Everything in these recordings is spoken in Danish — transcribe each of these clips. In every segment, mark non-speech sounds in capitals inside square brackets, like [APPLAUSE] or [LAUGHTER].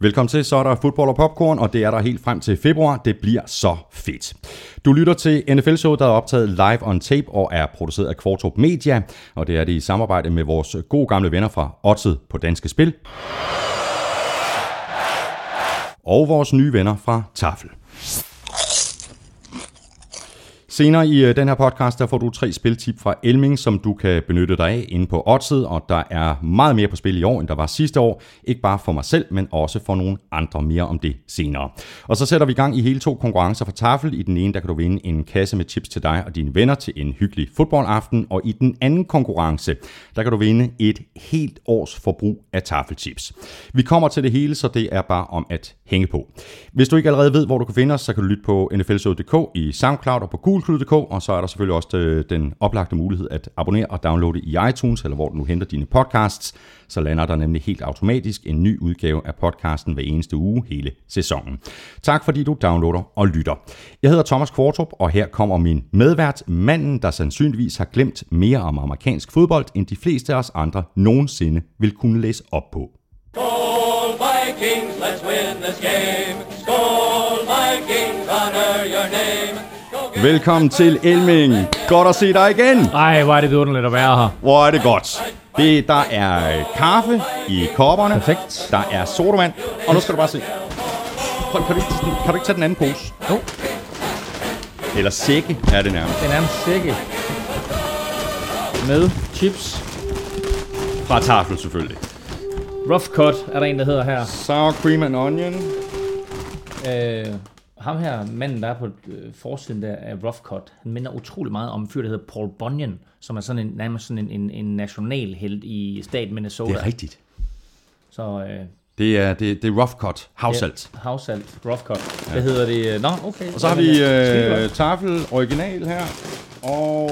Velkommen til, så er der fodbold og popcorn, og det er der helt frem til februar. Det bliver så fedt. Du lytter til NFL-show, der er optaget live on tape og er produceret af Kvartrup Media, og det er det i samarbejde med vores gode gamle venner fra Odset på Danske Spil og vores nye venner fra Tafel. Senere i øh, den her podcast, der får du tre spiltip fra Elming, som du kan benytte dig af inde på Oddset, og der er meget mere på spil i år, end der var sidste år. Ikke bare for mig selv, men også for nogle andre mere om det senere. Og så sætter vi i gang i hele to konkurrencer for Tafel. I den ene, der kan du vinde en kasse med chips til dig og dine venner til en hyggelig fodboldaften, og i den anden konkurrence, der kan du vinde et helt års forbrug af Tafelchips. Vi kommer til det hele, så det er bare om at hænge på. Hvis du ikke allerede ved, hvor du kan finde os, så kan du lytte på nflshow.dk i SoundCloud og på Google Coolklud.dk, og så er der selvfølgelig også øh, den oplagte mulighed at abonnere og downloade i iTunes, eller hvor du nu henter dine podcasts. Så lander der nemlig helt automatisk en ny udgave af podcasten hver eneste uge hele sæsonen. Tak fordi du downloader og lytter. Jeg hedder Thomas Kvartrup, og her kommer min medvært, manden, der sandsynligvis har glemt mere om amerikansk fodbold, end de fleste af os andre nogensinde vil kunne læse op på. Skål Vikings, let's win this game. Skål Vikings, honor your name. Velkommen til Elming. Godt at se dig igen. Ej, hvor er det underligt at være her. Hvor er det godt. Det, der er kaffe i kopperne. Perfekt. Der er sodavand. Og nu skal du bare se. Prøv, kan, du ikke, kan du ikke tage den anden pose? Jo, Eller sække er det nærmest. den er en sække. Med chips. Fra tafel selvfølgelig. Rough cut er der en, der hedder her. Sour cream and onion. Øh, ham her, manden, der er på øh, forsiden der af Rough Cut, han minder utrolig meget om en fyr, der hedder Paul Bunyan, som er sådan en, nærmest sådan en, en, en nationalhelt i staten Minnesota. Det er rigtigt. Så øh, Det er, det, det er rough cut. Havsalt. Ja, havsalt, Rough Cut. Hvad hedder det? Nå, okay. Og så har vi øh, tafel original her. Og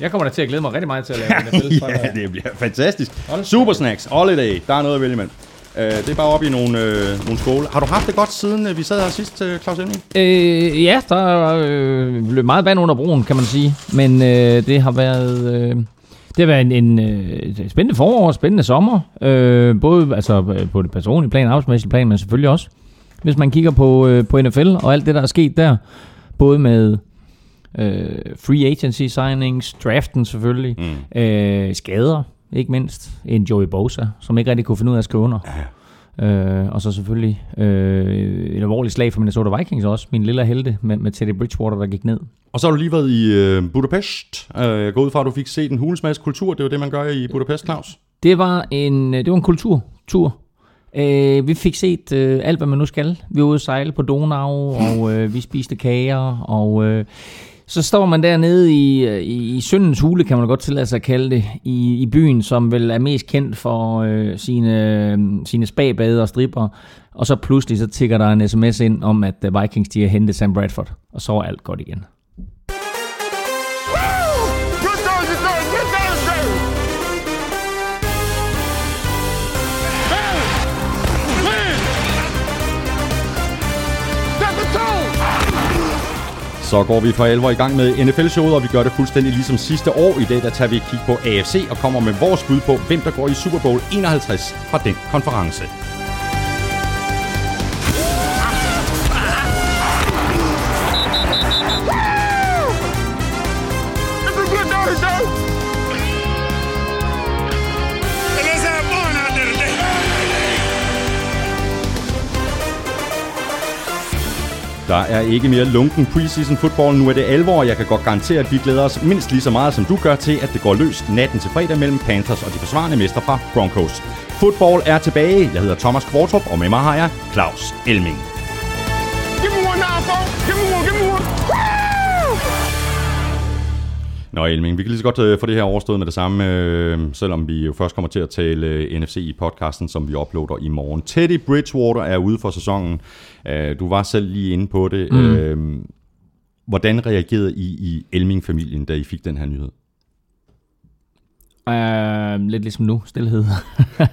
Jeg kommer da til at glæde mig rigtig meget til at lave NFL. [LAUGHS] ja, det bliver fantastisk. Super snacks, holiday, der er noget at vælge imellem. Uh, det er bare op i nogle, øh, nogle skåle. Har du haft det godt siden øh, vi sad her sidst, øh, Claus Elming? Øh, ja, der er øh, løbet meget vand under broen, kan man sige. Men øh, det har været... Øh, det har været en, en øh, spændende forår, spændende sommer. Øh, både altså, øh, på det personlige plan, arbejdsmæssige plan, men selvfølgelig også. Hvis man kigger på, øh, på NFL og alt det, der er sket der. Både med øh, free agency signings, draften selvfølgelig, mm. øh, skader, ikke mindst. En Joey Bosa, som ikke rigtig kunne finde ud af at skrive under. Øh, og så selvfølgelig øh, et alvorligt slag for Minnesota Vikings også. Min lille helte med, med Teddy Bridgewater, der gik ned. Og så har du lige været i øh, Budapest. Uh, jeg går ud fra, at du fik set en hulens masse kultur. Det jo det, man gør i Budapest, Claus. Det var en, det var en kulturtur. Øh, vi fik set øh, alt, hvad man nu skal. Vi var ude at sejle på Donau, og øh, vi spiste kager, og øh, så står man dernede i, i, i Søndens Hule, kan man godt tillade sig at kalde det, i, i byen, som vel er mest kendt for øh, sine, øh, sine spabade og stripper. Og så pludselig så tigger der en sms ind om, at øh, Vikings de har hentet Sam Bradford, og så er alt godt igen. Så går vi for alvor i gang med NFL-showet, og vi gør det fuldstændig ligesom sidste år. I dag der tager vi et kig på AFC og kommer med vores bud på, hvem der går i Super Bowl 51 fra den konference. Der er ikke mere lunken preseason football. Nu er det alvor, og jeg kan godt garantere, at vi glæder os mindst lige så meget, som du gør til, at det går løs natten til fredag mellem Panthers og de forsvarende mester fra Broncos. Football er tilbage. Jeg hedder Thomas Kvartrup, og med mig har jeg Claus Elming. Nå Elming, vi kan lige så godt øh, få det her overstået med det samme, øh, selvom vi jo først kommer til at tale øh, NFC i podcasten, som vi uploader i morgen. Teddy Bridgewater er ude for sæsonen. Øh, du var selv lige inde på det. Mm. Øh, hvordan reagerede I i Elming-familien, da I fik den her nyhed? Uh, lidt ligesom nu, stillhed. uh, [LAUGHS]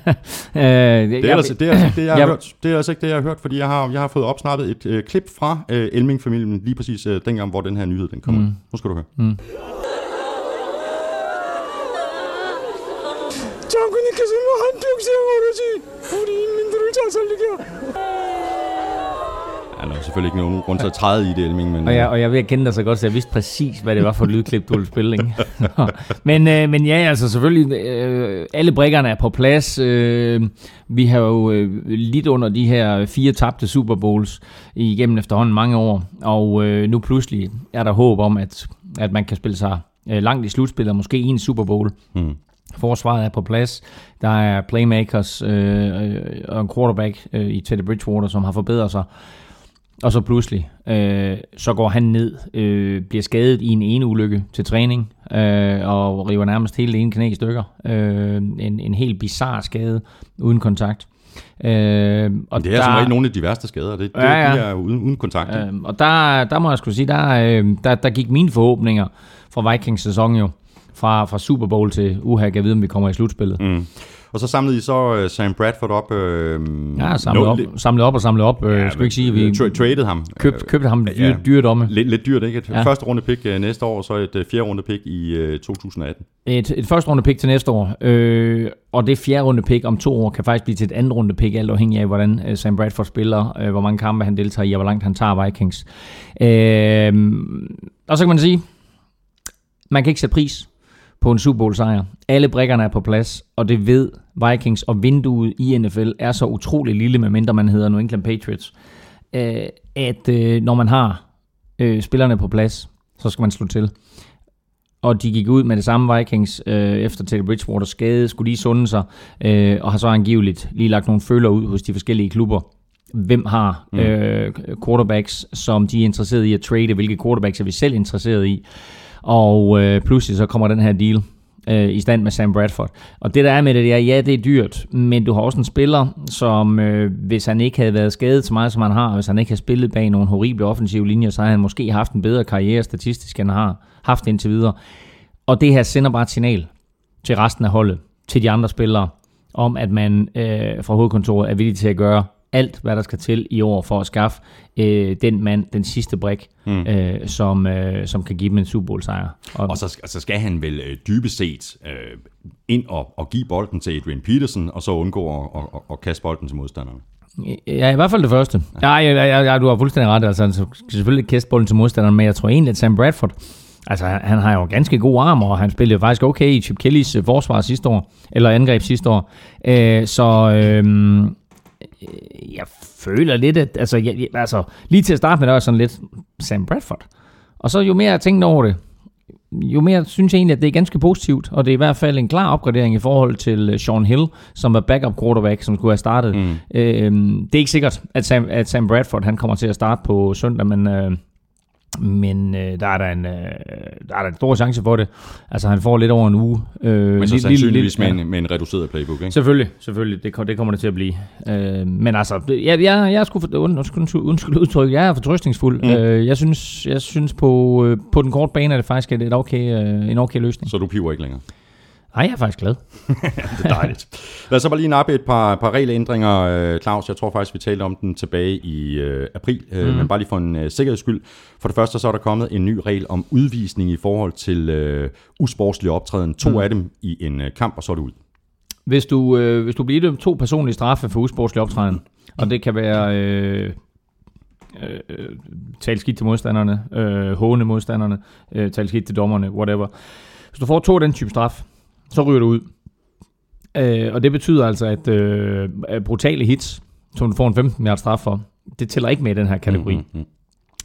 det er, altså, det, er altså ikke det, jeg har [CLEARS THROAT] hørt. Det er altså ikke det, jeg har hørt, fordi jeg har, jeg har fået opsnappet et øh, klip fra øh, Elming-familien, lige præcis øh, dengang, hvor den her nyhed den kom mm. ud. Nu skal du høre. Mm. 장군님께서는 한평생 오로지 우리 인민들을 Ja, der er selvfølgelig ikke nogen grund til at træde i det, Elming, men... Og jeg, og jeg ved at kende dig så godt, så jeg vidste præcis, hvad det var for et lydklip, du ville spille. Ikke? Nå. men, øh, men ja, altså selvfølgelig, øh, alle brikkerne er på plads. Øh, vi har jo øh, lidt under de her fire tabte Super Bowls igennem efterhånden mange år, og øh, nu pludselig er der håb om, at, at man kan spille sig øh, langt i slutspillet, måske i en Super Bowl. Hmm. Forsvaret er på plads. Der er playmakers øh, øh, og en quarterback øh, i Teddy Bridgewater, som har forbedret sig. Og så pludselig, øh, så går han ned, øh, bliver skadet i en ene ulykke til træning, øh, og river nærmest hele det ene knæ i stykker. Øh, en, en helt bizarre skade, uden kontakt. Øh, og Det er som regel nogle af de værste skader. Det, det Ja, ja. de er uden, uden kontakt. Øh, og der, der må jeg skulle sige, der, øh, der, der gik mine forhåbninger fra Vikings sæson jo, fra, fra Super Bowl til uha, jeg vide, om vi kommer i slutspillet. mm. Og så samlede I så uh, Sam Bradford op. Øh, Ja, samlet no- op, samlet op og samlet op. Øh, ja, skal vi ikke sige, vi tra- traded ham. køb, købte ham dyr, ja. dyre domme. Lidt, lidt dyrt, ikke? Et Ja. første runde pick uh, næste år, og så et uh, fjerde runde pick i uh, 2018. Et, et første runde pick til næste år, øh, og det fjerde runde pick om to år kan faktisk blive til et andet runde pick, alt afhængig af, hvordan øh, Sam Bradford spiller, øh, hvor mange kampe han deltager i, og hvor langt han tager Vikings. Øh, og så kan man sige, man kan ikke sætte pris på en Super Bowl sejr. Alle brikkerne er på plads, og det ved Vikings, og vinduet i NFL er så utrolig lille, medmindre man hedder New England Patriots, øh, at øh, når man har øh, spillerne på plads, så skal man slå til. Og de gik ud med det samme Vikings øh, efter Teddy Bridgewater skade, skulle lige sunde sig, øh, og har så angiveligt lige lagt nogle følger ud hos de forskellige klubber. Hvem har mm. øh, quarterbacks, som de er interesseret i at trade? Hvilke quarterbacks er vi selv interesseret i? Og øh, pludselig så kommer den her deal øh, i stand med Sam Bradford. Og det der er med det, det er, ja, det er dyrt, men du har også en spiller, som øh, hvis han ikke havde været skadet så meget, som han har, og hvis han ikke havde spillet bag nogle horrible offensive linjer, så havde han måske haft en bedre karriere statistisk, end han har haft indtil videre. Og det her sender bare et signal til resten af holdet, til de andre spillere, om at man øh, fra hovedkontoret er villig til at gøre alt, hvad der skal til i år for at skaffe øh, den mand, den sidste brik, mm. øh, som, øh, som kan give dem en Super Bowl sejr. Og, Og så, så skal han vel øh, dybest set øh, ind og, og give bolden til Adrian Peterson, og så undgå at, at, at, at kaste bolden til modstanderne. Ja, i hvert fald det første. Ja, ja, ja, ja du har fuldstændig ret. Altså, han skal selvfølgelig kaste bolden til modstanderen, men jeg tror egentlig, at Sam Bradford, altså han, han har jo ganske gode arme, og han spillede faktisk okay i Chip Kellys øh, forsvar sidste år, eller angreb sidste år. Øh, så øh, jeg føler lidt, at altså, jeg, jeg- altså, lige til at starte med, der var sådan lidt Sam Bradford. Og så jo mere jeg tænkte over det, jo mere synes jeg egentlig, at det er ganske positivt, og det er i hvert fald en klar opgradering i forhold til øh, Sean Hill, som var backup quarterback, som skulle have startet. Mm. Øhm, det er ikke sikkert, at Sam, at Sam Bradford han kommer til at starte på søndag, men, øh, men øh, der, er der, en, øh, der er der en stor chance for det. Altså han får lidt over en uge. Øh, Men så lidt- sandsynligvis lidt- med, en, med en reduceret playbook, ikke? Selvfølgelig, selvfølgelig. Det, det kommer det til at blive. Øh, men altså, jeg, jeg, jeg er sgu for, und, undskyld, undskyld udtryk, jeg er fortrøstningsfuld. Mm. Øh, jeg synes, jeg synes på, øh, på den korte bane er det faktisk et okay, øh, en okay løsning. Så du piver ikke længere. Nej, jeg er faktisk glad. [LAUGHS] Det er dejligt. Lad os så bare lige nappe et par, par regelændringer, øh, Claus. Jeg tror faktisk, vi talte om den tilbage i øh, april, øh, mm. men bare lige for en øh, sikkerheds skyld. For det første, så er der kommet en ny regel om udvisning i forhold til øh, usportslig optræden. To mm. af dem i en øh, kamp, og så er det ud. Hvis du, øh, hvis du bliver idømt to personlige straffe for usportslig optræden, og det kan være øh, øh, tale skidt til modstanderne, øh, håne modstanderne, øh, tale skidt til dommerne, whatever. Hvis du får to af den type straf, så ryger du ud. Øh, og det betyder altså, at øh, brutale hits, som du får en 15 milliard straf for, det tæller ikke med i den her kategori. Mm, mm, mm.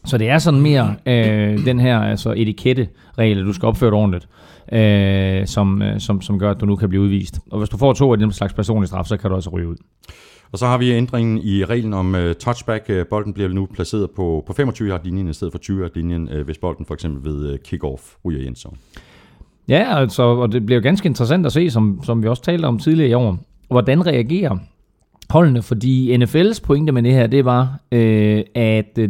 Så det er sådan mere øh, den her altså etikette-regel, du skal opføre dig ordentligt, øh, som, øh, som, som gør, at du nu kan blive udvist. Og hvis du får to af den slags personlige straf, så kan du også ryge ud. Og så har vi ændringen i reglen om uh, touchback. Uh, bolden bliver nu placeret på, på 25 yard linjen i stedet for 20 yard linjen, uh, hvis bolden for eksempel ved uh, kick-off ryger i endzone. Ja, altså, og det bliver jo ganske interessant at se, som, som vi også talte om tidligere i år, hvordan reagerer holdene, fordi NFL's pointe med det her, det var, øh, at øh,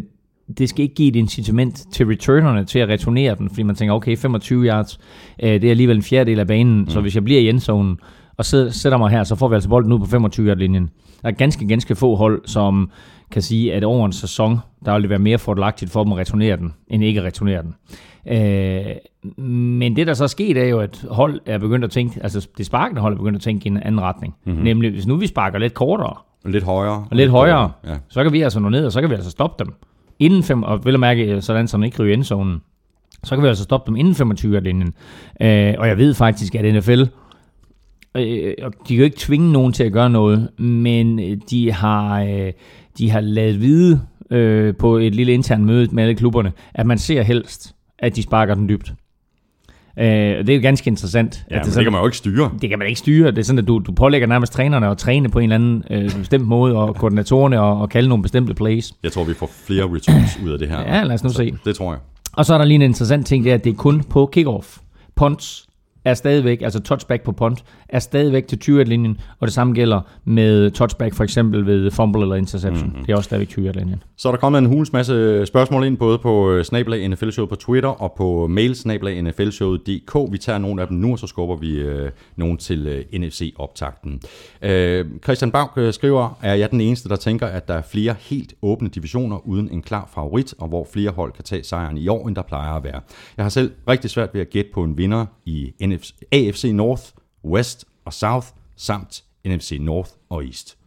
det skal ikke give et incitament til returnerne til at returnere den, fordi man tænker, okay, 25 yards, øh, det er alligevel en fjerdedel af banen, mm. så hvis jeg bliver i endzonen, og sidder, sætter mig her, så får vi altså bolden ud på 25-linjen. Der er ganske, ganske få hold, som kan sige, at over en sæson, der vil det være mere fordelagtigt for dem at returnere den, end ikke at returnere den. Øh, men det, der så er sket, er jo, at hold er begyndt at tænke, altså det sparkende hold er begyndt at tænke i en anden retning. Mm-hmm. Nemlig, hvis nu vi sparker lidt kortere, Lidt højere. og lidt højere, Ja. så kan vi altså nå ned, og så kan vi altså stoppe dem. Inden fem, og vel at mærke, sådan som ikke ryger endzonen, så kan vi altså stoppe dem inden 25-linjen. Øh, og jeg ved faktisk, at NFL, øh, og de kan jo ikke tvinge nogen til at gøre noget, men øh, de har, øh, de har lavet vide øh, på et lille internt møde med alle klubberne, at man ser helst, at de sparker den dybt. Øh, det er jo ganske interessant. Ja, at men er det kan man jo ikke styre. det kan man ikke styre. Det er sådan, at du, du pålægger nærmest trænerne at træne på en eller anden øh, bestemt måde, og koordinatorerne og, og kalde nogle bestemte plays. Jeg tror, vi får flere returns ud af det her. Ja, lad os nu se. Det tror jeg. Og så er der lige en interessant ting, det er, at det er kun på kickoff. Punts er stadigvæk, altså touchback på punt, er stadigvæk til 20-linjen, og det samme gælder med touchback for eksempel ved fumble eller interception. Mm-hmm. Det er også stadigvæk 20-linjen. Så er der kommet en hulens masse spørgsmål ind, både på øh, snabelag NFL Show på Twitter og på mail snabelag nflshowet.dk. Vi tager nogle af dem nu, og så skubber vi øh, nogle til øh, NFC-optakten. Øh, Christian Baug øh, skriver, er jeg den eneste, der tænker, at der er flere helt åbne divisioner uden en klar favorit, og hvor flere hold kan tage sejren i år, end der plejer at være. Jeg har selv rigtig svært ved at gætte på en vinder i NFC, AFC North, West og South, samt NFC North og East.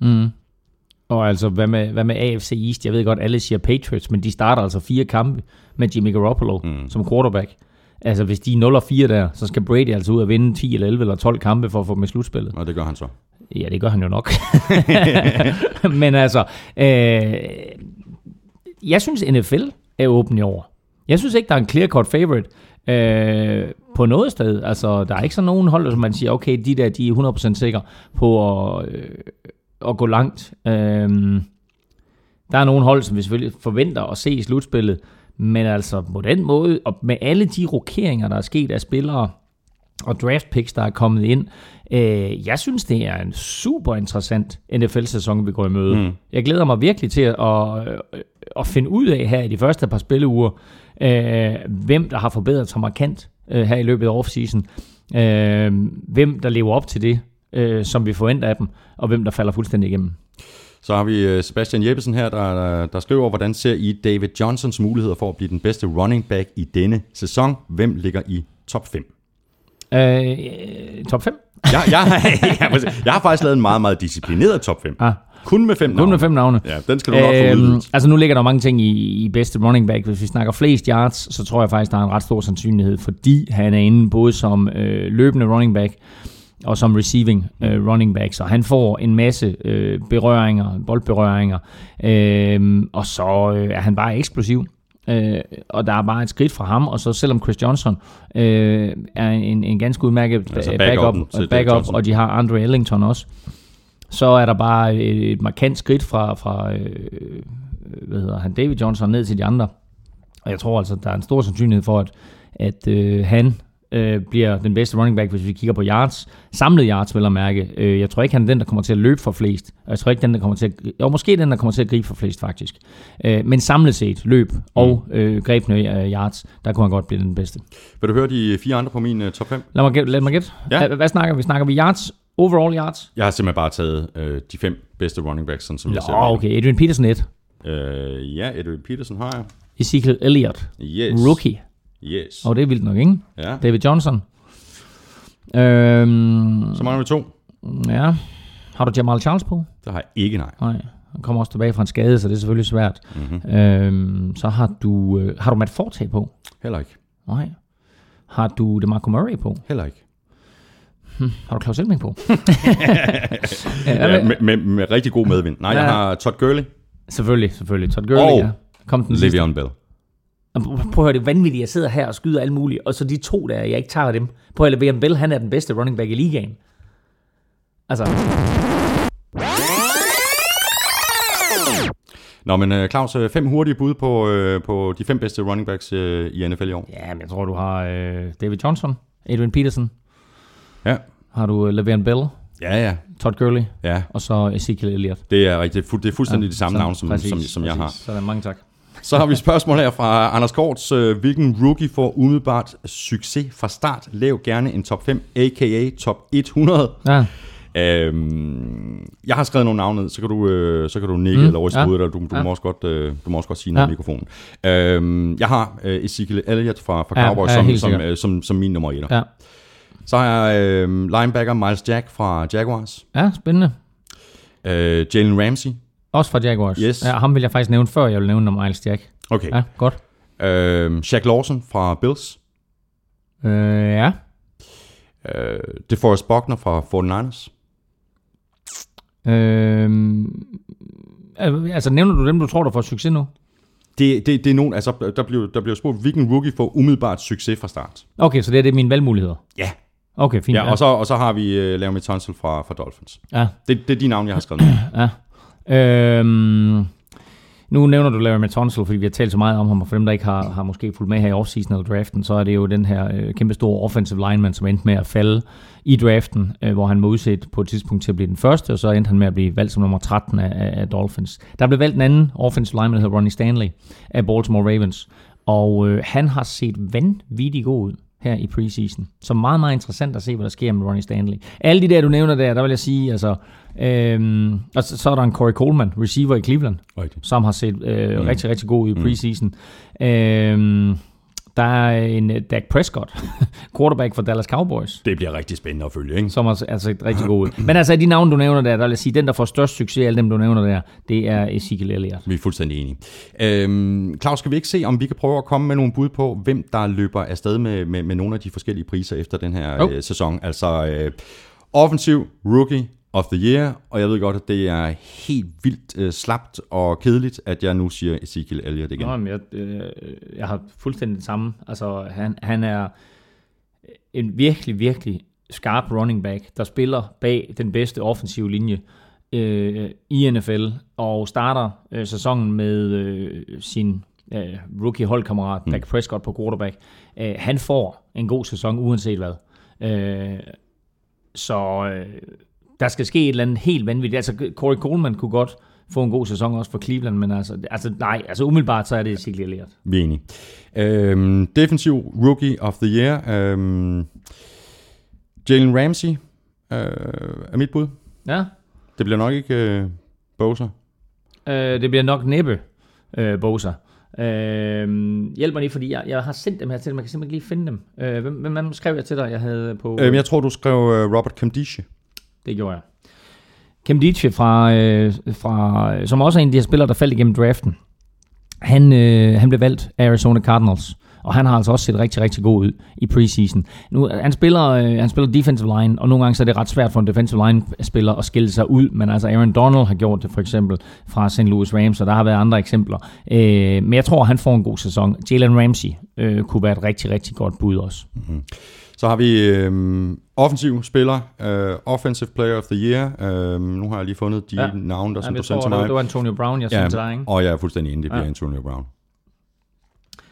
Og altså, hvad med, hvad med AFC East? Jeg ved godt, alle siger Patriots, men de starter altså fire kampe med Jimmy Garoppolo mm. som quarterback. Altså, hvis de er 0 og 4 der, så skal Brady altså ud og vinde 10 eller 11 eller 12 kampe for at få dem i slutspillet. Og det gør han så. Ja, det gør han jo nok. [LAUGHS] [LAUGHS] Men altså, øh, jeg synes NFL er åben i år. Jeg synes ikke, der er en clear-cut favorite øh, på noget sted. Altså, der er ikke sådan nogen hold, som man siger, okay, de der, de er 100% sikre på at, øh, at gå langt. Øh, der er nogle hold, som vi selvfølgelig forventer at se i slutspillet, men altså på den måde, og med alle de rokeringer, der er sket af spillere, og draft picks, der er kommet ind. Øh, jeg synes, det er en super interessant NFL-sæson, vi går i møde. Mm. Jeg glæder mig virkelig til at, at, at finde ud af her i de første par spilleuger, øh, hvem der har forbedret sig markant øh, her i løbet af offseason. Øh, hvem der lever op til det, øh, som vi forventer af dem, og hvem der falder fuldstændig igennem. Så har vi øh, Sebastian Jeppesen her, der, der skriver, hvordan ser I David Johnsons muligheder for at blive den bedste running back i denne sæson? Hvem ligger i top 5? Øh, top 5? Jeg, jeg, jeg, jeg har faktisk lavet en meget, meget disciplineret top 5. Ah. Kun med fem Kun navne. med fem navne. Ja, den skal du nok få Øhm, udvidet. altså nu ligger der mange ting i, i bedste running back. Hvis vi snakker flest yards, så tror jeg faktisk, der er en ret stor sandsynlighed, fordi han er inde både som øh, løbende running back og som receiving øh, running back. Så han får en masse øh, berøringer, boldberøringer, øh, og så øh, er han bare eksplosiv. Øh, og der er bare et skridt fra ham, og så selvom Chris Johnson øh, er en, en ganske udmærket Altså backuppen backup, backup Johnson. og de har Andre Ellington også, så er der bare et, markant skridt fra, fra øh, hvad hedder han, David Johnson ned til de andre. Og jeg tror altså, der er en stor sandsynlighed for, at, at øh, han øh, bliver den bedste running back, hvis vi kigger på yards. Samlet yards, vil jeg mærke. Øh, jeg tror ikke, han er den, der kommer til at løbe for flest. Og jeg tror ikke, den, der kommer til at... Jo, måske den, der kommer til at gribe for flest, faktisk. Øh, men samlet set, løb og øh, grebne øh, yards, der kunne han godt blive den bedste. Vil du høre de fire andre på min uh, top 5? Lad mig gætte. Lad mig gætte. Ja. Hvad, hvad snakker vi? Snakker vi yards? Overall yards? Jeg har simpelthen bare taget uh, de fem bedste running backs, sådan som Nå, jeg ser okay. Adrian Peterson 1. Uh, ja, Edwin Peterson har jeg. Ezekiel Elliott. Yes. Rookie. Yes. Og det er vildt nok, ikke? Ja. David Johnson. Øhm, Så mangler vi to. ja. Har du Jamal Charles på? Der har jeg ikke nej. Nej. Han kommer også tilbage fra en skade, så det er selvfølgelig svært. Mm-hmm. Øhm, så har du, øh, har du Matt Forte på? Heller ikke. Nej. Har du DeMarco Murray på? Heller ikke. Har du Claus Elming på? [LAUGHS] Ja, med, med, med rigtig god medvind. Nej, jeg Ja. har Todd Gurley, selvfølgelig, selvfølgelig. Todd Gurley, Og ja. Kom den. Le'Veon Bell. Prøv at høre, det er vanvittigt, jeg sidder her og skyder alt muligt, og så de to der, jeg ikke tager dem. Prøv at Le'Veon Bell, han er den bedste running back i ligaen. Altså, Nå, men uh, Claus, øh, fem hurtige bud på, uh, på de fem bedste running backs i NFL i år. ja, men jeg tror, du har øh, David Johnson, Adrian Peterson, Ja. har du øh, Le'Veon Bell, Ja, ja. Todd Gurley, Ja, og så Ezekiel Elliott. det er rigtigt. Det er, fu- det er fuldstændig ja, de samme navne, som, præcis, som, som jeg har. Sådan, mange tak. Så har vi et spørgsmål her fra Anders Korts. Øh, Hvilken rookie får umiddelbart succes fra start? Lav gerne en top 5, a.k.a. top 100. Ja. Øhm, jeg har skrevet nogle navne ned, så kan du, øh, så kan du nikke mm, eller ryste ja. ja. ud, eller du, du, Ja. ja. må også godt, øh, du må også godt sige noget Ja. i mikrofonen. Øhm, jeg har øh, Ezekiel Elliott fra, fra Ja, Cowboys ja, som, helt som, sikkert. øh, som, som min nummer 1. Ja. Så har jeg øh, linebacker Miles Jack fra Jaguars. ja, spændende. Øh, Jalen Ramsey. Også fra Jaguars. Yes. Ja, ham vil jeg faktisk nævne, før jeg vil nævne Miles Jack. Okay. Ja, godt. Øh, Shaq Lawson fra Bills. Øh, ja. Øh, DeForest Buckner fra 49ers. Øh, altså, nævner du dem, du tror, der får succes nu? Det, det, det er nogen, altså, der bliver, der bliver spurgt, hvilken rookie får umiddelbart succes fra start. Okay, så det er det mine valgmuligheder. Ja. Okay, fint. Ja, og så, og så har vi uh, Laramie Tunsil fra, fra Dolphins. ja. Det, det er de navne, jeg har skrevet ned. [CLEARS THROAT] Ja. Øhm, nu nævner du Larry Tunsil, fordi vi har talt så meget om ham, og for dem, der ikke har, har måske fulgt med her i offseason eller draften, så er det jo den her øh, kæmpe store offensive lineman, som endte med at falde i draften, øh, hvor han var udset på et tidspunkt til at blive den første, og så endte han med at blive valgt som nummer 13 af, af, af Dolphins. Der blev valgt en anden offensive lineman, der hedder Ronnie Stanley af Baltimore Ravens, og øh, han har set vanvittigt god ud her i preseason. Så meget, meget interessant at se, hvad der sker med Ronnie Stanley. Alle de der, du nævner der, der vil jeg sige, altså, øhm, og så, så er der en Corey Coleman, receiver i Cleveland, Rigtigt. som har set øh, mm. rigtig, rigtig god ud i preseason. Mm. Øhm, der er en øh, Dak Prescott, [LAUGHS] quarterback for Dallas Cowboys, Det bliver rigtig spændende at følge, ikke? som har altså rigtig god ud. Men altså, de navne, du nævner der, der vil jeg sige, den, der får størst succes af alle dem, du nævner der, det er Ezekiel Elliott. Vi er fuldstændig enige. Øhm, Claus, skal vi ikke se, om vi kan prøve at komme med nogle bud på, hvem der løber afsted med, med, med nogle af de forskellige priser efter den her Jo. øh, sæson? Altså øh, offensiv rookie of the year, og jeg ved godt, at det er helt vildt øh, slapt og kedeligt, at jeg nu siger Ezekiel Elliott igen. Nå, men jeg, øh, jeg har fuldstændig det samme. Altså, han, han er en virkelig, virkelig skarp running back, der spiller bag den bedste offensive linje øh, i NFL, og starter øh, sæsonen med øh, sin øh, rookie holdkammerat, mm. Dak Prescott på quarterback. Øh, han får en god sæson, uanset hvad. Øh, så øh, der skal ske et eller andet helt vanvittigt. Altså, Corey Coleman kunne godt få en god sæson også for Cleveland, men altså, altså nej, altså umiddelbart så er det Ezekiel Elliott. Vi er enige. Øhm, defensiv rookie of the year. Øhm, Jalen Ramsey øh, er mit bud. Ja, Det bliver nok ikke øh, Bosa. øh, det bliver nok næppe øh, Bosa. Øh, hjælp mig lige, fordi jeg, jeg har sendt dem her til dig. Man kan simpelthen ikke lige finde dem. Øh, hvem, hvem, skrev jeg til dig, jeg havde på... Øhm, jeg tror, du skrev øh, Robert Camdische. Det gjorde jeg. Kim Dietje, fra, øh, fra, som også er en af de her spillere, der faldt igennem draften. Han, øh, han blev valgt af Arizona Cardinals, og han har altså også set rigtig, rigtig god ud i preseason. Nu, han, spiller, øh, han spiller defensive line, og nogle gange så er det ret svært for en defensive line-spiller at skille sig ud, men altså Aaron Donald har gjort det for eksempel fra St. Louis Rams, og der har været andre eksempler. Øh, men jeg tror, han får en god sæson. Jalen Ramsey øh, kunne være et rigtig, rigtig godt bud også. Mhm. Så har vi øhm, offensiv spiller, øh, Offensive Player of the Year. Øhm, nu har jeg lige fundet de Ja. ja. navne, der som Jamen, du sendte til mig. det var Antonio Brown, jeg sendte til dig, ikke? og jeg er fuldstændig enig, det bliver Ja. ja. Antonio Brown.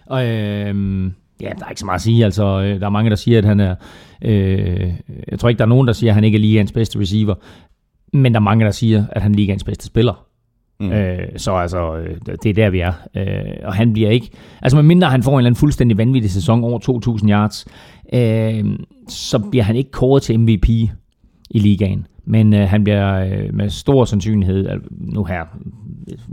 Og, øh, ja, der er ikke så meget at sige. Altså, øh, der er mange, der siger, at han er... Øh, jeg tror ikke, der er nogen, der siger, at han ikke er ligaens bedste receiver. Men der er mange, der siger, at han er ligaens bedste spiller. Mm. Øh, så altså, øh, det er der, vi er. Øh, og han bliver ikke... Altså, medmindre han får en eller anden fuldstændig vanvittig sæson over 2.000 yards, øh, så bliver han ikke kåret til MVP i ligaen. Men øh, han bliver øh, med stor sandsynlighed, nu her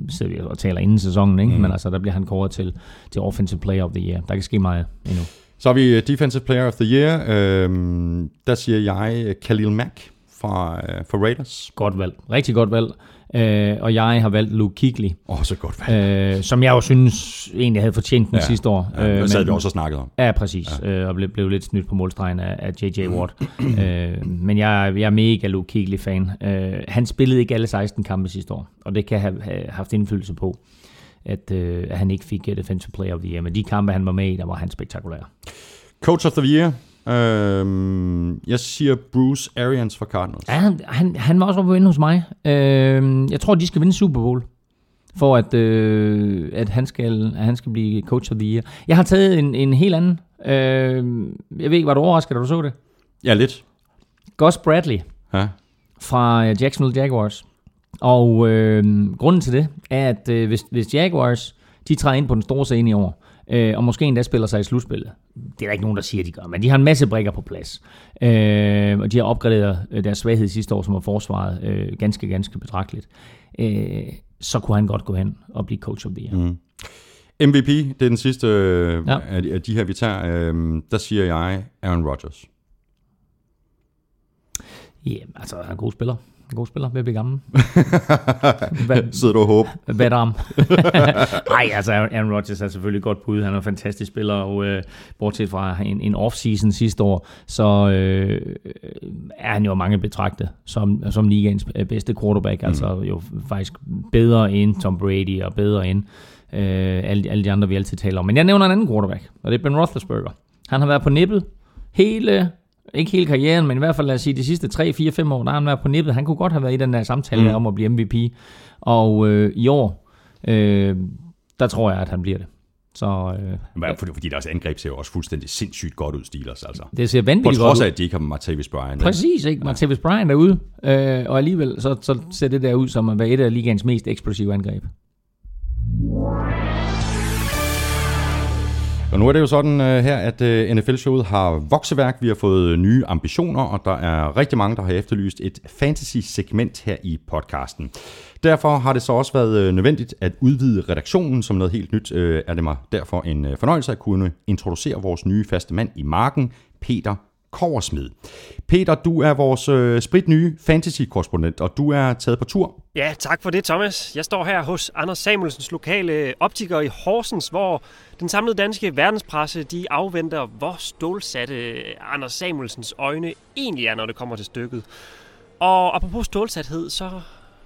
sidder vi og taler inden sæsonen, ikke? Mm. men altså der bliver han kåret til, til Offensive Player of the Year. Der kan ske meget endnu. Så har vi øh, Defensive Player of the Year. Øhm, der siger jeg øh, Khalil Mack fra, øh, fra Raiders. Godt valg. Rigtig godt valg. Øh, og jeg har valgt Luke Kuechly, Åh, oh, så godt valg. øh, som jeg jo synes egentlig havde fortjent den ja. sidste år. Ja, det sad vi også og snakket om. Ja, præcis. Ja. Øh, og blev, blev lidt snydt på målstregen af, af J.J. Watt. øh, men jeg, er- jeg er mega Luke Kuechly-fan. Øh, han spillede ikke alle 16 kampe sidste år, og det kan have, have haft indflydelse på, at, øh, at han ikke fik uh, Defensive Player of the Year. Men de kampe, han var med i, der var han spektakulær. Coach of the Year. Øhm, jeg siger Bruce Arians fra Cardinals. Ja, han, han, han var også oppe inde hos mig. Øh, jeg tror, de skal vinde Super Bowl, for at, øh, at, han skal, at han skal blive Coach of the Year. Jeg har taget en, en helt anden. Øh, jeg ved ikke, var du overrasket, da du så det? Ja, lidt. Gus Bradley. Ja. fra øh, Jacksonville Jaguars. Og øh, grunden til det er, at øh, hvis, hvis Jaguars de træder ind på den store scene i år, øh, og måske endda spiller sig i slutspillet. Det er der ikke nogen, der siger, de gør, men de har en masse brikker på plads. Øh, og de har opgraderet øh, deres svaghed sidste år, som var forsvaret øh, ganske, ganske betragteligt. Øh, så kunne han godt gå hen og blive coach of the year. Mm. MVP, det er den sidste øh, Ja. af, de- her, vi tager. Øh, der siger jeg Aaron Rodgers. Ja, altså, han er en god spiller. En god spiller ved at blive gammel. [LAUGHS] Hvad, Sidder du og håber? hvad om? [LAUGHS] Nej, altså Aaron Rodgers er selvfølgelig godt bud. Han er en fantastisk spiller, og øh, bortset fra en, en off-season sidste år, så øh, er han jo mange betragtet som, som ligaens bedste quarterback. Mm. Altså jo faktisk bedre end Tom Brady og bedre end øh, alle, alle de andre, vi altid taler om. Men jeg nævner en anden quarterback, og det er Ben Roethlisberger. Han har været på nippet hele ikke hele karrieren, men i hvert fald lad os sige, de sidste 3, 4, 5 år, der har han været på nippet. Han kunne godt have været i den der samtale mm. om at blive MVP. Og øh, i år, øh, der tror jeg, at han bliver det. Så øh, Ja. Fordi, fordi deres angreb ser jo også fuldstændig sindssygt godt ud, Steelers. Altså. det ser På vanvittigt godt trods af, ud. at de ikke har Martavis Bryant. Præcis, ikke? Martavis Bryant er ude, øh, og alligevel så, så ser det der ud som at være et af ligaens mest eksplosive angreb. Og nu er det jo sådan uh, her, at øh, uh, NFL-showet har vokseværk. Vi har fået øh, nye ambitioner, og der er rigtig mange, der har efterlyst et fantasy-segment her i podcasten. Derfor har det så også været øh, nødvendigt at udvide redaktionen som noget helt nyt. Øh, er det mig derfor en øh, fornøjelse at kunne introducere vores nye faste mand i marken, Peter Koversmed. Peter, du er vores øh, spritnye fantasy-korrespondent, og du er taget på tur. Ja, tak for det, Thomas. Jeg står her hos Anders Samuelsens lokale optiker i Horsens, hvor den samlede danske verdenspresse de afventer, hvor stålsatte Anders Samuelsens øjne egentlig er, når det kommer til stykket. Og apropos stålsathed, så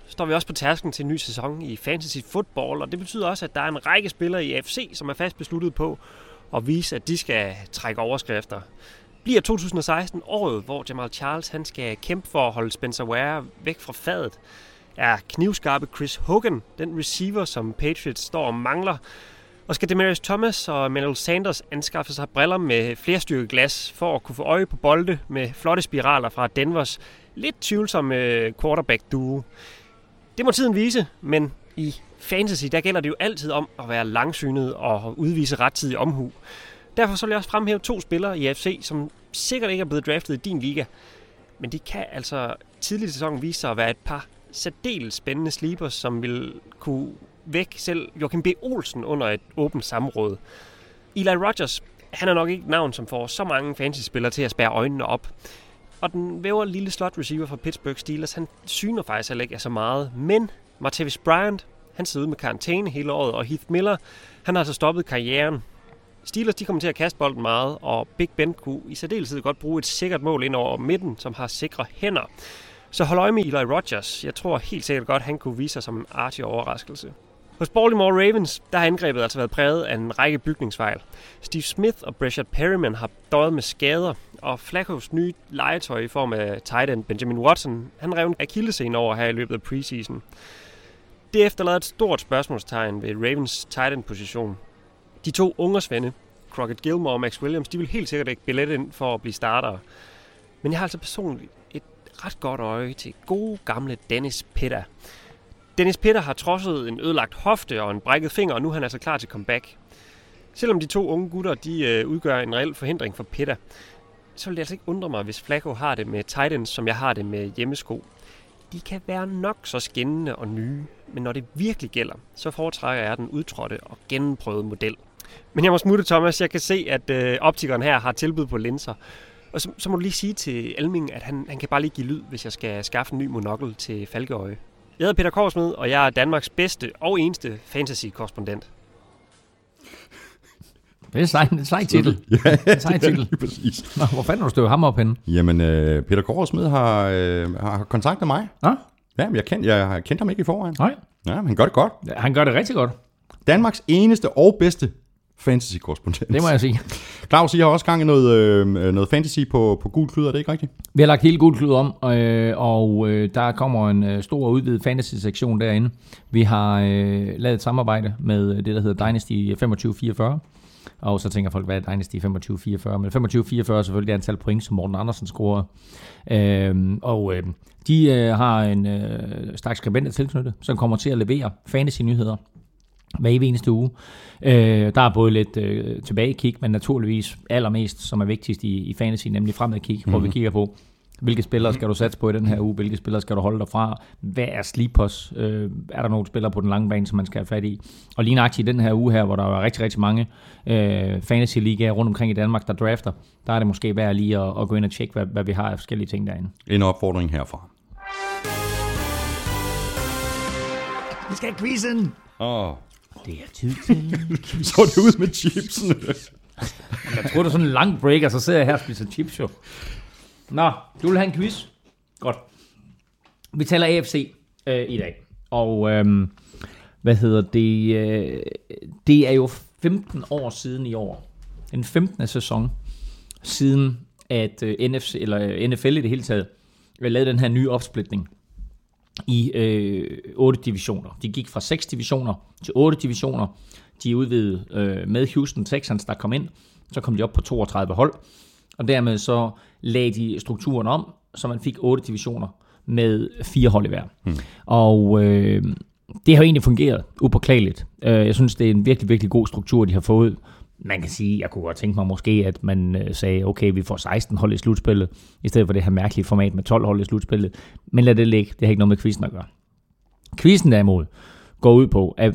står vi også på tærsken til en ny sæson i fantasy football, og det betyder også, at der er en række spillere i AFC, som er fast besluttet på at vise, at de skal trække overskrifter. Bliver 2016 året, hvor Jamal Charles han skal kæmpe for at holde Spencer Ware væk fra fadet? er knivskarpe Chris Hogan, den receiver, som Patriots står og mangler. Og skal Demarius Thomas og Manuel Sanders anskaffe sig briller med flerstyrket glas for at kunne få øje på bolde med flotte spiraler fra Denvers lidt tvivlsomme øh, quarterback-duo. Det må tiden vise, men i fantasy, der gælder det jo altid om at være langsynet og udvise rettidig omhu. Derfor så vil jeg også fremhæve to spillere i AFC, som sikkert ikke er blevet draftet i din liga. Men de kan altså tidligt i sæsonen vise sig at være et par særdeles spændende sleepers, som vil kunne væk selv Joachim B. Olsen under et åbent samråd. Eli Rogers, han er nok ikke et navn, som får så mange fantasy-spillere til at spære øjnene op. Og den væver lille slot receiver fra Pittsburgh Steelers, han syner faktisk heller ikke af så meget. Men Martavis Bryant, han sidder ude med karantæne hele året, og Heath Miller, han har altså stoppet karrieren. Steelers de kommer til at kaste bolden meget, og Big Ben kunne i særdeleshed godt bruge et sikkert mål ind over midten, som har sikre hænder. Så hold øje med Eli Rogers. Jeg tror helt sikkert godt, han kunne vise sig som en artig overraskelse. Hos Baltimore Ravens, der har angrebet altså været præget af en række bygningsfejl. Steve Smith og Breshad Perryman har døjet med skader, og Flaccos nye legetøj i form af tight end Benjamin Watson, han rev en akillescene over her i løbet af preseason. Det efterlader et stort spørgsmålstegn ved Ravens tight end position. De to ungersvende, Crockett Gilmore og Max Williams, de vil helt sikkert ikke billet ind for at blive startere. Men jeg har altså personligt et ret godt øje til gode gamle Dennis Pitta. Dennis Pitta har trodset en ødelagt hofte og en brækket finger, og nu er han altså klar til comeback. Selvom de to unge gutter de, øh, udgør en reel forhindring for Pitta, så vil det altså ikke undre mig, hvis Flacco har det med Titans, som jeg har det med hjemmesko. De kan være nok så skinnende og nye, men når det virkelig gælder, så foretrækker jeg den udtrådte og gennemprøvede model. Men jeg må smutte, Thomas. Jeg kan se, at øh, optikeren her har tilbud på linser. Og så, så må du lige sige til Elming, at han, han kan bare lige give lyd, hvis jeg skal skaffe en ny monokkel til Falkeøje. Jeg hedder Peter Korsmed, og jeg er Danmarks bedste og eneste fantasy-korrespondent. Det er en sej, en sej titel. Ja, sej [LAUGHS] titel. lige præcis. Nå, hvor fanden har du støvet ham op henne? Jamen, øh, Peter Koversmed har, øh, har kontaktet mig. Nå, Ja, men jeg, kendt, jeg har kendt ham ikke i forvejen. nej. Ja, men han gør det godt. Han gør det rigtig godt. Danmarks eneste og bedste fantasy-korrespondent. Det må jeg sige. Claus, I har også gang i noget, øh, noget fantasy på, på gul klud, er det ikke rigtigt? Vi har lagt hele gul klud om, øh, og øh, der kommer en øh, stor udvidet fantasy-sektion derinde. Vi har øh, lavet et samarbejde med det, der hedder Dynasty 2544. Og så tænker folk, hvad er Dynasty 2544? Men 2544 er selvfølgelig det antal point, som Morten Andersen scorer. Øh, og øh, de øh, har en øh, stak skribenter tilknyttet, som kommer til at levere fantasy-nyheder hver evig eneste uge. Øh, der er både lidt øh, tilbagekig, men naturligvis allermest, som er vigtigst i, i fantasy, nemlig fremadkig, mm-hmm. hvor vi kigger på, hvilke spillere skal du satse på i den her uge? Hvilke spillere skal du holde dig fra? Hvad er sleepers? Øh, er der nogle spillere på den lange bane, som man skal have fat i? Og lige nøjagtigt i den her uge her, hvor der er rigtig, rigtig mange øh, fantasy-ligaer rundt omkring i Danmark, der drafter, der er det måske værd lige at, at gå ind og tjekke, hvad, hvad vi har af forskellige ting derinde. En opfordring herfra. Vi skal have quizzen! Åh, oh, Det er tid til så er det ud med chipsene. Jeg tror, det er sådan en lang break, og så sidder jeg her og spiser chips jo. Nå, du vil have en quiz? Godt. Vi taler AFC øh, i dag. Og øhm, hvad hedder det? Øh, det er jo 15 år siden i år. Den 15. sæson siden, at øh, NFC, eller øh, NFL i det hele taget øh, lavede den her nye opsplitning i øh, 8 divisioner. De gik fra 6 divisioner til 8 divisioner. De udvidede øh, med Houston Texans, der kom ind. Så kom de op på 32 hold. Og dermed så lagde de strukturen om, så man fik 8 divisioner med fire hold i hver. Hmm. Og øh, det har egentlig fungeret upåklageligt. Øh, jeg synes, det er en virkelig, virkelig god struktur, de har fået. Man kan sige, jeg kunne godt tænke mig måske, at man øh, sagde, okay, vi får 16 hold i slutspillet, i stedet for det her mærkelige format med 12 hold i slutspillet. Men lad det ligge, det har ikke noget med quizzen at gøre. Quizzen derimod går ud på, at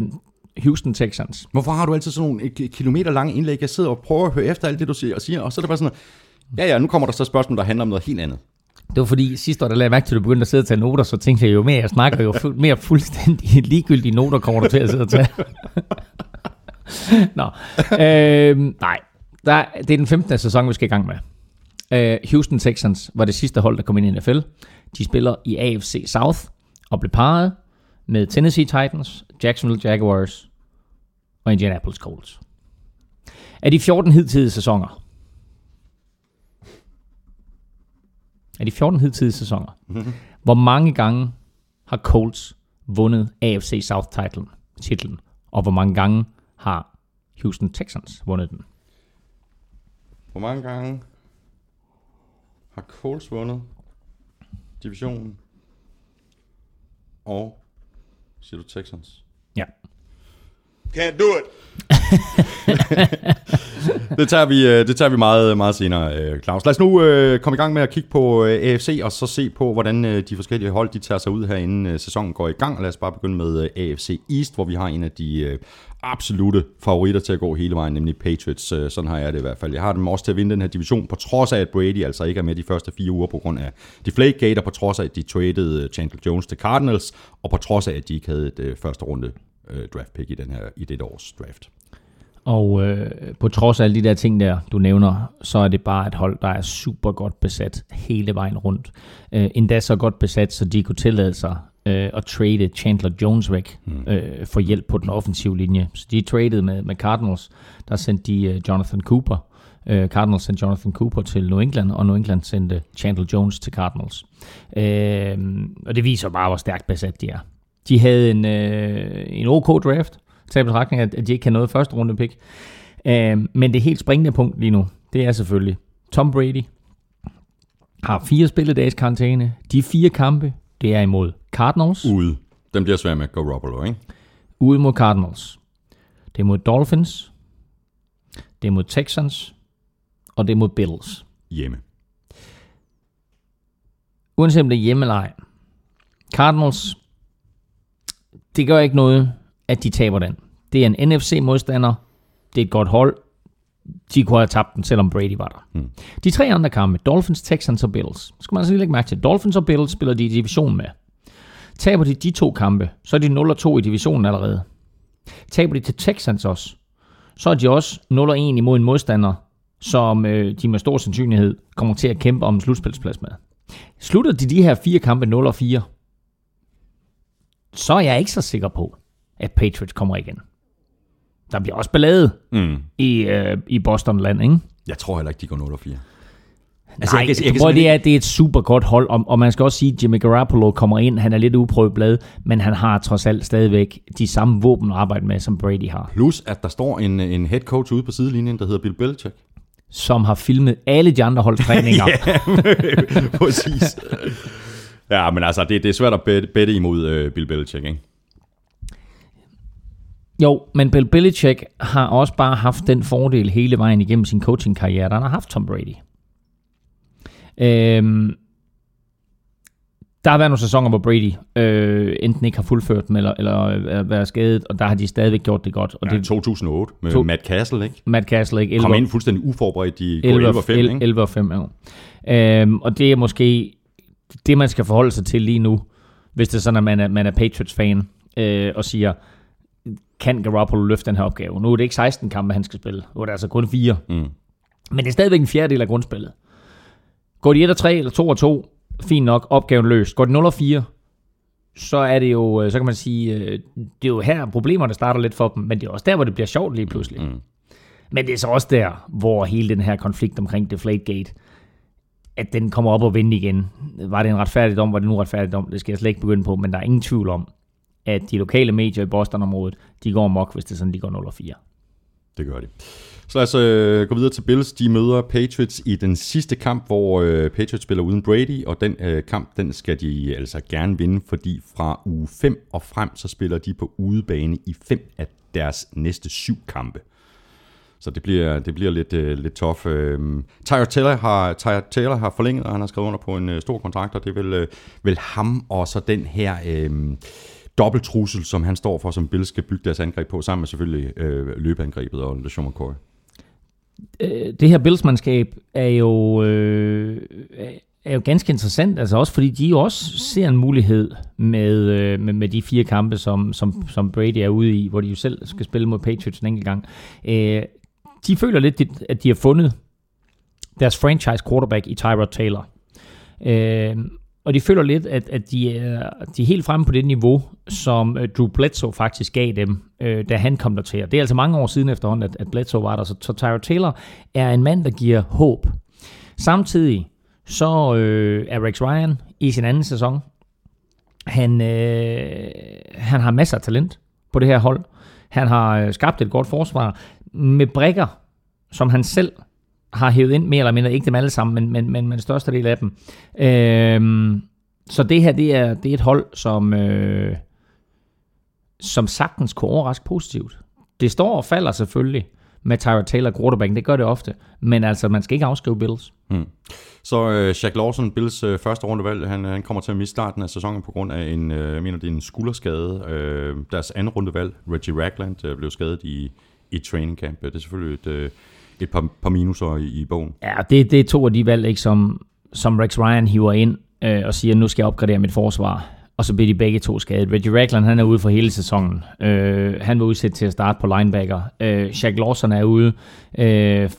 Houston Texans, Hvorfor har du altid sådan nogle ki- kilometer lange indlæg? Jeg sidder og prøver at høre efter alt det, du siger, og siger, og så er det bare sådan, ja ja, nu kommer der så spørgsmål, der handler om noget helt andet. Det var fordi sidste år, der lagde jeg mærke til, at du begyndte at sidde og tage noter, så tænkte jeg jo mere, jeg snakker jo fu- mere fuldstændig ligegyldige noter, kommer du til at sidde og tage. [LAUGHS] [LAUGHS] Nå, øh, nej. Der, det er den 15. sæson, vi skal i gang med. Øh, Houston Texans var det sidste hold, der kom ind i NFL. De spiller i AFC South og blev parret med Tennessee Titans, Jacksonville Jaguars og Indianapolis Colts. Af de 14 hidtidige sæsoner, af de 14 hidtidige sæsoner, hvor mange gange har Colts vundet AFC South titlen, titlen, og hvor mange gange har Houston Texans vundet den? Hvor mange gange har Colts vundet divisionen? Og, siger du Texans? Can't do it. [LAUGHS] Det tager vi, øh, det tager vi meget, meget senere, øh, Claus. Lad os nu øh, komme i gang med at kigge på øh, AFC, og så se på, hvordan øh, de forskellige hold de tager sig ud her, inden øh, sæsonen går i gang. Og lad os bare begynde med øh, AFC East, hvor vi har en af de øh, absolute favoritter til at gå hele vejen, nemlig Patriots. Øh, sådan har jeg det i hvert fald. Jeg har dem også til at vinde den her division, på trods af, at Brady altså ikke er med de første fire uger på grund af de Flakegate, og på trods af, at de traded øh, Chandler Jones til Cardinals, og på trods af, at de ikke havde et øh, første runde øh, draft pick i, den her, i det års draft. Og øh, på trods af alle de der ting der, du nævner, så er det bare et hold, der er super godt besat hele vejen rundt. Øh, endda så godt besat, så de kunne tillade sig øh, at trade Chandler Jones væk øh, for hjælp på den offensive linje. Så de traded med, med Cardinals, der sendte de øh, Jonathan Cooper. Øh, Cardinals sendte Jonathan Cooper til New England, og New England sendte Chandler Jones til Cardinals. Øh, og det viser bare, hvor stærkt besat de er. De havde en, øh, en OK draft, taget i betragtning, at at de ikke kan noget første runde pick. Øh, men det helt springende punkt lige nu, det er selvfølgelig Tom Brady har fire spilledages karantæne. De fire kampe, det er imod Cardinals, Ude. Den bliver svær med Garoppolo, ikke? ude mod Cardinals. Det er mod Dolphins, det er mod Texans, og det er mod Bills. Hjemme. Uanset om det er hjemme eller ej. Cardinals, det gør ikke noget, at de taber den. Det er en NFC-modstander. Det er et godt hold. De kunne have tabt den, selvom Brady var der. Hmm. De tre andre kampe, Dolphins, Texans og Bills, skal man altså lige lægge mærke til. Dolphins og Bills spiller de i division med. Taber de de to kampe, så er de 0-2 i divisionen allerede. Taber de til Texans også, så er de også 0-1 imod en modstander, som øh, de med stor sandsynlighed kommer til at kæmpe om en slutspilsplads med. Slutter de de her fire kampe 0-4, så er jeg ikke så sikker på, at Patriots kommer igen. Der bliver også ballade Mm. i, øh, i Boston-land, ikke? Jeg tror heller ikke, de går 0-4. Altså, Nej, jeg kan- jeg kan prøv, det, er, det er et super godt hold, og, og man skal også sige, at Jimmy Garoppolo kommer ind, han er lidt uprøvet blad, men han har trods alt stadigvæk de samme våben at arbejde med, som Brady har, Plus, at der står en, en head coach ude på sidelinjen, der hedder Bill Belichick. som har filmet alle de andre holds [LAUGHS] træninger. [LAUGHS] Præcis. Ja, men altså, det, det er svært at bet- bette imod øh, Bill Belichick, ikke? Jo, men Bill Belichick har også bare haft den fordel hele vejen igennem sin coaching-karriere, at han har haft Tom Brady. Øhm, der har været nogle sæsoner, hvor Brady øh, enten ikke har fuldført dem, eller, eller øh, været skadet, og der har de stadigvæk gjort det godt. Og Ja, det 2008 med To- Matt Castle, ikke? Matt Castle ikke? Kom ind fuldstændig uforberedt i 11, 11 og 5, ikke? 11 og 5, ja. Øhm, og det er måske det, man skal forholde sig til lige nu, hvis det er sådan, at man er, man er Patriots-fan, øh, og siger, kan Garoppolo løfte den her opgave? Nu er det ikke 16 kampe, han skal spille. Nu er det altså kun 4. Mm. Men det er stadigvæk en fjerdedel af grundspillet. Går de 1 og 3 eller 2 og 2, fint nok, opgaven løst. Går de 0 og 4, så er det jo, øh, så kan man sige, øh, det er jo her problemerne starter lidt for dem, men det er også der, hvor det bliver sjovt lige pludselig. Mm. Men det er så også der, hvor hele den her konflikt omkring Deflategate, at den kommer op og vinde igen. Var det en retfærdig dom? Var det nu retfærdig dom? Det skal jeg slet ikke begynde på, men der er ingen tvivl om, at de lokale medier i Boston-området, de går mok, hvis det er sådan, de går 0-4. Det gør de. Så lad os øh, gå videre til Bills. De møder Patriots i den sidste kamp, hvor øh, Patriots spiller uden Brady, og den øh, kamp, den skal de altså gerne vinde, fordi fra uge 5 og frem, så spiller de på udebane i fem af deres næste syv kampe. Så det bliver, det bliver lidt, øh, lidt tough. Øh, Tyre, Taylor har, Tyre Taylor har forlænget, og han har skrevet under på en øh, stor kontrakt, og det vil, vel, øh, vel ham og så den her øh, dobbelttrussel, som han står for, som Bills skal bygge deres angreb på, sammen med selvfølgelig øh, løbeangrebet og LeSean McCoy. Øh, det her Bills-mandskab er jo, øh, er jo ganske interessant, altså også fordi de jo også ser en mulighed med, øh, med, med de fire kampe, som, som, som Brady er ude i, hvor de jo selv skal spille mod Patriots en enkelt gang. Øh, de føler lidt, at de har fundet deres franchise quarterback i Tyrod Taylor. Øh, og de føler lidt, at, at de, er, de er helt fremme på det niveau, som øh, Drew Bledsoe faktisk gav dem, øh, da han kom der til. Det er altså mange år siden efterhånden, at, at Bledsoe var der, så, så Tyrod Taylor er en mand, der giver håb. Samtidig så øh, er Rex Ryan i sin anden sæson. Han, øh, han har masser af talent på det her hold. Han har øh, skabt et godt forsvar med brækker, som han selv har hævet ind, mere eller mindre, ikke dem alle sammen, men, men, men, men største del af dem. Øh, så det her, det er, det er et hold, som, øh, som sagtens kunne overraske positivt. Det står og falder selvfølgelig med Tyra Taylor quarterback, det gør det ofte, men altså, man skal ikke afskrive Bills. Hmm. Så øh, Jack Lawson, Bills øh, første rundevalg, han, øh, han kommer til at miste starten af sæsonen på grund af en, øh, jeg mener, det er en skulderskade. Øh, deres anden rundevalg, Reggie Ragland, øh, blev skadet i, i training camp. Det er selvfølgelig et, øh, et par, par minuser i, i bogen. Ja, det, det er to af de valg, ikke, som, som Rex Ryan hiver ind øh, og siger, nu skal jeg opgradere mit forsvar. Og så bliver de begge to skadet. Reggie Ragland, han er ude for hele sæsonen. Øh, han var udsat til at starte på linebacker. Øh, Shaq Lawson er ude. Øh,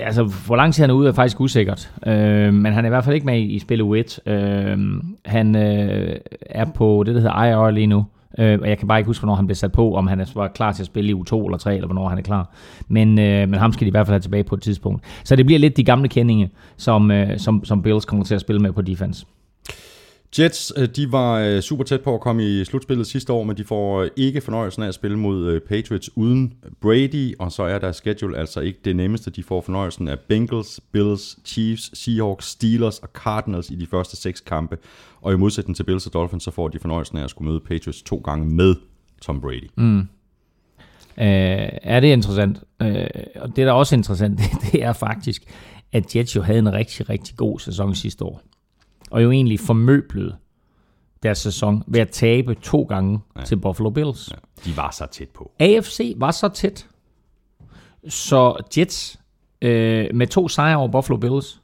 altså, hvor lang tid han er ude, er faktisk usikkert. Øh, men han er i hvert fald ikke med i, i spil U1. Øh, han øh, er på det, der hedder IR lige nu. Øh, og jeg kan bare ikke huske, hvornår han blev sat på, om han var klar til at spille i U2 eller 3, eller hvornår han er klar. Men, øh, men ham skal de i hvert fald have tilbage på et tidspunkt. Så det bliver lidt de gamle kendinge, som, øh, som, som Bills kommer til at spille med på defense. Jets, øh, de var øh, super tæt på at komme i slutspillet sidste år, men de får øh, ikke fornøjelsen af at spille mod Patriots uden Brady, og så er deres schedule altså ikke det nemmeste. De får fornøjelsen af Bengals, Bills, Chiefs, Seahawks, Steelers og Cardinals i de første seks kampe. Og i modsætning til Bills og Dolphins, så får de fornøjelsen af at skulle møde Patriots to gange med Tom Brady. Mm. Øh, er det interessant? Øh, og det, der er også interessant, det, [LAUGHS] det er faktisk, at Jets jo havde en rigtig, rigtig god sæson sidste år. Og jo egentlig formøblede deres sæson ved at tabe to gange ja. til Buffalo Bills. Ja, de var så tæt på. AFC var så tæt, så Jets øh, med to sejre over Buffalo Bills,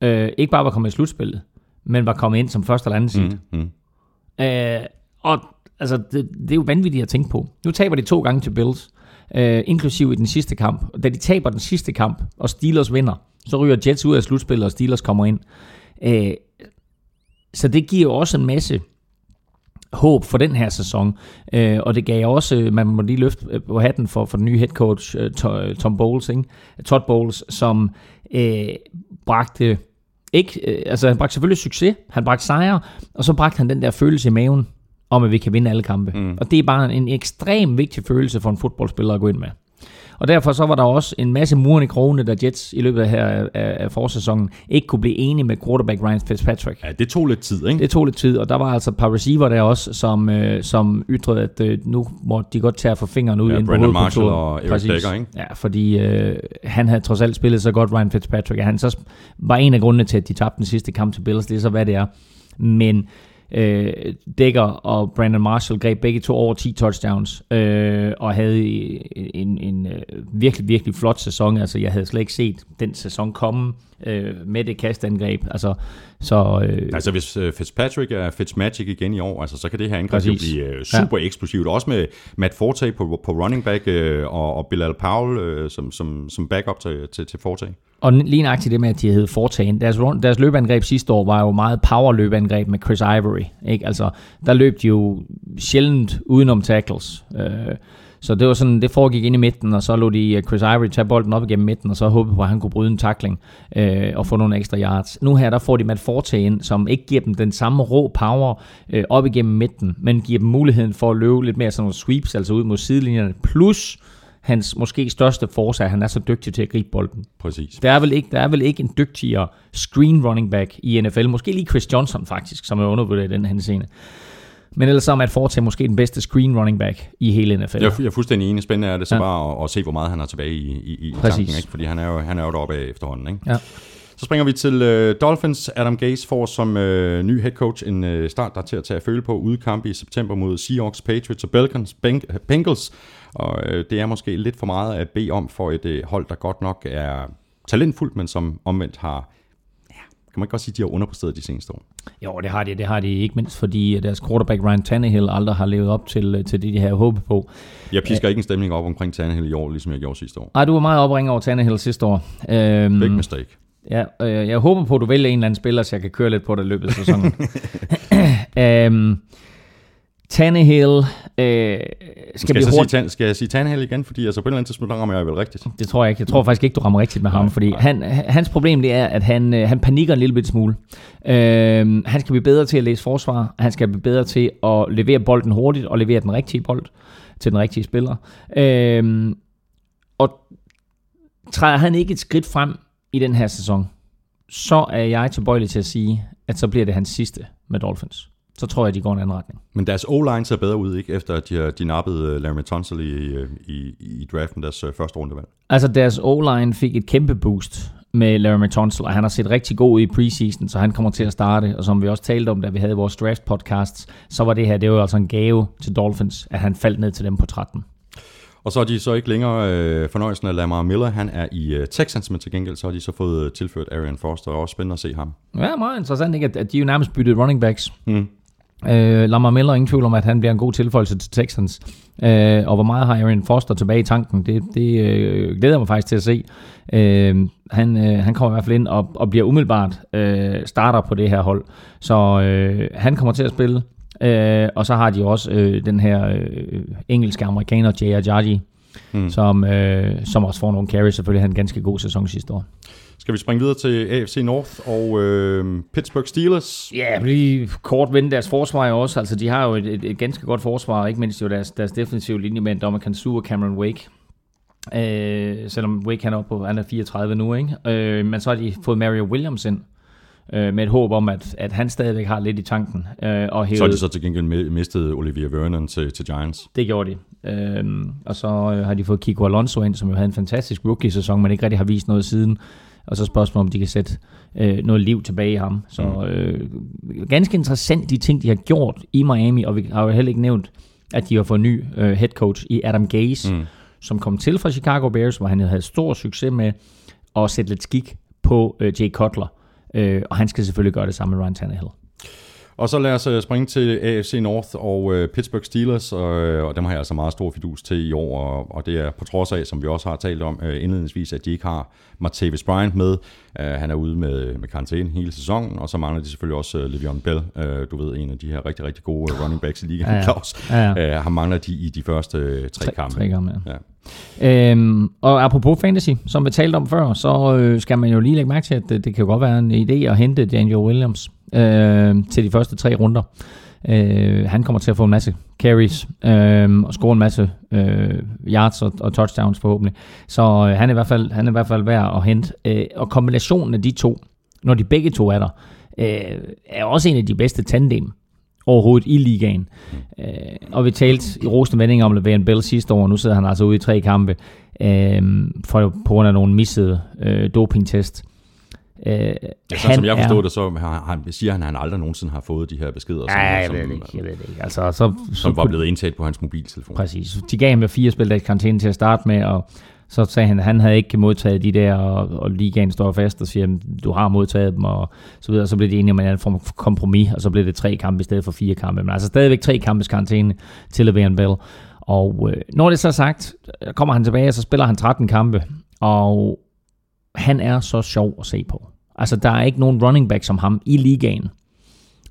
øh, ikke bare var kommet i slutspillet, men var kommet ind som første eller anden seed. Mm, mm. Øh, og altså, det, det er jo vanvittigt at tænke på. Nu taber de to gange til Bills, øh, inklusiv i den sidste kamp. Da de taber den sidste kamp, og Steelers vinder, så ryger Jets ud af slutspillet, og Steelers kommer ind. Øh, så det giver også en masse håb for den her sæson. Øh, og det gav også, man må lige løfte øh, på hatten for, for den nye head coach, øh, To- Tom Bowles, ikke? Todd Bowles, som øh, bragte ikke, øh, altså han bragte selvfølgelig succes, han bragte sejre, og så bragte han den der følelse i maven, om at vi kan vinde alle kampe. Mm. Og det er bare en ekstrem vigtig følelse for en fodboldspiller at gå ind med. Og derfor så var der også en masse muren i krogene, da Jets i løbet af, her, af, af forsæsonen ikke kunne blive enige med quarterback Ryan Fitzpatrick. Ja, det tog lidt tid, ikke? Det tog lidt tid, og der var altså et par receiver der også, som, øh, som ytrede, at øh, nu må de godt tage at få fingeren ud Ja, inde på Marshall og Eric Præcis. Ikke? Ja, fordi øh, han havde trods alt spillet så godt, Ryan Fitzpatrick, at han så var en af grundene til, at de tabte den sidste kamp til Bills. Det er så, hvad det er. Men øh, Dækker og Brandon Marshall greb begge to over 10 touchdowns, øh, og havde en, en en øh, virkelig, virkelig flot sæson. Altså, jeg havde slet ikke set den sæson komme øh, med det kastangreb. Altså, så, øh, Altså hvis uh, Fitzpatrick er Fitzmagic igen i år, altså, så kan det her angreb jo blive uh, super ja. eksplosivt. Også med Matt Forte på, på running back uh, og, og Bilal Powell uh, som, som, som backup til, til, til Forte. Og lige nøjagtigt det med, at de hed foretagen. Deres, deres løbeangreb sidste år var jo meget power løbeangreb med Chris Ivory. Ikke? Altså, der løb de jo sjældent udenom tackles. Øh, så det var sådan, det foregik ind i midten, og så lå de øh, Chris Ivory tage bolden op igennem midten, og så håbede på, at han kunne bryde en tackling øh, og få nogle ekstra yards. Nu her, der får de Matt Forte ind, som ikke giver dem den samme rå power øh, op igennem midten, men giver dem muligheden for at løbe lidt mere sådan nogle sweeps, altså ud mod sidelinjerne, plus hans måske største force er, at han er så dygtig til at gribe bolden. Præcis. Der er, vel ikke, der er vel ikke en dygtigere screen running back i NFL. Måske lige Chris Johnson faktisk, som er undervurderet i den her scene. Men ellers så er Matt Forte måske den bedste screen running back i hele NFL. Jeg, jeg er fuldstændig enig. Spændende er det så Ja. bare at, at se, hvor meget han har tilbage i, i, i Præcis. tanken. Ikke? Fordi han er jo, han er jo deroppe af efterhånden. Ikke? Ja. Så springer vi til øh, Dolphins. Adam Gase får som øh, ny head coach en øh, start, der er til at tage at føle på udkampe i september mod Seahawks, Patriots og Bengals. Beng- Bengals. Og øh, det er måske lidt for meget at bede om for et øh, hold, der godt nok er talentfuldt, men som omvendt har, kan man ikke godt sige, de har underpræsteret de seneste år. Jo, det har de. Det har de ikke mindst, fordi deres quarterback Ryan Tannehill aldrig har levet op til, til det, de havde håbet på. Jeg pisker ikke en stemning op omkring Tannehill i år, ligesom jeg gjorde sidste år. Ej, du var meget opringer over Tannehill sidste år. Øhm, Big mistake. Ja, øh, jeg håber på, at du vælger en eller anden spiller, så jeg kan køre lidt på det løbet af sæsonen. [LAUGHS] øhm, Tannehill, øh, skal, Skal, sige, hurtigt... Tan- skal jeg sige Tannehill igen? Fordi altså, på et eller andet tidspunkt, der rammer jeg vel rigtigt. Det tror jeg ikke. Jeg tror faktisk ikke, du rammer rigtigt med ham, fordi han, hans problem det er, at han, øh, han panikker en lille bit smule. Øh, han skal blive bedre til at læse forsvar. Han skal blive bedre til at levere bolden hurtigt og levere den rigtige bold til den rigtige spiller. Øh, og træder han ikke et skridt frem i den her sæson, så er jeg tilbøjelig til at sige, at så bliver det hans sidste med Dolphins. Så tror jeg, de går en anden retning. Men deres O-line ser bedre ud, ikke? Efter at de, har- de nappede øh, Larry Tunsil i, øh, i, i draften, deres øh, første rundevalg. Altså deres O-line fik et kæmpe boost med Laramie Tunsil, og han har set rigtig god ud i preseason, så han kommer til at starte. Og som vi også talte om, da vi havde vores draft podcasts, så var det her, det var altså en gave til Dolphins, at han faldt ned til dem på 13. Og så er de så ikke længere øh, fornøjelsen af Lamar Miller. Han er i øh, Texans, men til gengæld så har de så fået tilført Arian Foster. Og også spændende at se ham. Ja, meget interessant, ikke? At, at de jo nærmest byttede running backs. Mm. Øh, Lamar Miller, ingen tvivl om, at han bliver en god tilføjelse til Texans. Øh, og hvor meget har Aaron Foster tilbage i tanken, det, det øh, glæder jeg mig faktisk til at se. Øh, han, øh, han kommer i hvert fald ind og, og bliver umiddelbart øh, starter på det her hold. Så øh, han kommer til at spille. Øh, og så har de også øh, den her øh, engelske amerikaner, Jay Ajayi, mm. som, øh, som også får nogle carries. Selvfølgelig havde en ganske god sæson sidste år. Skal vi springe videre til AFC North og øh, Pittsburgh Steelers? Ja, yeah, lige kort vende deres forsvar jo også. Altså, de har jo et, et, et ganske godt forsvar, ikke mindst jo deres, deres defensive linje med Dominic Kansu og Cameron Wake. Øh, selvom Wake han er, oppe på, han er 34 nu, ikke? Øh, men så har de fået Mario Williams ind, øh, med et håb om, at, at han stadigvæk har lidt i tanken. Øh, og hævet, Så har de så til gengæld mi- mistet Olivia Vernon til, til Giants. Det gjorde de. Øh, og så øh, har de fået Kiko Alonso ind, som jo havde en fantastisk rookie-sæson, men ikke rigtig har vist noget siden. Og så spørgsmålet, om de kan sætte øh, noget liv tilbage i ham. Så øh, ganske interessant, de ting, de har gjort i Miami, og vi har jo heller ikke nævnt, at de har fået ny øh, head coach i Adam Gase, mm. som kom til fra Chicago Bears, hvor han havde stor succes med at sætte lidt skik på øh, Jay Cutler. Øh, og han skal selvfølgelig gøre det samme med Ryan Tannehill. Og så lad os øh, springe til AFC North og øh, Pittsburgh Steelers, og, øh, og dem har jeg altså meget stor fidus til i år, og, og det er på trods af, som vi også har talt om øh, indledningsvis, at de ikke har Martavis Bryant med. Uh, han er ude med, med karantæne hele sæsonen, og så mangler de selvfølgelig også uh, Le'Veon Bell, uh, du ved, en af de her rigtig, rigtig gode uh, running backs i ligaen, Ja, ja. Claus. Ja, ja. Uh, han mangler de i de første uh, tre, kampe. Tre kampe, ja. Ja. Øhm, og apropos fantasy, som vi talte om før, så øh, skal man jo lige lægge mærke til, at det, det kan jo godt være en idé at hente Daniel Williams øh, til de første tre runder. Øh, han kommer til at få en masse carries øh, og score en masse øh, yards og, og touchdowns forhåbentlig. Så øh, han, er i hvert fald, han er i hvert fald værd at hente. Øh, og kombinationen af de to, når de begge to er der, øh, er også en af de bedste tandem overhovedet i ligaen. Øh, og vi talte i rosende vendinger om Le'Veon Bell sidste år, og nu sidder han altså ude i tre kampe øh, for, på grund af nogle missede øh, dopingtest. Øh, Ja, sådan som jeg forstod det, så har, han, siger han, at han aldrig nogensinde har fået de her beskeder, Ja, jeg som, ved det ikke, jeg ved det ikke. Altså, så, så som var kunne- blevet indtaget på hans mobiltelefon. Præcis. De gav ham jo fire spildags karantæne til at starte med, og så sagde han, at han havde ikke modtaget de der, og, og ligaen står fast og siger, at du har modtaget dem, og så videre. Så blev det enige om en anden form for kompromis, og så blev det tre kampe i stedet for fire kampe. Men altså stadigvæk tre kampes karantæne til Le'Veon Bell. Og øh, når det så er sagt, kommer han tilbage, og så spiller han 13 kampe, og han er så sjov at se på. Altså, der er ikke nogen running back som ham i ligaen.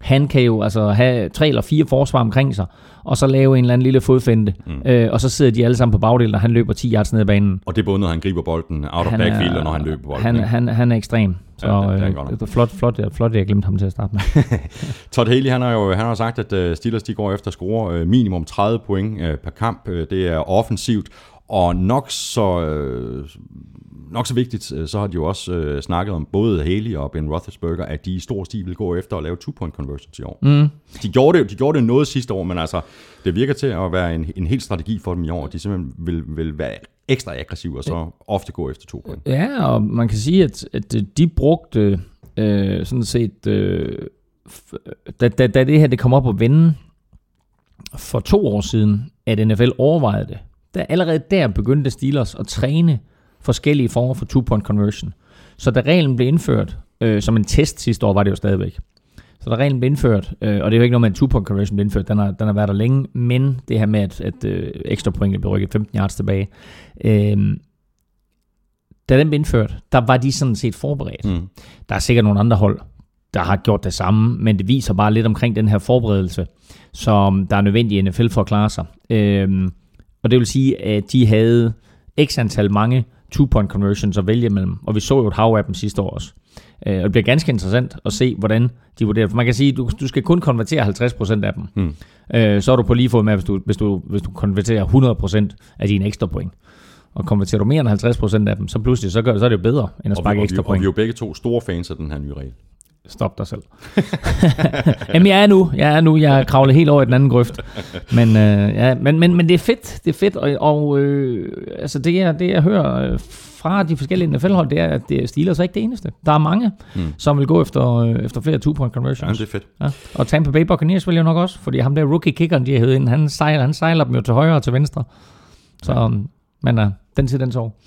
Han kan jo altså have tre eller fire forsvar omkring sig, og så lave en eller anden lille fodfinde, mm. øh, og så sidder de alle sammen på bagdelen, og han løber 10 yards ned ad banen. Og det er både, når han griber bolden out of backfield, og når han løber bolden. Han, ikke? han, han er ekstrem. Så Ja, det- det er det, flot, flot, flot, flot, jeg glemte ham til at starte med. [LAUGHS] Todd Haley, han har jo han har sagt, at øh, Steelers de går efter at score øh, minimum 30 point øh, per kamp. Øh, Det er offensivt, og nok så, øh, nok så vigtigt, øh, så har de jo også øh, snakket om både Haley og Ben Roethlisberger, at de i stor stil vil gå efter at lave two-point conversions i år. Mm. De, gjorde det, de gjorde det noget sidste år, men altså, det virker til at være en, en helt strategi for dem i år. De simpelthen vil, vil være ekstra aggressive, og så ofte gå efter to point. Ja, og man kan sige, at, at de brugte øh, sådan set, øh, da, da, da det her det kom op at vende for to år siden, at NFL overvejede det, der allerede der begyndte Steelers at træne forskellige former for two-point conversion. Så da reglen blev indført, øh, som en test sidste år var det jo stadigvæk, så da reglen blev indført, øh, og det er jo ikke noget med en two-point conversion blev indført, den har, den har været der længe, men det her med, at, at øh, ekstra point blev rykket 15 yards tilbage, øh, da den blev indført, der var de sådan set forberedt. Mm. Der er sikkert nogle andre hold, der har gjort det samme, men det viser bare lidt omkring den her forberedelse, som der er nødvendig i NFL for at klare sig. Øhm, og det vil sige, at de havde x antal mange two-point conversions at vælge mellem, og vi så jo et hav af dem sidste år også. Øh, og det bliver ganske interessant at se, hvordan de vurderer. For man kan sige, at du, du skal kun konvertere 50% af dem. Mm. Øh, så er du på lige fod med, hvis du, hvis du, hvis du konverterer 100% af dine ekstra point. Og konverterer du mere end 50% af dem, så pludselig så, gør, så er det jo bedre, end at Og, vi, sparke og, vi, ekstra og point. vi er jo begge to store fans af den her nye regel. Stop dig selv. [LAUGHS] Jamen, jeg er nu. Jeg er nu. Jeg er kravlet helt over i den anden grøft. Men, øh, ja, men, men, men det er fedt. Det er fedt. Og, og øh, altså det, jeg, det, jeg hører øh, fra de forskellige NFL-hold, det er, at det Steelers er ikke det eneste. Der er mange, mm. som vil gå efter, øh, efter flere two-point Ja, conversions. det er fedt. Ja. Og Tampa Bay Buccaneers vil jo nok også, fordi ham der rookie-kickeren, de har hævet ind, han sejler, han sejler dem jo til højre og til venstre. Så, ja. men uh, den til den sov.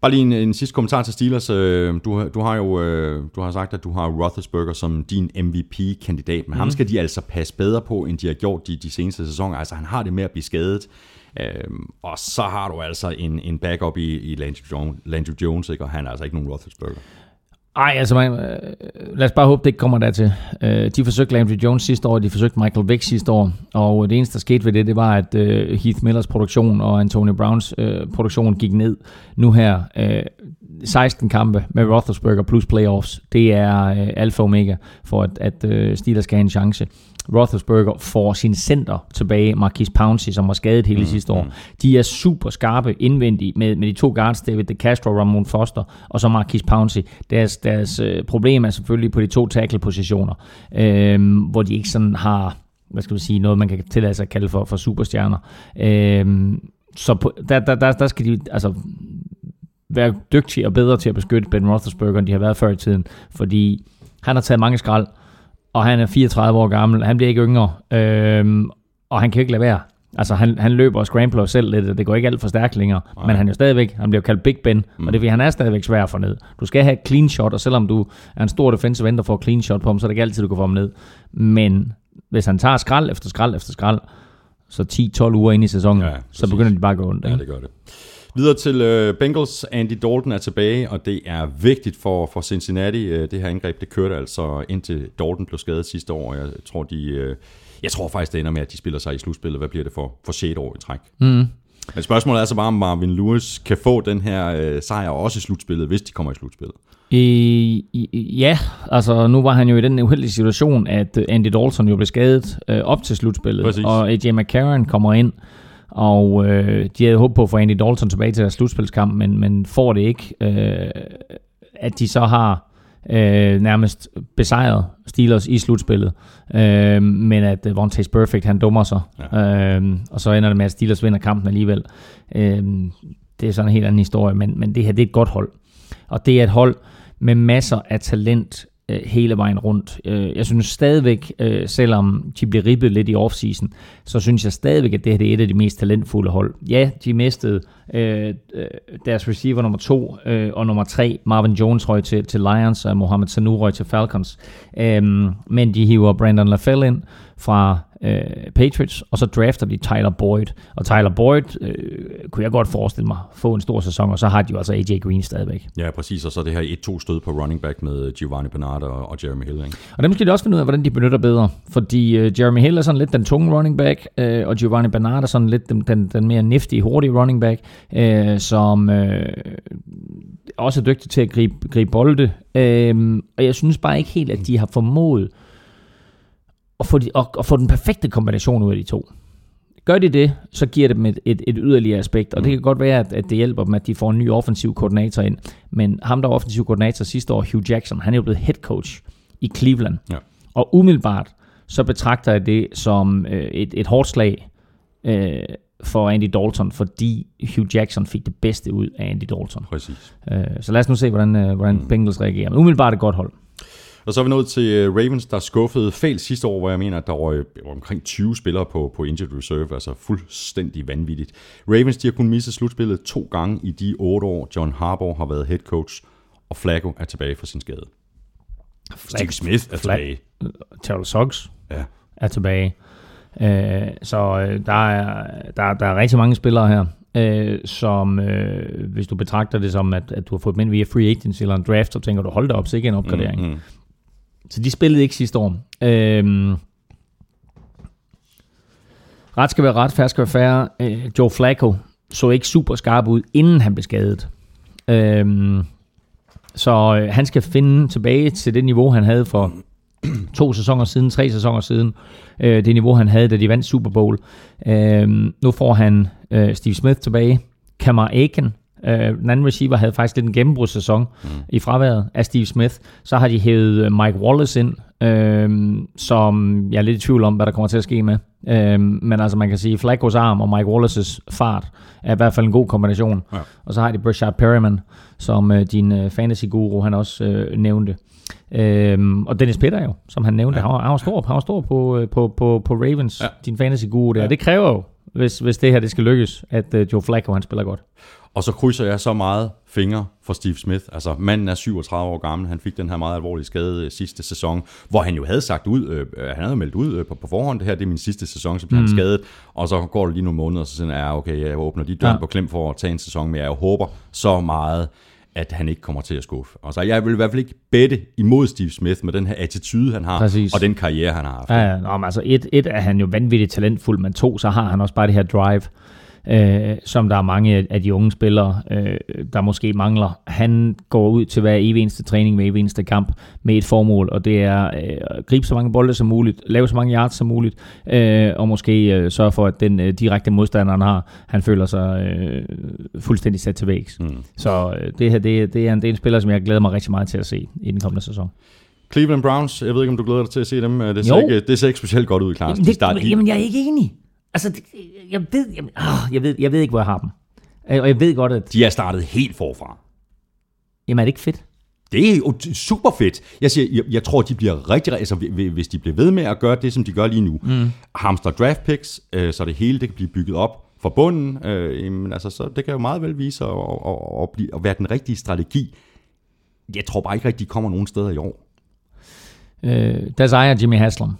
Bare lige en, en sidste kommentar til Steelers. Øh, Du, du har jo øh, du har sagt, at du har Roethlisberger som din MVP-kandidat, men mm. ham skal de altså passe bedre på, end de har gjort de, de seneste sæsoner. Altså, han har det med at blive skadet. Øhm, og så har du altså en, en backup i, i Landry, Jones, Landry Jones, ikke? og han er altså ikke nogen Roethlisberger. Ej, altså, man, øh, lad os bare håbe, det ikke kommer dertil. Øh, de forsøgte Landry Jones sidste år, de forsøgte Michael Vick sidste år, og det eneste, der skete ved det, det var, at øh, Heath Millers produktion og Antonio Browns øh, produktion gik ned. Nu her, øh, 16 kampe med Roethlisberger plus playoffs, det er øh, alfa og omega for, at, at øh, Steelers skal have en chance. Roethlisberger får sin center tilbage, Marquis Pouncey, som var skadet hele mm, sidste år. De er super skarpe indvendigt med, med de to guards, David DeCastro og Ramon Foster, og så Marquis Pouncey. Deres, deres øh, problem er selvfølgelig på de to tackle-positioner, øh, hvor de ikke sådan har hvad skal vi sige, noget man kan tillade sig at kalde for, for superstjerner. Øh, så på, der, der, der, der skal de altså være dygtige og bedre til at beskytte Ben Roethlisberger, end de har været før i tiden, fordi han har taget mange skrald, og han er 34 år gammel, han bliver ikke yngre, øhm, og han kan ikke lade være. Altså, han, han løber og scrambler selv lidt, og det går ikke alt for stærkt længere, Nej. men han er jo stadigvæk, han bliver kaldt Big Ben, mm. og det er fordi, han er stadigvæk svær få ned. Du skal have et clean shot, og selvom du er en stor defensive end, der får clean shot på ham, så er det ikke altid, du kan få ham ned. Men hvis han tager skrald efter skrald efter skrald, så 10-12 uger ind i sæsonen, Ja, så begynder de bare at gå ondt. Ja, det gør det. Videre til øh, Bengals. Andy Dalton er tilbage, og det er vigtigt for, for Cincinnati. Øh, det her angreb, det kørte altså indtil Dalton blev skadet sidste år. Jeg tror, de, øh, jeg tror faktisk, det ender med, at de spiller sig i slutspillet. Hvad bliver det for, for 6 år i træk? Mm. Men spørgsmålet er så bare, om Marvin Lewis kan få den her øh, sejr også i slutspillet, hvis de kommer i slutspillet. I, i, ja, altså nu var han jo i den uheldige situation, at Andy Dalton jo blev skadet øh, op til slutspillet, Præcis. og AJ McCarron kommer ind, og øh, de havde håbet på at få Andy Dalton tilbage til deres slutspilskamp, men, men får det ikke. Øh, at de så har øh, nærmest besejret Steelers i slutspillet, øh, men at øh, Vontaze Perfect, han dummer sig, ja. øh, og så ender det med, at Steelers vinder kampen alligevel. Øh, det er sådan en helt anden historie, men, men det her det er et godt hold. Og det er et hold med masser af talent øh, hele vejen rundt. Øh, jeg synes stadigvæk, øh, selvom de bliver ribbet lidt i offseason, så synes jeg stadigvæk, at det her det er et af de mest talentfulde hold. Ja, de mistede øh, øh, deres receiver nummer to øh, og nummer tre, Marvin Jones røg til, til Lions, og Mohamed Sanu røg til Falcons. Øh, men de hiver Brandon LaFell ind fra øh, Patriots, og så drafter de Tyler Boyd. Og Tyler Boyd øh, kunne jeg godt forestille mig få en stor sæson, og så har de jo altså AJ Green stadigvæk. Ja, præcis, og så det her 1-2 stød på running back med Giovanni Bernard og, og Jeremy Hill. Ikke? Og dem skal de også finde ud af, hvordan de benytter bedre. Fordi øh, Jeremy Hill er sådan lidt den tunge running back, øh, og Giovanni Bernard er sådan lidt den, den, den mere niftige, hurtige running back, øh, som øh, også er dygtig til at gribe, gribe bolde. Øh, og jeg synes bare ikke helt, at de har formået at få, de, at, at få den perfekte kombination ud af de to. Gør de det, så giver det dem et, et, et yderligere aspekt, og det kan godt være, at, at det hjælper dem, at de får en ny offensiv koordinator ind. Men ham, der var offensiv koordinator sidste år, Hugh Jackson, han er jo blevet head coach i Cleveland. Ja. Og umiddelbart, så betragter jeg det som øh, et, et hårdt slag øh, for Andy Dalton, fordi Hugh Jackson fik det bedste ud af Andy Dalton. Præcis. Øh, så lad os nu se, hvordan, øh, hvordan Bengals reagerer. Men umiddelbart et godt hold. Og så er vi nået til øh, Ravens, der skuffede fælt sidste år, hvor jeg mener, at der var omkring 20 spillere på, på injured reserve, altså fuldstændig vanvittigt. Ravens, de har kun misset slutspillet to gange i de otte år, John Harbaugh har været head coach, og Flacco er tilbage fra sin skade. Steve Smith er Fla- tilbage. Terrell Suggs Ja. er tilbage. Øh, så øh, der, er, der, der er rigtig mange spillere her, øh, som øh, hvis du betragter det som, at, at du har fået dem ind via free agency eller en draft, så tænker du, hold da op, sikke en opgradering. Mm, mm. Så de spillede ikke sidste år. Øhm, ret skal være ret, færre skal være færre. Øh, Joe Flacco så ikke super skarp ud, inden han blev skadet. Øhm, så øh, han skal finde tilbage til det niveau, han havde for [CLEARS THROAT] to sæsoner siden, tre sæsoner siden. Øh, det niveau, han havde, da de vandt Super Bowl. Øhm, nu får han øh, Steve Smith tilbage. Kamar Aiken, øh, den anden receiver, havde faktisk lidt en gennembrudssæson mm. i fraværet af Steve Smith. Så har de hævet øh, Mike Wallace ind, øh, som jeg er lidt i tvivl om, hvad der kommer til at ske med. Øh, men altså man kan sige, Flaccos arm og Mike Wallaces fart er i hvert fald en god kombination. Ja. Og så har de Brashard Perryman, som øh, din øh, fantasy-guru han også øh, nævnte. Øhm, og Dennis Pitter jo, som han nævnte, ja. han, var, han var stor, han var stor på, øh, på, på, på Ravens, Ja. din fantasy-guru der. Ja. Det kræver jo, hvis, hvis det her det skal lykkes, at øh, Joe Flacco han spiller godt. Og så krydser jeg så meget fingre for Steve Smith. Altså, manden er 37 år gammel. Han fik den her meget alvorlige skade øh, sidste sæson, hvor han jo havde sagt ud, øh, han havde meldt ud øh, på, på forhånd, det her det er min sidste sæson, så bliver mm. han skadet. Og så går det lige nogle måneder, og så siger han, ja, okay, jeg åbner de døren. Ja. på klem for at tage en sæson, men jeg håber så meget, at han ikke kommer til at skuffe. Altså, jeg vil i hvert fald ikke bette imod Steve Smith med den her attitude, han har, Præcis. og den karriere, han har haft. Ja, ja, nå, men altså et, et er han jo vanvittigt talentfuld, men to, så har han også bare det her drive, øh, som der er mange af- de unge spillere, øh, der måske mangler. Han går ud til hver evig eneste træning, hver evig eneste kamp med et formål, og det er øh, at gribe så mange bolde som muligt, lave så mange yards som muligt, øh, og måske øh, sørge for, at den øh, direkte modstander, han har, han føler sig øh, fuldstændig sat til vægs. Mm. Så øh, det her, det, det, er en, det er en spiller, som jeg glæder mig rigtig meget til at se i den kommende sæson. Cleveland Browns, jeg ved ikke, om du glæder dig til at se dem. Øh, Det ser, Jo. ikke, det ser ikke specielt godt ud, Klaas. Jamen, det, jamen, jeg er ikke enig. Altså, det, jeg, ved, ah, jeg, ved, jeg ved ikke, hvor jeg har dem. Øh, Og jeg ved godt, at... De er startet helt forfra. Jamen, er det ikke fedt? Det er jo super fedt. Jeg, siger, jeg, jeg tror, de bliver rigtig, altså hvi- hvis de bliver ved med at gøre det, som de gør lige nu, mm. hamster draft picks, øh, så det hele det kan blive bygget op fra bunden, øh, jamen, altså, så det kan jo meget vel vise at, at, at, at, blive, at være den rigtige strategi. Jeg tror bare ikke rigtig, de kommer nogen steder i år. Øh, deres ejer, Jimmy Haslam,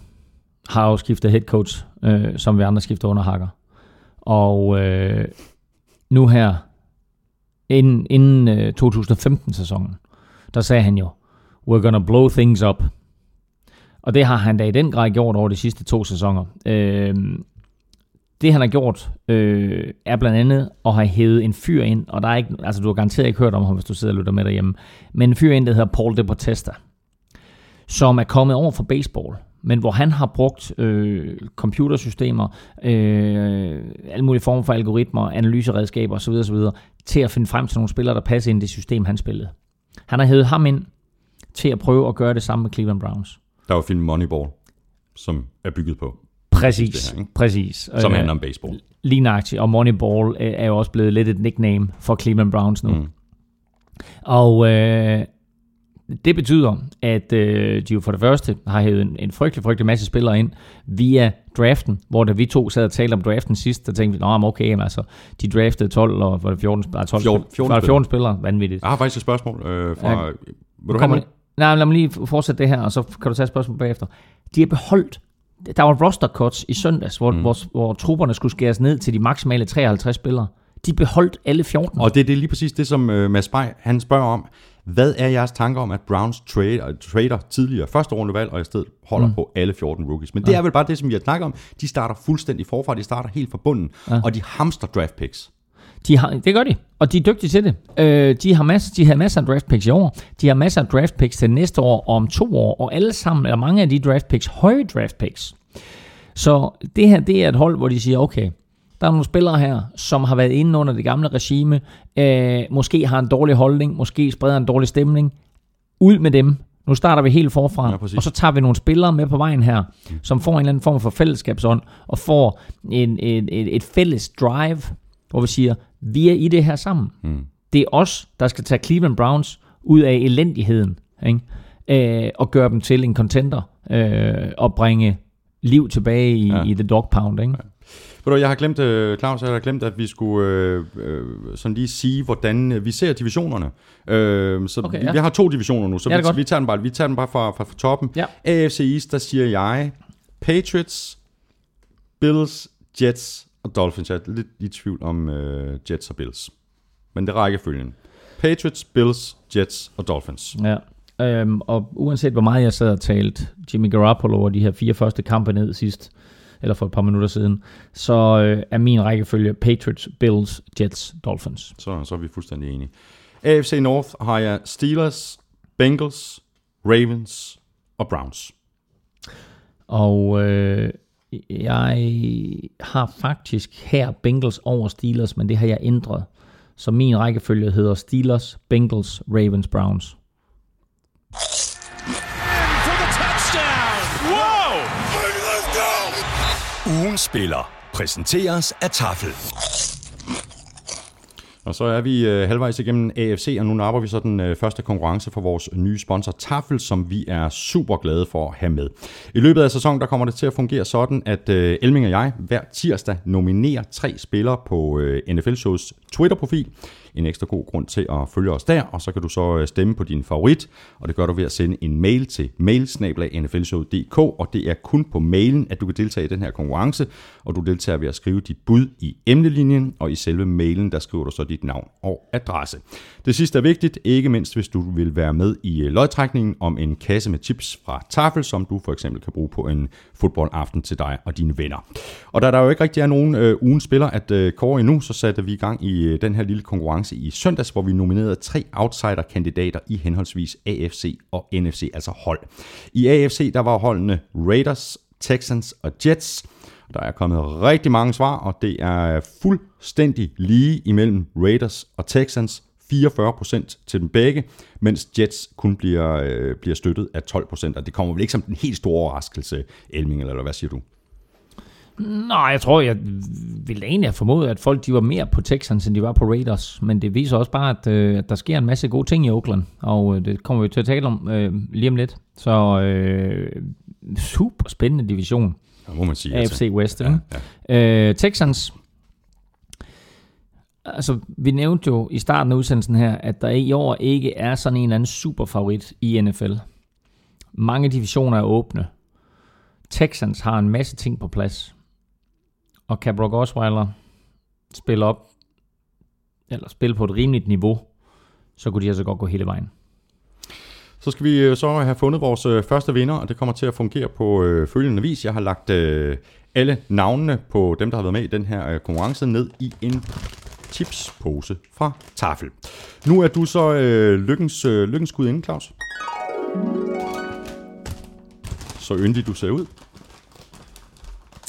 har jo skiftet head coach, øh, som vi andre skifter under hakker. Og øh, nu her, inden, inden øh, 2015-sæsonen, der sagde han jo, we're gonna blow things up. Og det har han da i den grad gjort over de sidste to sæsoner. Øh, det han har gjort, øh, er blandt andet at have hævet en fyr ind, og der er ikke, altså du har garanteret ikke hørt om ham, hvis du sidder og lytter med derhjemme, men en fyr ind, der hedder Paul de Potesta, som er kommet over for baseball, men hvor han har brugt øh, computersystemer, øh, alle mulige former for algoritmer, analyseredskaber osv., osv., til at finde frem til nogle spillere, der passer ind i det system, han spillede. Han har hævet ham ind til at prøve at gøre det samme med Cleveland Browns. Der var filmen Moneyball, som er bygget på, Præcis, her, præcis. som Øh, handler om baseball. Lige nøjagtigt, og Moneyball øh, er jo også blevet lidt et nickname for Cleveland Browns nu. Mm. Og øh, det betyder, at øh, de jo for det første har hævet en, en frygtelig, frygtelig masse spillere ind via draften, hvor da vi to sad og talte om draften sidst, der tænkte vi, men okay, jamen, altså, de draftede 12, og var det 14, nej, 12 14 spil- var det 14 spillere, vanvittigt. Jeg har faktisk et spørgsmål øh, fra... Ja. Vil du have nej, lad mig lige fortsætte det her, og så kan du tage et spørgsmål bagefter. De har beholdt, der var roster cuts i søndags, hvor, mm. hvor, hvor trupperne skulle skæres ned til de maksimale 53 spillere. De beholdt alle 14. Og det, det er lige præcis det, som øh, Mads Bay, han spørger om. Hvad er jeres tanker om, at Browns trader, trader tidligere første rundevalg, og i stedet holder mm. på alle 14 rookies? Men det er vel bare det, som vi har snakket om. De starter fuldstændig forfra, de starter helt fra bunden, ja. og de hamster draft picks. De har, det gør de, og de er dygtige til det. Øh, de, har masser, de har masser af draft picks i år. De har masser af draft picks til næste år og om to år, og alle sammen, eller mange af de draft picks, høje draft picks. Så det her, det er et hold, hvor de siger, okay, der er nogle spillere her, som har været inde under det gamle regime, øh, måske har en dårlig holdning, måske spreder en dårlig stemning. Ud med dem. Nu starter vi helt forfra, Ja, ja, præcis. og så tager vi nogle spillere med på vejen her, som får en eller anden form for fællesskabsånd, og får en, en, et, et fælles drive, hvor vi siger, vi er i det her sammen. Mm. Det er os, der skal tage Cleveland Browns ud af elendigheden, ikke? Øh, og gøre dem til en contender, øh, og bringe liv tilbage i, Ja. ja. i The Dog Pound. Ikke? Ved du, jeg har glemt, øh, Claus, jeg har glemt, at vi skulle øh, øh, sådan lige sige, hvordan øh, vi ser divisionerne. Øh, så Okay, vi, ja. vi har to divisioner nu, så Ja, vi, vi, tager den bare, vi tager den bare fra, fra, fra toppen. Ja. AFC East, der siger jeg Patriots, Bills, Jets og Dolphins. Jeg er lidt i tvivl om øh, Jets og Bills. Men det er rækkefølgen. Patriots, Bills, Jets og Dolphins. Ja. Øhm, og uanset hvor meget jeg sad og talt Jimmy Garoppolo over de her fire første kampe ned sidst, eller for et par minutter siden, så øh, er min rækkefølge Patriots, Bills, Jets, Dolphins. Så, så er vi fuldstændig enige. AFC North har jeg Steelers, Bengals, Ravens og Browns. Og øh, jeg har faktisk her Bengals over Steelers, men det har jeg ændret. Så min rækkefølge hedder Steelers, Bengals, Ravens, Browns. Ugen spiller præsenteres af Tafel. Og så er vi øh, halvvejs igennem AFC, og nu napper vi så den øh, første konkurrence for vores nye sponsor Tafel, som vi er super glade for at have med. I løbet af sæsonen, der kommer det til at fungere sådan, at øh, Elming og jeg hver tirsdag nominerer tre spillere på øh, NFL Shows Twitter-profil. En ekstra god grund til at følge os der, og så kan du så øh, stemme på din favorit, og det gør du ved at sende en mail til mailsnablag.nflshow.dk, og det er kun på mailen, at du kan deltage i den her konkurrence, og du deltager ved at skrive dit bud i emnelinjen, og i selve mailen, der skriver du så dit navn og adresse. Det sidste er vigtigt, ikke mindst hvis du vil være med i øh, lodtrækningen om en kasse med chips fra Tafel, som du for eksempel kan bruge på en fodboldaften til dig og dine venner. Og da der jo ikke rigtig er nogen øh, ugen spiller at øh, kåre endnu, så satte vi i gang i øh, den her lille konkurrence i søndags, hvor vi nominerede tre outsider-kandidater i henholdsvis AFC og NFC, altså hold. I AFC der var holdene Raiders, Texans og Jets. Der er kommet rigtig mange svar, og det er fuldstændig lige imellem Raiders og Texans. 44% til dem begge, mens Jets kun bliver, øh, bliver støttet af 12%, og det kommer vel ikke som den helt store overraskelse, Elming, eller hvad siger du? Nej, jeg tror, jeg ville egentlig have formodet, at folk de var mere på Texans, end de var på Raiders. Men det viser også bare, at, øh, at der sker en masse gode ting i Oakland. Og øh, det kommer vi til at tale om øh, lige om lidt. Så øh, super spændende division. Ja, må man sige. AFC West. Ja, Ja, øh, Texans. Altså, vi nævnte jo i starten af udsendelsen her, at der i år ikke er sådan en eller anden super favorit i NFL. Mange divisioner er åbne. Texans har en masse ting på plads. Og kan Brock Osweiler spille op, eller spille på et rimeligt niveau, så kunne de altså godt gå hele vejen. Så skal vi øh, så have fundet vores øh, første vinder, og det kommer til at fungere på øh, følgende vis. Jeg har lagt øh, alle navnene på dem, der har været med i den her øh, konkurrence, ned i en chipspose fra Tafel. Nu er du så øh, lykkens, øh, lykkens skud inden, Claus. Så yndig du ser ud.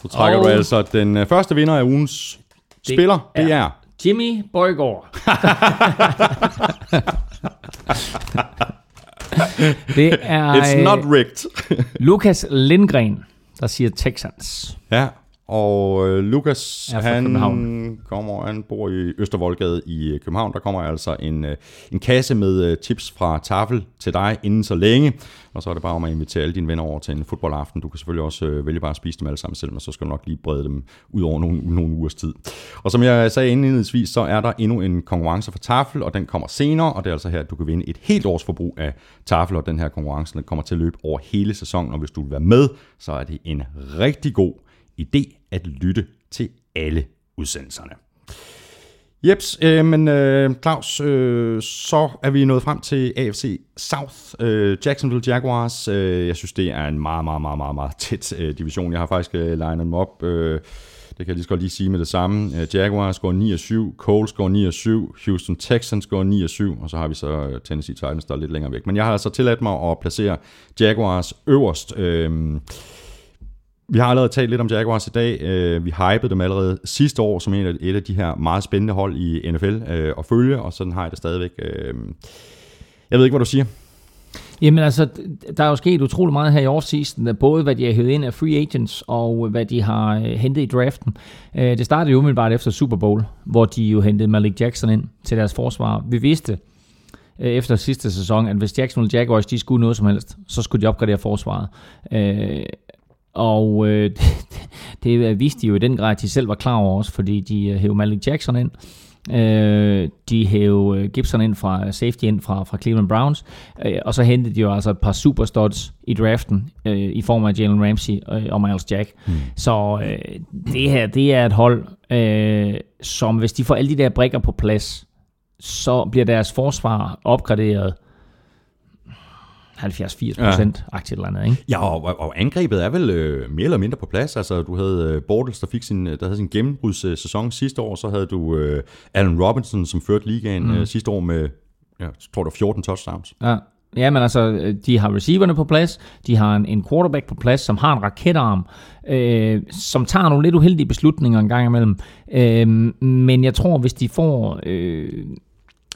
Så trækker Og- du altså den øh, første vinder af ugens det spiller. Det er Jimmy Borgård. [LAUGHS] det er It's not øh, rigged. Lukas Lindgren, der siger Texans. Ja, og øh, Lukas, fra han København. kommer, han bor i Østervoldgade i øh, København. Der kommer altså en, øh, en kasse med øh, tips fra Tafel til dig inden så længe. Og så er det bare om at invitere alle dine venner over til en fodboldaften. Du kan selvfølgelig også øh, vælge bare at spise dem alle sammen selv, men så skal du nok lige brede dem ud over nogle, nogle ugers tid. Og som jeg sagde indledningsvis, så er der endnu en konkurrence for Tafel, og den kommer senere, og det er altså her, at du kan vinde et helt års forbrug af Tafel, og den her konkurrence den kommer til at løbe over hele sæsonen, og hvis du vil være med, så er det en rigtig god idé at lytte til alle udsendelserne. Jeps, øh, men øh, Claus, øh, så er vi nået frem til AFC South, øh, Jacksonville Jaguars. Øh, jeg synes, det er en meget, meget, meget, meget, meget tæt øh, division. Jeg har faktisk øh, legnet dem op. Øh, det kan jeg lige så godt lige sige med det samme. Øh, Jaguars går 9 7, Colts går 9 7, Houston Texans går 9 7, og så har vi så øh, Tennessee Titans, der er lidt længere væk. Men jeg har altså tilladt mig at placere Jaguars øverst. Øh, vi har allerede talt lidt om Jaguars i dag. Øh, vi hypede dem allerede sidste år som en af, et af de her meget spændende hold i NFL øh, at følge, og sådan har jeg det stadigvæk. Øh, jeg ved ikke, hvad du siger. Jamen altså, der er jo sket utrolig meget her i offseason, både hvad de har hævet ind af free agents, og hvad de har hentet i draften. Det startede jo umiddelbart efter Super Bowl, hvor de jo hentede Malik Jackson ind til deres forsvar. Vi vidste efter sidste sæson, at hvis Jacksonville Jaguars de skulle noget som helst, så skulle de opgradere forsvaret. Og øh, [LAUGHS] det, det viste de jo i den grad, at de selv var klar over også, fordi de øh, hævde Malik Jackson ind. Øh, de hævde øh, Gibson ind fra safety ind fra, fra Cleveland Browns, øh, og så hentede de jo altså et par superstuds i draften øh, i form af Jalen Ramsey øh, og Miles Jack. Mm. Så øh, det her, det er et hold, øh, som hvis de får alle de der brikker på plads, så bliver deres forsvar opgraderet 70-80 procent, ja. eller andet, ikke? Ja, og, og- angrebet er vel øh, mere eller mindre på plads. Altså, du havde øh, Bortles, der fik sin, der havde sin gennembrudssæson sidste år. Så havde du øh, Allen Robinson, som førte ligaen mm. øh, sidste år med, jeg tror det var 14 touchdowns. Ja. Ja, men altså, de har receiverne på plads, de har en, en quarterback på plads, som har en raketarm, øh, som tager nogle lidt uheldige beslutninger en gang imellem. Øh, men jeg tror, hvis de får øh,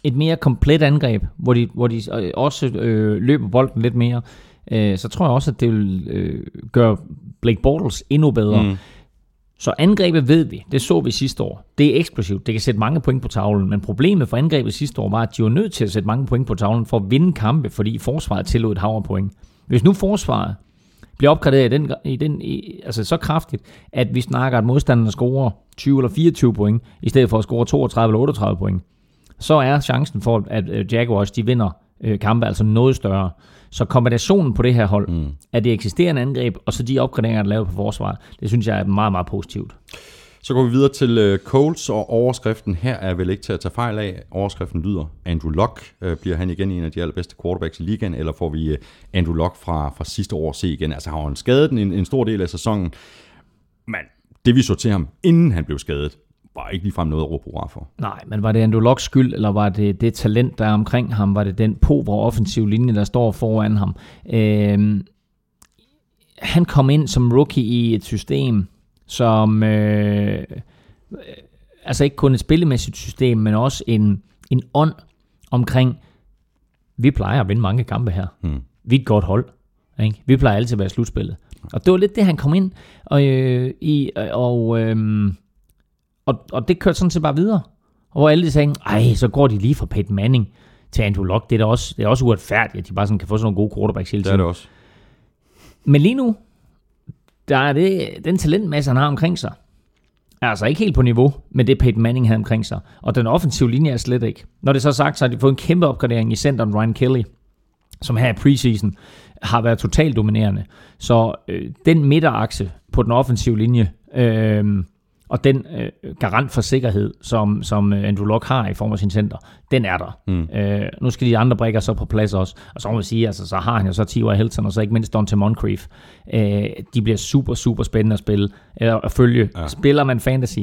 et mere komplet angreb, hvor de, hvor de øh, også øh, løber bolden lidt mere, øh, så tror jeg også, at det vil øh, gøre Blake Bortles endnu bedre. Mm. Så angrebet ved vi, det så vi sidste år. Det er eksplosivt, det kan sætte mange point på tavlen, men problemet for angrebet sidste år var, at de var nødt til at sætte mange point på tavlen for at vinde kampe, fordi forsvaret tillod et hav af point. Hvis nu forsvaret bliver opgraderet i den, i den, i, altså så kraftigt, at vi snakker, at modstanderne scorer 20 eller 24 point, i stedet for at score 32 eller 38 point, så er chancen for, at øh, Jaguars de vinder øh, kampe altså noget større. Så kombinationen på det her hold, mm. af det eksisterende angreb, og så de opgraderinger, der er lavet på forsvaret, det synes jeg er meget, meget positivt. Så går vi videre til øh, Colts, og overskriften her er vel ikke til at tage fejl af. Overskriften lyder, Andrew Luck øh, bliver han igen en af de allerbedste quarterbacks i ligaen, eller får vi øh, Andrew Luck fra, fra sidste år se igen? Altså har han skadet en, en stor del af sæsonen, men det vi så til ham, inden han blev skadet, var ikke ligefrem noget at råbe hurra for. Nej, men var det Andrew Locks skyld, eller var det det talent, der er omkring ham? Var det den pover offensiv linje, der står foran ham? Øhm, han kom ind som rookie i et system, som øh, øh, altså ikke kun et spillemæssigt system, men også en, en ånd omkring, vi plejer at vinde mange kampe her. Mm. Vi er et godt hold. Ikke? Vi plejer altid at være i slutspillet. Og det var lidt det, han kom ind og, øh, i, og, øh, og, og det kørte sådan set bare videre. Og hvor alle de sagde, ej, så går de lige fra Peyton Manning til Andrew Luck. Det er da også, det er også uretfærdigt, at de bare sådan kan få sådan nogle gode quarterbacks hele Det tiden. er det også. Men lige nu, der er det, den talentmasse, han har omkring sig, er altså ikke helt på niveau med det, Peyton Manning havde omkring sig. Og den offensive linje er slet ikke. Når det så er sagt, så har de fået en kæmpe opgradering i centeren Ryan Kelly, som her i preseason har været totalt dominerende. Så øh, den midterakse på den offensive linje, øh, Og den øh, garant for sikkerhed, som, som øh, Andrew Luck har i form af sin center, den er der. Mm. Øh, nu skal de andre brækker så på plads også. Og så må man sige, altså, så har han jo så T.Y. Hilton, og så ikke mindst Dante Moncrief. Øh, de bliver super, super spændende at spille, eller at følge. Ja. Spiller man fantasy,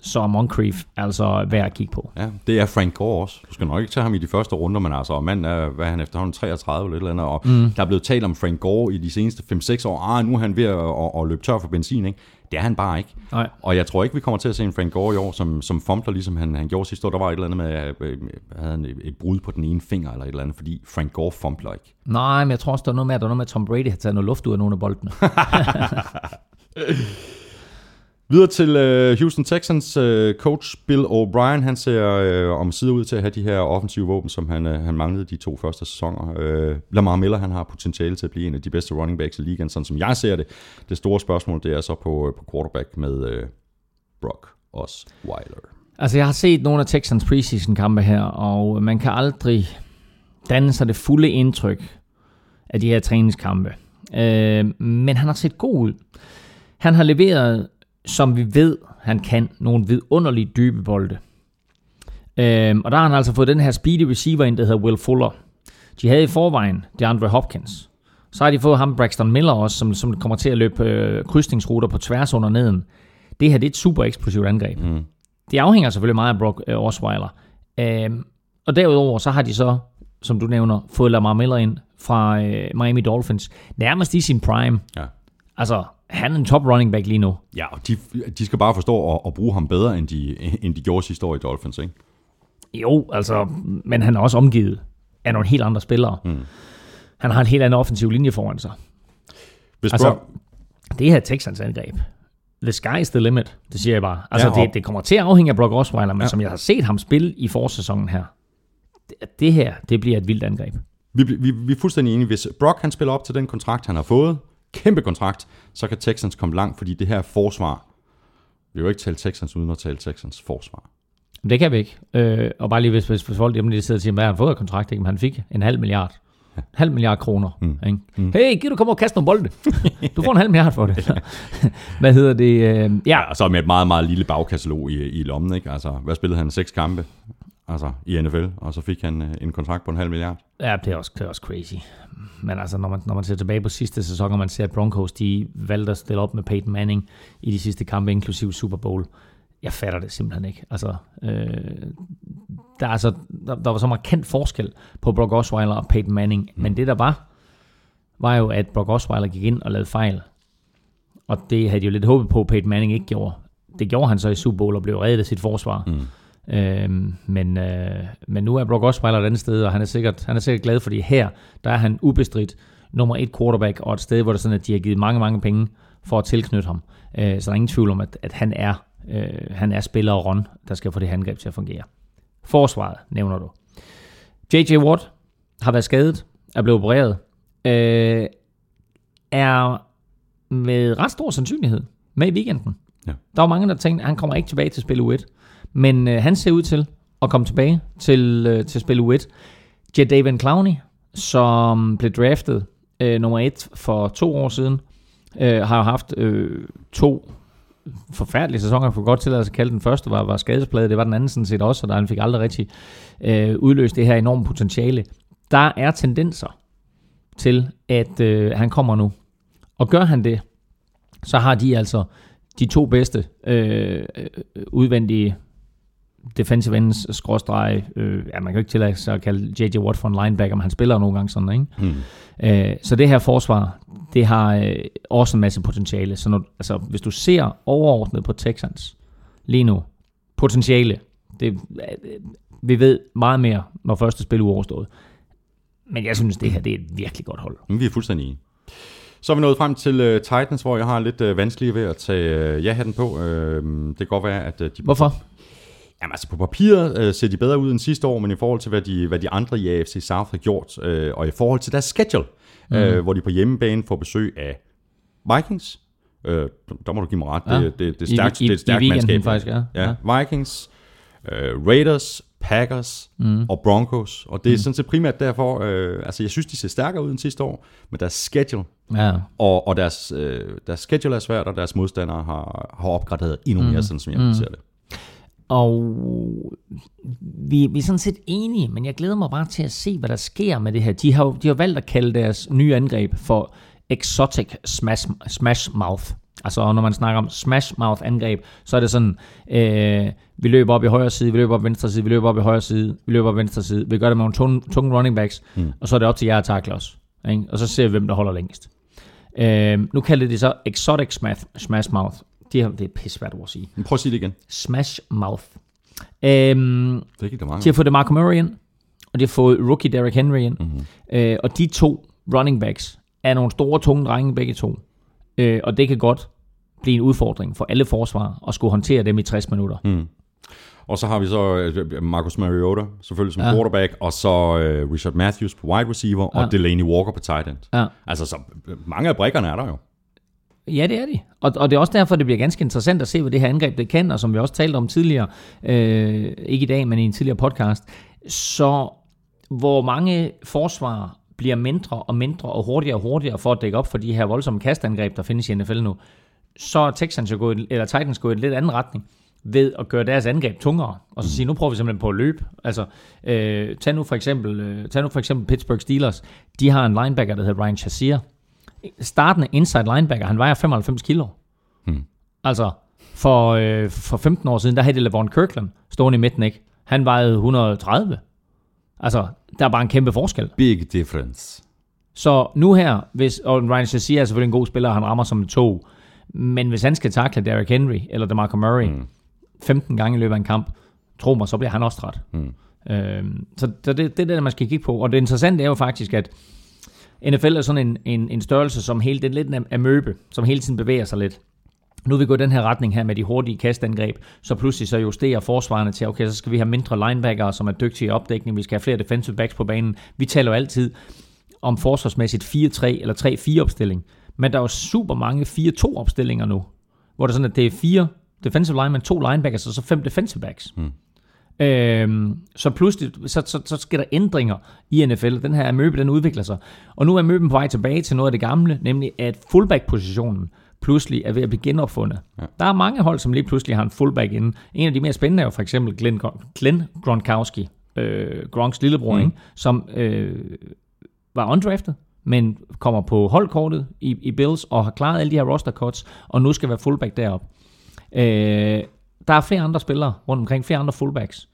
så er Moncrief altså værd at kigge på. Ja, det er Frank Gore også. Du skal nok ikke tage ham i de første runder, men altså, manden er, hvad er han efterhånden, 33 eller et eller andet, og mm. der er blevet talt om Frank Gore i de seneste 5-6 år. Ah, nu er han ved at, at, at løbe tør for benzin, ikke? Det er han bare ikke. Nej. Og jeg tror ikke, vi kommer til at se en Frank Gore i år, som, som fumbler, ligesom han, han gjorde sidste år. Der var et eller andet med, at øh, havde han et, brud på den ene finger, eller et eller andet, fordi Frank Gore fumbler ikke. Nej, men jeg tror også, der er noget med, at der er noget med, at Tom Brady har taget noget luft ud af nogle af boldene. [LAUGHS] Videre til øh, Houston Texans øh, coach Bill O'Brien. Han ser øh, om side ud til at have de her offensive våben, som han, øh, han manglede de to første sæsoner. Øh, Lamar Miller han har potentiale til at blive en af de bedste running backs i ligaen, sådan som jeg ser det. Det store spørgsmål det er så på, øh, på quarterback med øh, Brock Osweiler. Altså, jeg har set nogle af Texans preseason-kampe her, og man kan aldrig danne sig det fulde indtryk af de her træningskampe. Øh, men han har set god ud. Han har leveret, som vi ved, han kan, nogle vidunderligt dybe bolde. Øh, og der har han altså fået den her speedy receiver ind, der hedder Will Fuller. De havde i forvejen DeAndre Hopkins. Så har de fået ham Braxton Miller også, som, som kommer til at løbe øh, krydsningsruter på tværs under neden. Det her det er et super eksplosivt angreb. Mm. Det afhænger selvfølgelig meget af Brock øh, Osweiler. Øhm, og derudover så har de så, som du nævner, fået Lamar Miller ind fra øh, Miami Dolphins. Nærmest i sin prime. Ja. Altså, han er en top running back lige nu. Ja, og de, de skal bare forstå at, at bruge ham bedre, end de, end de gjorde sidste år i Dolphins, ikke? Jo, altså, men han er også omgivet af nogle helt andre spillere. Mm. Han har en helt anden offensiv linje foran sig. Hvis Altså, Brock, det her Texans angreb, the sky is the limit, det siger jeg bare. Altså, Ja, og- det, det kommer til at afhænge af Brock Osweiler, men ja. som jeg har set ham spille i forsæsonen her, det, det her, det bliver et vildt angreb. vi, vi, vi er fuldstændig enige. Hvis Brock han spiller op til den kontrakt, han har fået, kæmpe kontrakt, så kan Texans komme langt, fordi det her forsvar, vi vil jo ikke tale Texans uden at tale Texans forsvar. Det kan vi ikke. Øh, og bare lige hvis, hvis, folk hjemme lige sidder og siger, hvad har han fået af kontrakt? Ikke? Men han fik en halv milliard. En halv milliard kroner. Mm. Ikke? Mm. Hey, giv du komme og kaste nogle bolde. [LAUGHS] du får en halv milliard for det. [LAUGHS] hvad hedder det? Øh, ja, Og så med et meget, meget lille bagkatalog i, i lommen, ikke? Altså, hvad spillede han? Seks kampe? Altså, i NFL, og så fik han øh, en kontrakt på en halv milliard. Ja, det er også, det er også crazy. Men altså, når man, når man ser tilbage på sidste sæson, og man ser, at Broncos, de valgte at stille op med Peyton Manning i de sidste kampe, inklusive Super Bowl. Jeg fatter det simpelthen ikke. Altså, øh, der, er altså, der, der var så markant forskel på Brock Osweiler og Peyton Manning. Mm. Men det der var, var jo, at Brock Osweiler gik ind og lavede fejl. Og det havde de jo lidt håbet på, at Peyton Manning ikke gjorde. Det gjorde han så i Super Bowl og blev reddet af sit forsvar. Mm. Øhm, men, øh, men nu er Brock Osweiler et andet sted, og han er sikkert, han er sikkert glad, fordi her, der er han ubestridt nummer et quarterback, og et sted, hvor det sådan, at de har givet mange, mange penge for at tilknytte ham. Øh, så der er ingen tvivl om, at, at han er øh, han er spiller og run, der skal få det angreb til at fungere. Forsvaret, nævner du. J.J. Watt har været skadet, er blevet opereret, øh, er med ret stor sandsynlighed med i weekenden. Ja. Der var mange, der tænkte, at han kommer ikke tilbage til spil U1. Men øh, han ser ud til at komme tilbage til, øh, til spil U1. Jadavion Clowney, som blev draftet øh, nummer et for to år siden, øh, har jo haft øh, to forfærdelige sæsoner, for godt til at kalde den første, var, var skadespladet, det var den anden sådan set også, og der han fik aldrig rigtig øh, udløst det her enorme potentiale. Der er tendenser til, at øh, han kommer nu. Og gør han det, så har de altså de to bedste øh, øh udvendige defensive ends, skråstrege, øh, ja, man kan jo ikke tillade sig at kalde J.J. Watt for en linebacker, men han spiller nogle gange sådan, ikke? Mm. Øh, så det her forsvar, det har øh, også en masse potentiale. Så når, altså, hvis du ser overordnet på Texans lige nu, potentiale, det, øh, vi ved meget mere, når første spil er overstået. Men jeg synes, det her det er et virkelig godt hold. Men vi er fuldstændig enige. Så er vi nået frem til uh, Titans, hvor jeg har lidt uh, vanskeligt ved at tage uh, ja-hatten på. Uh, det kan godt være, at uh, de... Hvorfor? Jamen altså på papiret uh, ser de bedre ud end sidste år, men i forhold til, hvad de, hvad de andre i AFC South har gjort, uh, og i forhold til deres schedule, mm. hvor de på hjemmebane får besøg af Vikings, uh, der må du give mig ret, Ja. det, det, det er stærkt, i- det er i stærkt mandskab. faktisk, ja. ja. Vikings, uh, Raiders, Packers mm. og Broncos. Og det er mm. sådan set primært derfor, øh, altså jeg synes, de ser stærkere ud end sidste år, men deres schedule, Ja. og, og deres, øh, deres schedule er svært, og deres modstandere har, har opgraderet endnu mere, mm. sådan som jeg mm. ser det. Og vi, vi er sådan set enige, men jeg glæder mig bare til at se, hvad der sker med det her. De har, jo- de har valgt at kalde deres nye angreb for Exotic Smash, smash Mouth. Altså når man snakker om Smash Mouth angreb, så er det sådan, øh, vi løber op i højre side, vi løber op i venstre side, vi løber op i højre side, vi løber op i venstre side. Vi gør det med nogle tunge, tunge running backs, mm. og så er det op til jer at takle os. Ikke? Og så ser vi, hvem der holder længst. Øh, nu kalder de så Exotic Smash, smash Mouth. De har, det er pissvært ord at sige. Men prøv at sige det igen. Smash Mouth. Øhm, Det gik der mange. de har fået DeMarco Murray ind, og de har fået rookie Derrick Henry ind. Mm-hmm. Øh, og de to running backs er nogle store, tunge drenge begge to. Øh, og det kan godt blive en udfordring for alle forsvar at skulle håndtere dem i 60 minutter. Mm. Og så har vi så øh, Marcus Mariota, selvfølgelig som Ja. quarterback, og så øh, Richard Matthews på wide receiver, og Ja. Delaney Walker på tight end. Ja. Altså, så øh, mange af brikkerne er der jo. Ja, det er de. Og, og det er også derfor, det bliver ganske interessant at se, hvad det her angreb det kan, og som vi også talte om tidligere, øh, ikke i dag, men i en tidligere podcast, så hvor mange forsvar bliver mindre og mindre og hurtigere og hurtigere for at dække op for de her voldsomme kastangreb, der findes i NFL nu, så er Texans jo gået, eller Titans gået i en lidt anden retning ved at gøre deres angreb tungere, og så sige, nu prøver vi simpelthen på at løbe. Altså, øh, tag, nu for eksempel, øh, tag nu for eksempel Pittsburgh Steelers. De har en linebacker, der hedder Ryan Shazier. Startende inside linebacker, han vejer 95 kilo. Hmm. Altså, for, øh, for 15 år siden, der havde det Lavon Kirkland stående i midten, ikke? Han vejede 130. Altså, der er bare en kæmpe forskel. Big difference. Så nu her, hvis, og Ryan Shazier er selvfølgelig en god spiller, han rammer som et tog, men hvis han skal takle Derrick Henry eller DeMarco Murray mm. 15 gange i løbet af en kamp, tro mig, så bliver han også træt. Mm. Øhm, så så det, det er det, man skal kigge på. Og det interessante er jo faktisk, at NFL er sådan en, en, en størrelse, som hele, det lidt er amøbe, som hele tiden bevæger sig lidt. Nu er vi gået den her retning her med de hurtige kastangreb, så pludselig så justerer forsvarerne til, okay, så skal vi have mindre linebackere, som er dygtige i opdækning, vi skal have flere defensive backs på banen. Vi taler jo altid om forsvarsmæssigt 4-3 eller 3-4 opstilling, men der er jo super mange 4-2 opstillinger nu, hvor det er sådan, at det er fire defensive linemen, to linebackers og så fem defensive backs. Mm. Øhm, så pludselig så, så, så sker der ændringer i NFL. Den her amøbe, den udvikler sig. Og nu er amøben på vej tilbage til noget af det gamle, nemlig at fullback-positionen pludselig er ved at blive genopfundet. Ja. Der er mange hold, som lige pludselig har en fullback inde. En af de mere spændende er jo for eksempel Glenn, Glenn Gronkowski, øh, Gronks lillebror, mm. ikke? som øh, var undrafted, men kommer på holdkortet i, i Bills og har klaret alle de her roster cuts, og nu skal være fullback derop. Øh, der er flere andre spillere rundt omkring, flere andre fullbacks.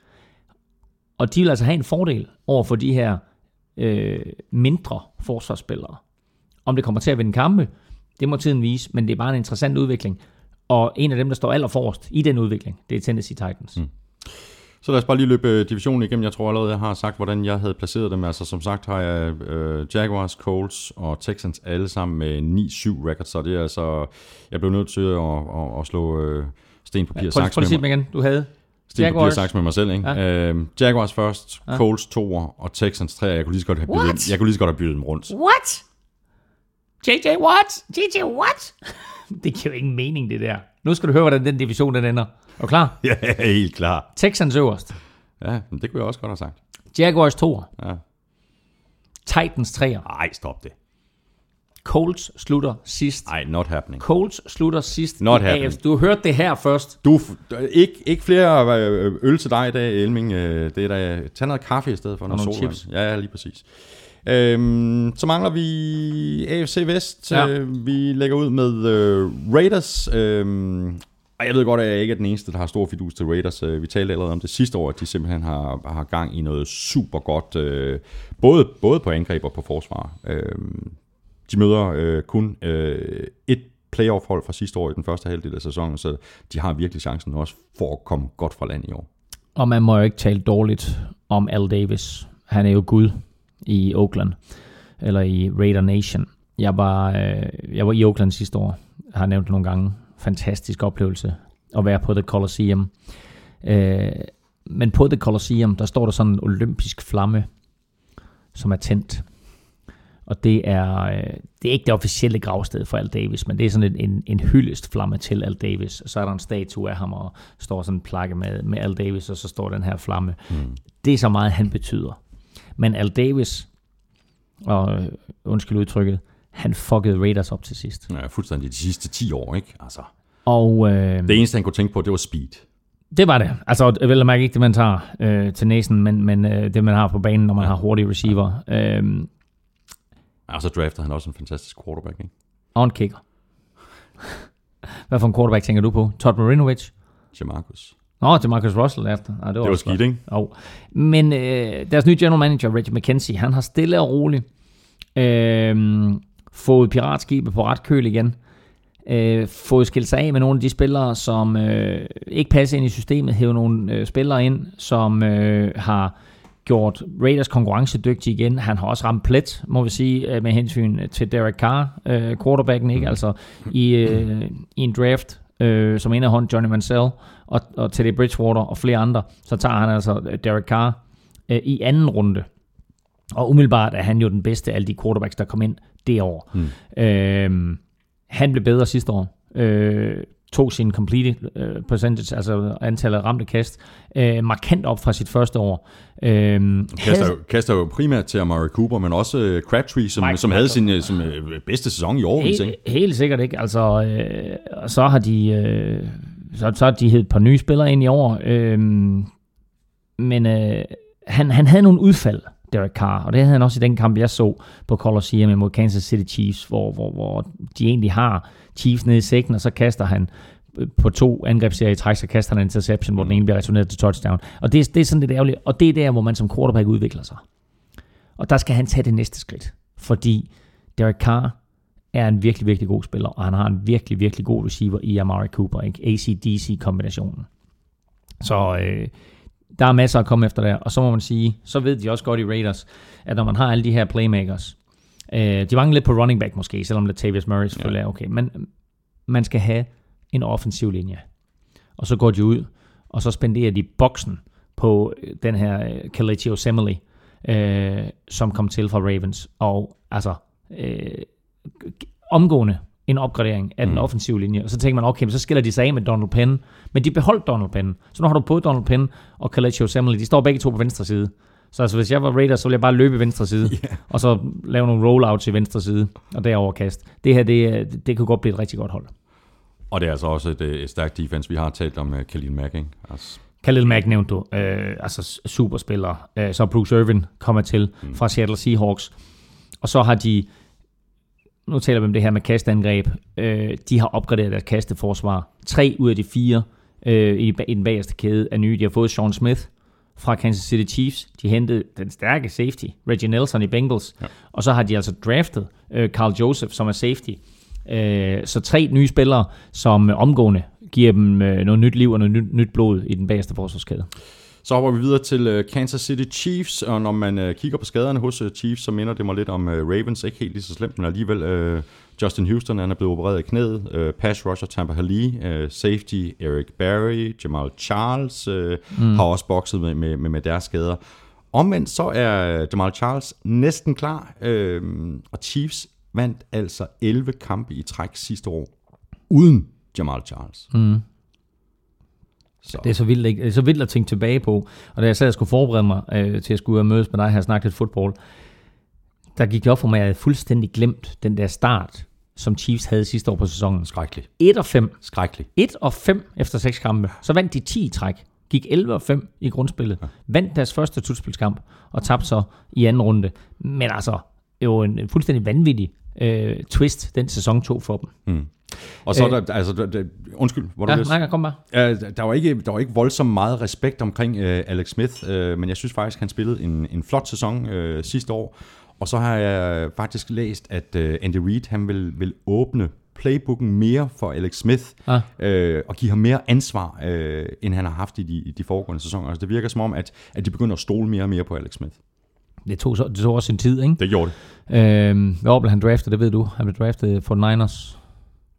Og de vil altså have en fordel over for de her øh, mindre forsvarsspillere. Om det kommer til at vinde kampe, det må tiden vise, men det er bare en interessant udvikling. Og en af dem, der står allerforrest i den udvikling, det er Tennessee Titans. Mm. Så lad os bare lige løbe øh, divisionen igennem. Jeg tror allerede, jeg har sagt, hvordan jeg havde placeret dem. Altså som sagt har jeg øh, Jaguars, Colts og Texans alle sammen med 9-7 records, så det er altså... Jeg blev nødt til at, at, at slå øh, sten, papir, Prøv, saks prøv at med mig. igen. Du havde Sten, papir, saks med mig selv, ikke? Ja. Øh, Jaguars først, ja. Colts toer og Texans tre. Jeg kunne lige så godt have byttet, jeg kunne lige så godt have byttet dem rundt. What? JJ what? JJ what? [LAUGHS] det giver jo ingen mening, det der. Nu skal du høre, hvordan den division den ender. Er du klar? [LAUGHS] Ja, helt klar. Texans øverst. Ja, men det kunne jeg også godt have sagt. Jaguars 2. Ja. Titans 3. Ej, stop det. Colts slutter sidst. Ej, not happening. Colts slutter sidst. Not happening. AFC. Du har hørt det her først. Du, ikke, ikke flere øh, øl til dig i dag, Elming. Øh, Det er da, tag noget kaffe i stedet for noget nogle solvand. chips. Ja, lige præcis. Øhm, så mangler vi AFC Vest. Ja. Øh, vi lægger ud med øh, Raiders. Øhm, og jeg ved godt, at jeg ikke er den eneste, der har stor fidus til Raiders. Øh, Vi talte allerede om det sidste år, at de simpelthen har, har gang i noget super godt, øh, både, både på angreb og på forsvar. Øhm, de møder øh, kun øh, et playoff-hold fra sidste år i den første halvdel af sæsonen, så de har virkelig chancen også for at komme godt fra land i år. Og man må jo ikke tale dårligt om Al Davis. Han er jo gud i Oakland. Eller i Raider Nation. Jeg var, øh, jeg var i Oakland sidste år. Jeg har nævnt det nogle gange. Fantastisk oplevelse at være på The Coliseum. Øh, men på The Coliseum, der står der sådan en olympisk flamme, som er tændt. Og det er, øh, det er ikke det officielle gravsted for Al Davis, men det er sådan en, en, en hyldestflamme til Al Davis. Og så er der en statue af ham, og står sådan en plakke med, med Al Davis, og så står den her flamme. Mm. Det er så meget, han betyder. Men Al Davis, og øh, undskyld udtrykket, han fuckede Raiders op til sidst. Ja, fuldstændig de sidste 10 år, ikke? Altså, Og øh, det eneste, han kunne tænke på, det var speed. det var det. Altså, vel at mærke ikke det, man tager øh, til næsen, men, men øh, det, man har på banen, når man har hurtige receiver. Øh, Og så draftede han også en fantastisk quarterback, ikke? og en kicker. [LAUGHS] Hvad for en quarterback tænker du på? Todd Marinovich? Jamarcus. Nå, til Marcus Russell efter. Ah, det var, Det var skidt, ikke? Jo. Men øh, deres nye general manager, Reggie McKenzie, han har stille og roligt øh, fået piratskibet på ret køl igen. Øh, fået skilt sig af med nogle af de spillere, som øh, ikke passer ind i systemet. Hævet nogle øh, spillere ind, som øh, har gjort Raiders konkurrencedygtig igen. Han har også ramt plet, må vi sige, øh, med hensyn til Derek Carr, øh, quarterbacken, ikke? Altså i, øh, i en draft, øh, som indeholdt Johnny Mansell og, og Teddy Bridgewater og flere andre, så tager han altså øh, Derek Carr øh, i anden runde. Og umiddelbart er han jo den bedste af alle de quarterbacks, der kom ind det år. Mm. Øh, han blev bedre sidste år. Øh, tog sin complete øh, percentage, altså antallet af ramte kast, øh, markant op fra sit første år. Øh, Kaster, jo- kaster jo primært til Amari Cooper, men også øh, Crabtree, som, Mike som havde sin øh, som, øh, bedste sæson i år, Helt, ikke? helt sikkert ikke. Altså, øh, så har de øh, så, så har de hed et par nye spillere ind i år. Øh, men øh, han, han havde nogle udfald, Derek Carr, og det havde han også i den kamp, jeg så på Coliseum imod Kansas City Chiefs, hvor, hvor, hvor de egentlig har Chiefs ned i sækken, og så kaster han øh, på to angrebsserier i træk, så kaster han en interception, hvor den ene bliver returneret til touchdown. Og det, er- det er sådan lidt ærgerligt, og det er der, hvor man som quarterback udvikler sig. Og der skal han tage det næste skridt, fordi Derek Carr er en virkelig, virkelig god spiller, og han har en virkelig, virkelig god receiver i Amari Cooper, ikke? ACDC-kombinationen. Så øh, der er masser at komme efter der, og så må man sige, så ved de også godt i Raiders, at når man har alle de her playmakers, øh, de mangler lidt på running back måske, selvom Latavius Murray selvfølgelig er okay, men man skal have en offensiv linje. Og så går de ud, og så spenderer de boksen på øh, den her øh, Kelechi Osemele, øh, som kom til fra Ravens. Og altså, øh, omgående en opgradering af den offensive linje. Og så tænker man, okay, så skiller de sig af med Donald Penn. Men de beholdt Donald Penn. Så nu har du både Donald Penn og Kelechi Osemele. De står begge to på venstre side. Så altså, hvis jeg var Raiders, så ville jeg bare løbe i venstre side. [LAUGHS] Yeah. Og så lave nogle rollouts i venstre side. Og derover kast. Det her, det, det kunne godt blive et rigtig godt hold. Og det er altså også et, øh, et stærkt defense. Vi har talt om uh, Khalil Mack, ikke? Altså, Khalil Mack nævnte du, øh, altså superspiller. Øh, så Bruce Irvin kommer til mm. fra Seattle Seahawks. Og så har de, nu taler vi om det her med kastangreb, øh, de har opgraderet deres kasteforsvar. Tre ud af de fire øh, i, i den bagerste kæde er nye. De har fået Sean Smith fra Kansas City Chiefs. De hentede den stærke safety, Reggie Nelson i Bengals. Ja. Og så har de altså draftet øh, Carl Joseph, som er safety. Øh, så tre nye spillere, som øh, omgående giver dem øh, noget nyt liv og noget nyt, nyt blod i den bagerste forsvarskæde. Så hopper vi videre til uh, Kansas City Chiefs, og når man uh, kigger på skaderne hos Chiefs, så minder det mig lidt om Ravens. Ikke helt lige så slemt, men alligevel Justin Houston, han er blevet opereret i knæet. Uh, pass rusher Tampa Hali, uh, safety Eric Barry, Jamal Charles uh, mm. har også bokset med, med, med, med deres skader. Omvendt så er Jamal Charles næsten klar, uh, og Chiefs vandt altså 11 kampe i træk sidste år, uden Jamal Charles. Mm. Så. Det er så vildt, ikke? Det er så vildt at tænke tilbage på. Og da jeg sad og skulle forberede mig øh, til at skulle ud og mødes med dig her og snakke lidt fodbold, der gik det op for mig, at jeg havde fuldstændig glemt den der start, som Chiefs havde sidste år på sæsonen. Skrækkeligt. 1 og 5. Skrækkeligt. 1 og 5 efter 6 kampe. Så vandt de 10 i træk. Gik 11 og 5 i grundspillet. Vandt deres første slutspilskamp og tabte så i anden runde. Men altså, var en, en fuldstændig vanvittig øh, twist, den sæson 2 for dem. Og så er Øh. der, altså, der, der, undskyld, hvor du Ja, læst? nej, kom bare. Ja, der var ikke, der var ikke voldsomt meget respekt omkring øh, Alex Smith, øh, men jeg synes faktisk, han spillede en, en flot sæson øh, sidste år. Og så har jeg faktisk læst, at øh, Andy Reid han vil, vil åbne playbooken mere for Alex Smith, Ah. øh, og give ham mere ansvar, øh, end han har haft i de, i de foregående sæsoner. Altså, det virker som om, at, at de begynder at stole mere og mere på Alex Smith. Det tog, så, det tog også sin tid, ikke? Det gjorde det. Øh, hvad år blev han draftet, det ved du. Han blev draftet for Niners.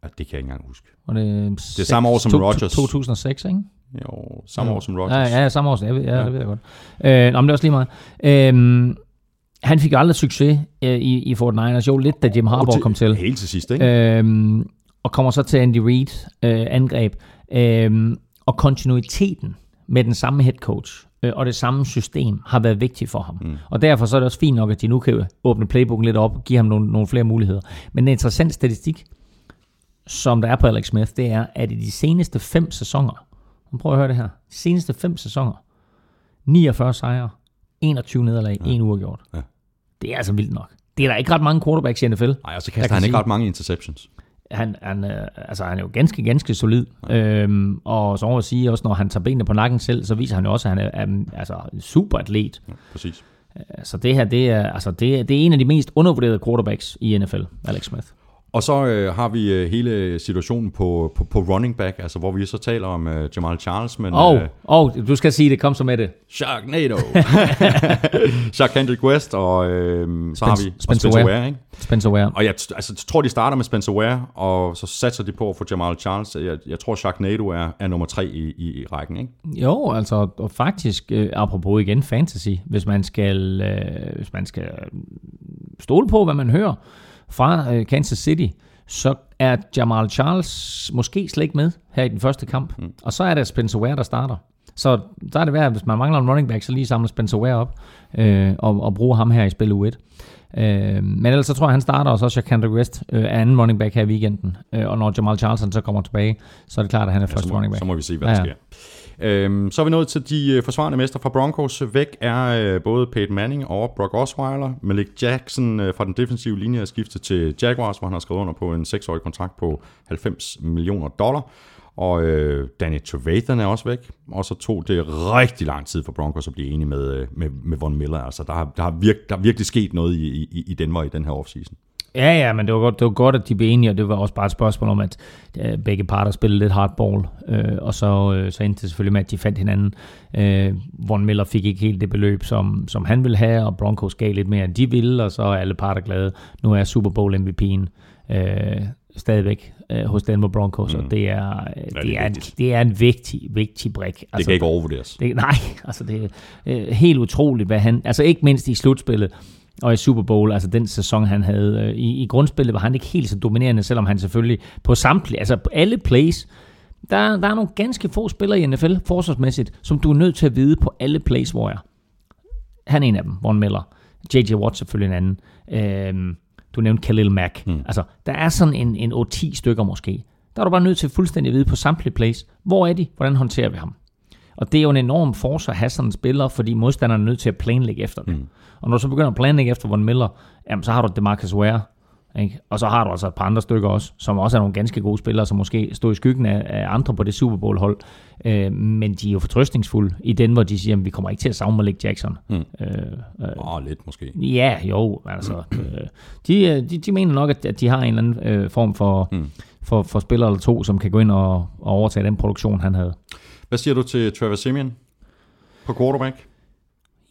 Ja, det kan jeg ikke engang huske. Og det, Det er samme år som Rodgers. 2006, ikke? Jo, samme år som Rodgers. Ja, ja, samme år. som- Jeg ved, ja, ja. det ved jeg godt. Øh, nå, men det er også lige meget. Øh, Han fik aldrig succes øh, i, i Fort Niners. Jo, lidt da Jim Harbaugh kom til. Helt til sidst, ikke? Øhm, og kommer så til Andy Reid øh, angreb. Øhm, og kontinuiteten med den samme head coach øh, og det samme system har været vigtigt for ham. Mm. Og derfor så er det også fint nok, at de nu kan åbne playbooken lidt op og give ham nogle, nogle flere muligheder. Men en interessant statistik, som der er på Alex Smith, det er, at i de seneste fem sæsoner, nu prøver at høre det her, de seneste fem sæsoner, 49 sejre, 21 nederlag, ja. 1 uafgjort. Ja. Det er altså vildt nok. Det er der ikke ret mange quarterbacks i NFL. Nej, og så kaster han ikke sige- ret mange interceptions. han, han, øh, altså, han er jo ganske, ganske solid. Ja. Øhm, og så må jeg sige også, når han tager benene på nakken selv, så viser han jo også, at han er, er altså, en super atlet. Ja, præcis. Så det her, det er, altså, det, er, det er en af de mest undervurderede quarterbacks i NFL, Alex Smith. Og så øh, har vi øh, hele situationen på, på, på running back, altså hvor vi så taler om øh, Jamal Charles, men Og, øh, og du skal sige det, kom så med det. Sharknado. [LAUGHS] Shark Kendrick West, og øh, så har vi Spencer Spencer Ware. Ikke? Spencer Ware. Og jeg altså, tror, de starter med Spencer Ware, og så satser de på at få Jamal Charles. Jeg, jeg tror, Sharknado er, er nummer tre i, i, i rækken, ikke? Jo, altså og faktisk, øh, apropos igen fantasy, hvis man skal, øh, hvis man skal stole på, hvad man hører fra øh, Kansas City, så er Jamal Charles måske slet ikke med her i den første kamp. Mm. Og så er det Spencer Ware, der starter. Så der er det værd, at hvis man mangler en running back, så lige samle Spencer Ware op øh, og, og bruge ham her i spil U1. Øh, men ellers så tror jeg, han starter, og så Shaquandre West øh, er anden running back her i weekenden. Øh, og når Jamal Charles så kommer tilbage, så er det klart, at han er første så, running back. så må vi se, hvad Ja, der ja. sker. Øhm, så er vi nået til de øh, forsvarende mester fra Broncos. Væk er øh, både Peyton Manning og Brock Osweiler. Malik Jackson øh, fra den defensive linje er skiftet til Jaguars, hvor han har skrevet under på en 6-årig kontrakt på 90 millioner dollar. Og øh, Danny Trevathan er også væk. Og så tog det rigtig lang tid for Broncos at blive enige med, øh, med, med Von Miller. Altså, der har, der, har virk, der har virkelig sket noget i, i, i Denver i den her offseason. Ja, ja, men det var, godt, det var godt, at de blev enige, og det var også bare et spørgsmål om, at øh, begge parter spillede lidt hardball, øh, og så, øh, så endte det selvfølgelig med, at de fandt hinanden. Øh, Von Miller fik ikke helt det beløb, som, som han ville have, og Broncos gav lidt mere, end de ville, og så er alle parter glade. Nu er Super Bowl MVP'en øh, stadigvæk øh, hos Denver Broncos, mm. og det er, øh, det det, er en, det er en vigtig, vigtig brik. Det kan ikke overvurderes. Det, nej, [LAUGHS] altså det er øh, helt utroligt, hvad han... Altså ikke mindst i slutspillet og i Super Bowl, altså den sæson, han havde. Øh, i, I grundspillet var han ikke helt så dominerende, selvom han selvfølgelig på samtlige, altså på alle plays, der, der er nogle ganske få spillere i NFL, forsvarsmæssigt, som du er nødt til at vide på alle plays, hvor jeg. Han er en af dem, Von Miller. J.J. Watt selvfølgelig en anden. Øhm, du nævnte Khalil Mack. Mm. Altså, der er sådan en, en 8-10 stykker måske. Der er du bare nødt til fuldstændig at vide på samtlige plays, hvor er de, hvordan håndterer vi ham. Og det er jo en enorm force at have sådan en spiller, fordi modstanderen er nødt til at planlægge efter det. Mm. Og når du så begynder at planlægge efter Von Miller, jamen, så har du Demarcus Ware, ikke? og så har du altså et par andre stykker også, som også er nogle ganske gode spillere, som måske står i skyggen af, af andre på det Super Bowl-hold. Øh, men de er jo fortrøstningsfulde i den, hvor de siger, at vi kommer ikke til at savne Malik Jackson. Mm. Øh, øh, oh, lidt måske. Ja, jo, altså. øh, de, øh, de, de mener nok, at, at de har en eller anden øh, form for, mm. for, for spiller eller to, som kan gå ind og, og overtage den produktion, han havde. Hvad siger du til Trevor Simeon på quarterback?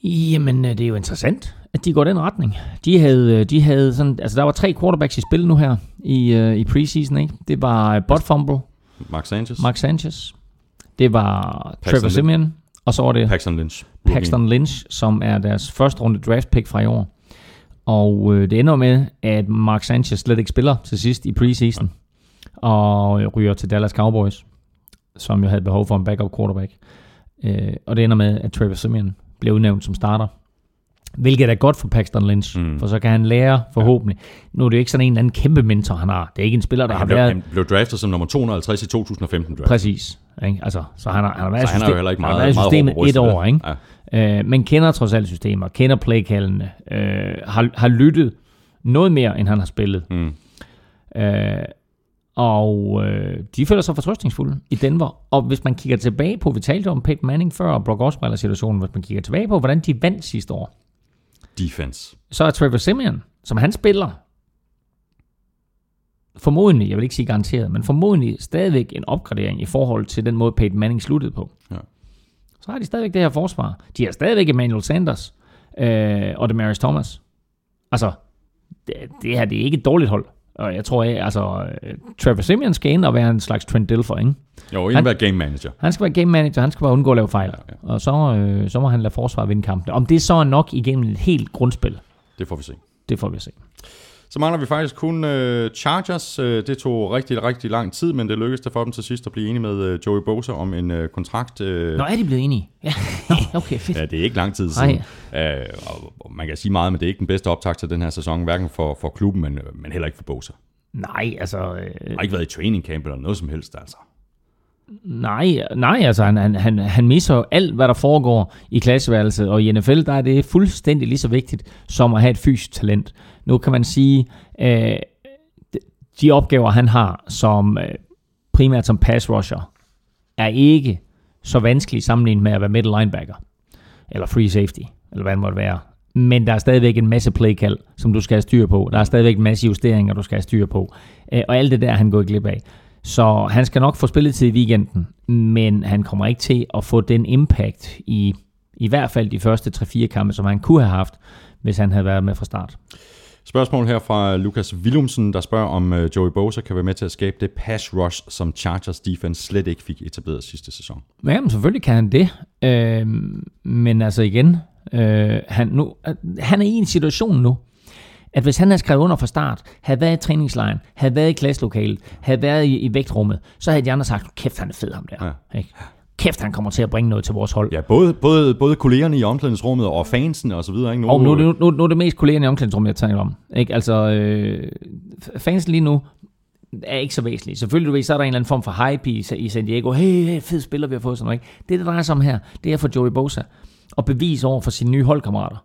Jamen, øh, det er jo interessant, at de går den retning. De havde, øh, de havde sådan, altså der var tre quarterbacks i spil nu her i, øh, i preseason, ikke? Det var Bud Fumble, Mark Sanchez? Mark Sanchez. Det var Trevor Lynch. Simeon, og så var det Paxton Lynch. Paxton Lynch, som er deres første runde draft pick fra i år. Og øh, det ender med, at Mark Sanchez slet ikke spiller til sidst i preseason, og øh, ryger til Dallas Cowboys, som jo havde behov for en backup quarterback. Øh, og det ender med, at Trevor Simeon bliver udnævnt som starter. Hvilket er godt for Paxton Lynch, mm. for så kan han lære forhåbentlig. Nu er det jo ikke sådan en eller anden kæmpe mentor, han har. Det er ikke en spiller, der Han har været... han blev draftet som nummer 250 i 2015 draft. Præcis. Ikke? Altså, så han har, han har været, Så han er jo heller ikke han har meget- været meget systemet på et år, ikke? Ja. Øh, men kender trods alt systemer, kender playkaldene, øh, har, har lyttet noget mere, end han har spillet. Mm. Øh, og øh, de føler sig fortrøstningsfulde i Denver. Og hvis man kigger tilbage på, vi talte om Peyton Manning før, og Brock Osweiler situationen, hvis man kigger tilbage på, hvordan de vandt sidste år, Defense. så er Trevor Simeon, som han spiller, formodentlig, jeg vil ikke sige garanteret, men formodentlig stadigvæk en opgradering i forhold til den måde, Peyton Manning sluttede på. Ja. Så har de stadigvæk det her forsvar. De har stadigvæk Emmanuel Sanders øh, og Demarius Thomas. Altså, det, det her det er ikke et dårligt hold. Og jeg tror, at altså, øh, Trevor Simeon skal ind og være en slags Trent Dilfer, ikke? Jo, en Han- være game manager. Han skal være game manager, han skal bare undgå at lave fejl. Ja, ja. Og så, øh, så må han lade forsvaret vinde kampen. Om det så er nok igennem et helt grundspil, Det får vi se. Det får vi se. Så mangler vi faktisk kun øh, Chargers. Øh, det tog rigtig, rigtig lang tid, men det lykkedes det for dem til sidst at blive enige med øh, Joey Bosa om en øh, kontrakt. Øh, Nå, er de blevet enige? Ja, [LAUGHS] [LAUGHS] okay, fedt. Ja, det er ikke lang tid siden. Øh, og man kan sige meget, men det er ikke den bedste optakt til den her sæson, hverken for, for klubben, men, øh, men heller ikke for Bosa. Nej, altså... Øh, Han har ikke været i training camp eller noget som helst, altså. nej, nej, altså han, han, han, han misser alt, hvad der foregår i klasseværelset, og i NFL, der er det fuldstændig lige så vigtigt, som at have et fysisk talent. Nu kan man sige, øh, de- opgaver, han har som øh, primært som pass rusher, er ikke så vanskelige sammenlignet med at være middle linebacker, eller free safety, eller hvad det måtte være. Men der er stadigvæk en masse playkald, som du skal have styr på. Der er stadigvæk en masse justeringer, du skal have styr på. Øh, Og alt det der, han går glip af. Så han skal nok få spilletid i weekenden, men han kommer ikke til at få den impact i i hvert fald de første 3-4 kampe, som han kunne have haft, hvis han havde været med fra start. Spørgsmål her fra Lukas Willumsen, der spørger, om øh, Joey Bosa kan være med til at skabe det pass rush, som Chargers defense slet ikke fik etableret sidste sæson. Jamen, selvfølgelig kan han det. Øh, men altså igen, øh, han, nu, han er i en situation nu, at hvis han havde skrevet under fra start, havde været i træningslejren, havde været i klasselokalet, havde været i, i vægtrummet, så havde de andre sagt, kæft han er fed ham der. Ja. Ikke? Kæft han kommer til at bringe noget til vores hold. Ja, både, både, både kollegerne i omklædningsrummet og fansen og så videre. Ikke? Nu, Og nu, det- nu, nu er det mest kollegerne i omklædningsrummet, jeg taler om. Ikke? Altså, øh, fansen lige nu er ikke så væsentligt. Selvfølgelig, du ved, så er der en eller anden form for hype i, i San Diego. Hey, hey, fed spiller, vi har fået sådan noget. Ikke? Det, det drejer sig om her, det er for Joey Bosa at bevise over for sine nye holdkammerater,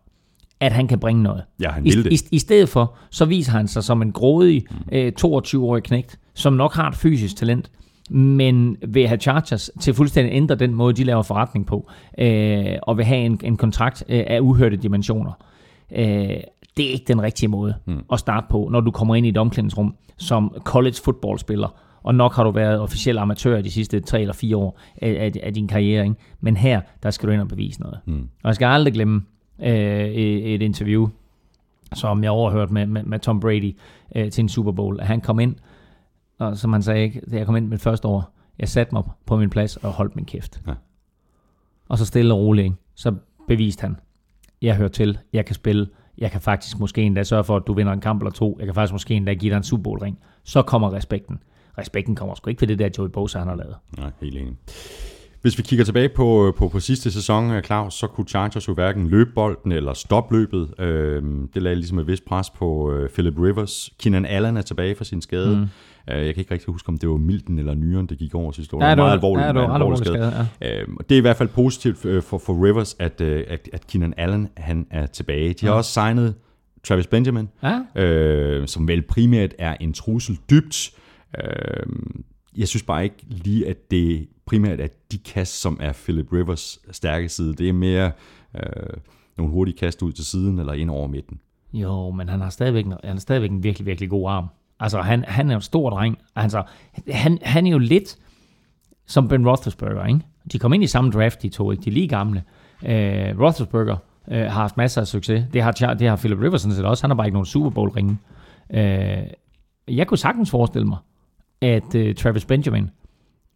at han kan bringe noget. Ja, han I, vil det. I, I stedet for, så viser han sig som en grådig øh, 22-årig knægt, som nok har et fysisk talent, men vil have Chargers til fuldstændig ændre den måde, de laver forretning på, øh, og vil have en, en kontrakt øh, af uhørte dimensioner. Øh, det er ikke den rigtige måde mm. at starte på, når du kommer ind i et omklædningsrum som college footballspiller, og nok har du været officiel amatør de sidste tre eller fire år af, af, af din karriere. Ikke? Men her, der skal du ind og bevise noget. Mm. Og jeg skal aldrig glemme øh, et, interview, som jeg overhørte med, med, med Tom Brady øh, til en Super Bowl. At han kom ind, og som han sagde, ikke, da jeg kom ind mit første år, jeg satte mig på min plads og holdt min kæft. Ja. Og så stille og roligt, så beviste han, jeg hører til, jeg kan spille, jeg kan faktisk måske endda sørge for, at du vinder en kamp eller to, jeg kan faktisk måske endda give dig en Super Bowl ring. Så kommer respekten. Respekten kommer sgu ikke ved det der Joey Bosa, han har lavet. Nej, helt enig. Hvis vi kigger tilbage på, på, på sidste sæson, øh, Claus, så kunne Chargers jo hverken løbe bolden eller stoppe løbet. Øhm, det lagde ligesom et vist pres på øh, Philip Rivers. Keenan Allen er tilbage fra sin skade. Mm. Øh, jeg kan ikke rigtig huske, om det var Milton eller Nyren, det gik over sidste år. Ja, det var- meget alvorligt, ja, det var meget alvorlig skade. skade, Øhm, og det er i hvert fald positivt øh, for, for Rivers, at, øh, at, at Keenan Allen han er tilbage. De har også signet Travis Benjamin, Ja, øh, som vel primært er en trussel dybt. Øh, jeg synes bare ikke lige, at det primært er de kast, som er Philip Rivers stærke side. Det er mere øh, nogle hurtige kast ud til siden eller ind over midten. Jo, men han har stadigvæk, han har stadigvæk en virkelig, virkelig god arm. Altså, han, han er jo en stor dreng. Altså, han, han er jo lidt som Ben Roethlisberger, ikke? De kom ind i samme draft, de to, ikke? De er lige gamle. Øh, Roethlisberger øh, har haft masser af succes. Det har, det har Philip Rivers sådan set også. Han har bare ikke nogen Super Bowl ringe. Øh, jeg kunne sagtens forestille mig, at øh, Travis Benjamin,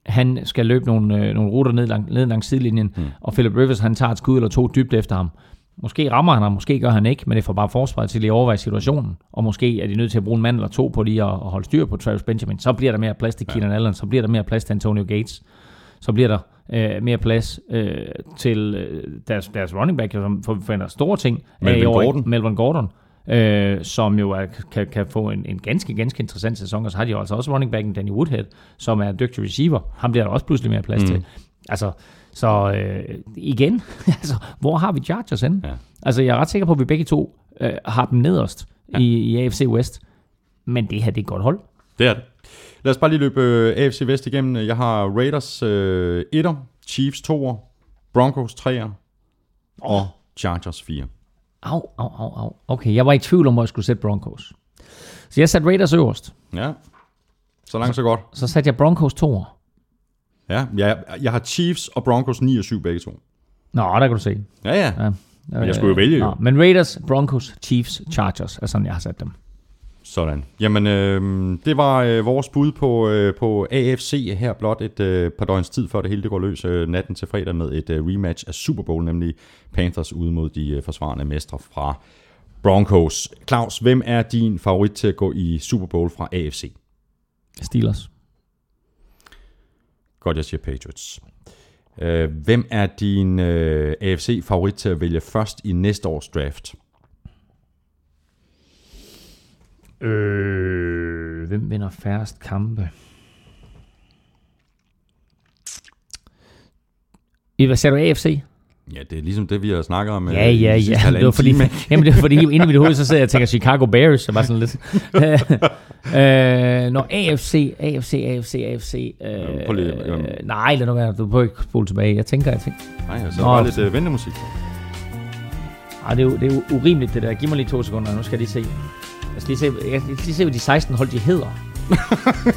han skal løbe nogle, øh, nogle ruter ned, lang, ned langs sidelinjen, mm. og Philip Rivers, han tager et skud eller to dybt efter ham. Måske rammer han ham, måske gør han ikke, men det får bare forsvaret til at overveje situationen. Og måske er de nødt til at bruge en mand eller to på lige at, at holde styr på Travis Benjamin. Så bliver der mere plads til Keenan Allen, så bliver der mere plads til Antonio Gates. Så bliver der øh, mere plads øh, til øh, deres, deres running back, som forventer store ting. Melvin år? Gordon. Melvin Gordon. Øh, som jo er, kan, kan få en, en ganske, ganske interessant sæson. Og så har de jo altså også running backen Danny Woodhead, som er en dygtig receiver. Ham bliver der også pludselig mere plads mm. til. Altså, så øh, igen, [LAUGHS] altså, hvor har vi Chargers henne? Ja. Altså, jeg er ret sikker på, at vi begge to øh, har dem nederst ja. i, i AFC West. Men det her, det er et godt hold. Det er det. Lad os bare lige løbe øh, AFC Vest igennem. Jeg har Raiders øh, 1'er, Chiefs 2'er, Broncos 3'er og Chargers 4. Au, au, au, au. Okay, jeg var i tvivl om, hvor jeg skulle sætte Broncos. Så jeg satte Raiders øverst. Ja, så langt så godt. Så satte jeg Broncos toer. Ja, jeg, jeg har Chiefs og Broncos 9 og 7 begge to. Nå, der kan du se. Ja, ja. Ja. Men jeg skulle jo vælge, jo. Nå, men Raiders, Broncos, Chiefs, Chargers er sådan, jeg har sat dem. Sådan. Jamen, øh, det var øh, vores bud på, øh, på AFC her blot et øh, par døgns tid, før det hele det går løs øh, natten til fredag med et øh, rematch af Super Bowl, nemlig Panthers ude mod de øh, forsvarende mestre fra Broncos. Claus, hvem er din favorit til at gå i Super Bowl fra AFC? Steelers. Godt, jeg siger Patriots. Øh, hvem er din øh, AFC-favorit til at vælge først i næste års draft? Øh, hvem vinder færrest kampe? I hvad sagde du, AFC? Ja, det er ligesom det, vi har snakket om. øh, Ja, i ja, ja. Det var fordi, time. [LAUGHS] jamen, det var fordi inde i mit hoved, så sidder jeg og tænker Chicago Bears, så var sådan lidt. [LAUGHS] øh, når AFC, AFC, AFC, AFC. Øh, prøv lige, jamen. nej, lad nu være. Du behøver ikke spole tilbage. Jeg tænker, jeg tænker. Nej, altså, Nå. bare lidt øh, ventemusik. Ah, det, er jo, det er jo urimeligt, det der. Giv mig lige to sekunder, nu skal jeg lige se. Jeg skal lige se, jeg skal lige se hvad de 16 hold, de hedder. [LAUGHS]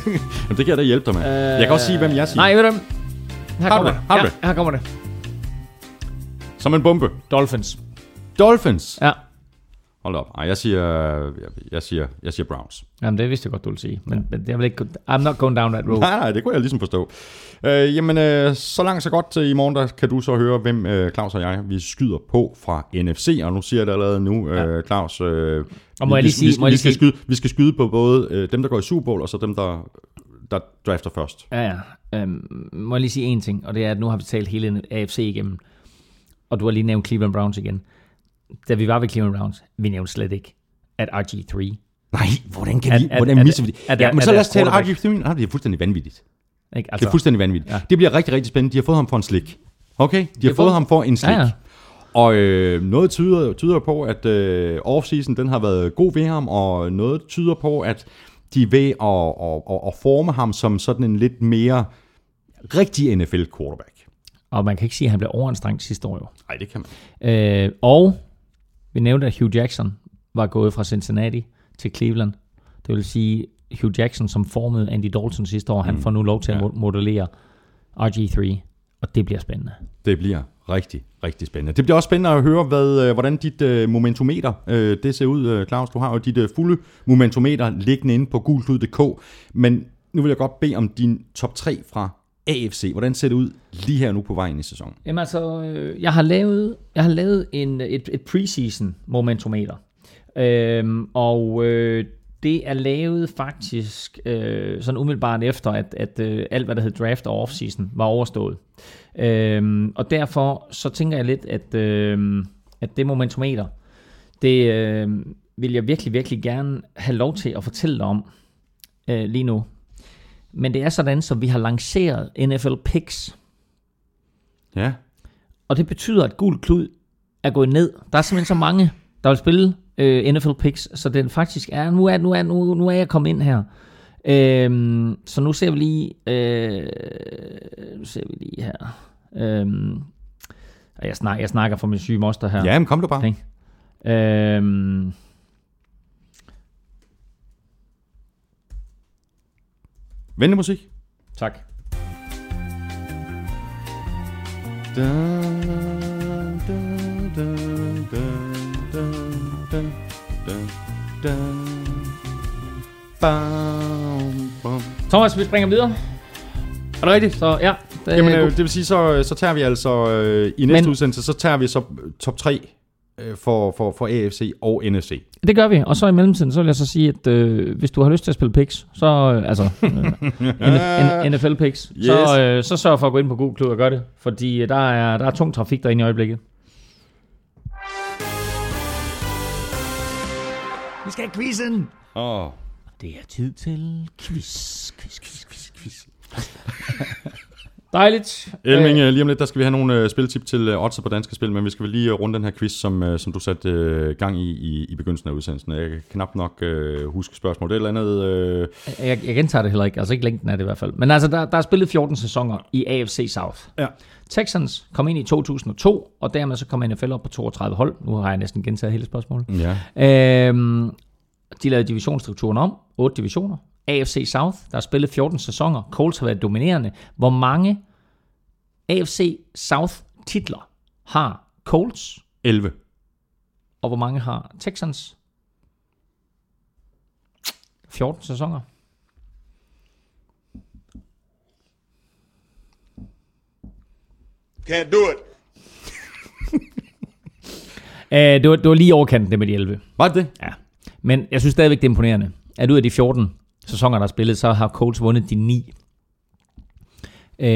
Jamen, det kan jeg da hjælpe dig med. Øh, jeg kan også sige, hvem jeg siger. Nej, ved du? Her kommer ja, det? her kommer det. Som en bombe. Dolphins. Dolphins. Ja. Hold op. Ej, jeg siger, jeg, jeg siger, jeg siger Browns. Jamen, det vidste jeg godt, du ville sige. Men, men jeg vil ikke, I'm not going down that road. Nej, nej, det kunne jeg ligesom forstå. Øh, jamen, øh, så langt så godt. I morgen der kan du så høre, hvem øh, Claus og jeg, vi skyder på fra NFC. Og nu siger jeg det allerede nu, øh, Claus. Øh, Og må jeg vi, lige sige- vi, må jeg vi, lige skal sige- skyde, vi skal skyde på både øh, dem, der går i Super Bowl, og så dem, der, der drafter først. Ja, ja. Øhm, må jeg lige sige en ting, og det er, at nu har vi talt hele AFC igennem, og du har lige nævnt Cleveland Browns igen. Da vi var ved Cleveland Browns, vi nævnte slet ikke, at RG3, Nej, hvordan kan Er- vi, hvordan er- misser vi det? er- Ja, men er så lad os tale quarterback. RG3. Nej, det er fuldstændig vanvittigt. ikke? Altså, det er fuldstændig vanvittigt. Ja. Det bliver rigtig, rigtig spændende. De har fået ham for en slik. Okay? De har fået fået- ham for en slik. Ja, ja. Og øh, noget tyder, tyder på, at øh, offseason den har været god ved ham, og noget tyder på, at de er ved at, at, at, at forme ham som sådan en lidt mere rigtig NFL-quarterback. Og man kan ikke sige, at han blev overanstrengt sidste år jo. Nej, det kan man. Øh, og vi nævnte, at Hugh Jackson var gået fra Cincinnati til Cleveland. Det vil sige, Hugh Jackson, som formede Andy Dalton sidste år, mm. han får nu lov til at Ja. ja. modellere RG3, og det bliver spændende. Det bliver rigtig, rigtig spændende. Det bliver også spændende at høre, hvad, øh, hvordan dit øh, momentometer øh, det ser ud, øh, Claus. Du har jo dit øh, fulde momentometer liggende inde på gulklud.dk, men nu vil jeg godt bede om din top 3 fra AFC. Hvordan ser det ud lige her nu på vejen i sæsonen? Jamen altså, øh, jeg har lavet, jeg har lavet en, et, et preseason momentometer. Øhm, og øh, det er lavet faktisk øh, sådan umiddelbart efter, at, at øh, alt hvad der hed draft og offseason var overstået. Øhm, og derfor så tænker jeg lidt, at, øh, at det momentometer, det øh, vil jeg virkelig, virkelig gerne have lov til at fortælle dig om øh, lige nu. Men det er sådan, så vi har lanceret NFL Picks Ja, og det betyder, at gul klud er gået ned. Der er simpelthen så mange, der vil spille øh, NFL picks, så den faktisk er, nu er, nu er, nu, nu er jeg kommet ind her. Øhm, så nu ser vi lige, øh, nu ser vi lige her. Øhm, jeg, snak, jeg snakker for min syge moster her. ja men kom du bare. Ikke? Øhm, Ventemusik. tak. Dun, dun, dun, dun, dun, dun, dun, dun. Bam, bam. Thomas, vi springer videre. Er det rigtigt? Så ja, det, Jamen, er øh, det vil sige, så, så tager vi altså øh, i næste Men- udsendelse, så tager vi så øh, top 3 øh, for, for, for AFC og NFC. Det gør vi, og så i mellemtiden, så vil jeg så sige, at øh, hvis du har lyst til at spille picks, så øh, altså øh, NFL [LAUGHS] picks, yes. så, øh, så sørg for at gå ind på Google Klud og gøre det, fordi øh, der er, der er tung trafik derinde i øjeblikket. Vi skal have quizzen! Åh, Det er tid til quiz, quiz, quiz, quiz, quiz. [LAUGHS] Dejligt. Elming, øh, lige om lidt, der skal vi have nogle øh, spiltip til øh, odds på danske spil, men vi skal vel lige øh, runde den her quiz, som, øh, som du satte øh, gang i, i i begyndelsen af udsendelsen. Jeg kan knap nok øh, huske spørgsmål. Det er et eller andet... Øh, Jeg, jeg gentager det heller ikke, altså ikke længden af det i hvert fald. Men altså, der, der er spillet 14 sæsoner i AFC South. ja. Texans kom ind i 2002, og dermed så kom NFL op på 32 hold. Nu har jeg næsten gentaget hele spørgsmålet. ja. Øhm, de lavede divisionsstrukturen om. 8 divisioner. AFC South, der har spillet 14 sæsoner. Colts har været dominerende. Hvor mange AFC South titler har Colts, 11. og hvor mange har Texans? 14 sæsoner. Can't do it. [LAUGHS] Uh, det, var, det var lige overkanten, det med de 11. Var det det? Ja. Men jeg synes stadigvæk, det er imponerende, at ud af de 14 sæsoner, der er spillet, så har Colts vundet de 9. Uh,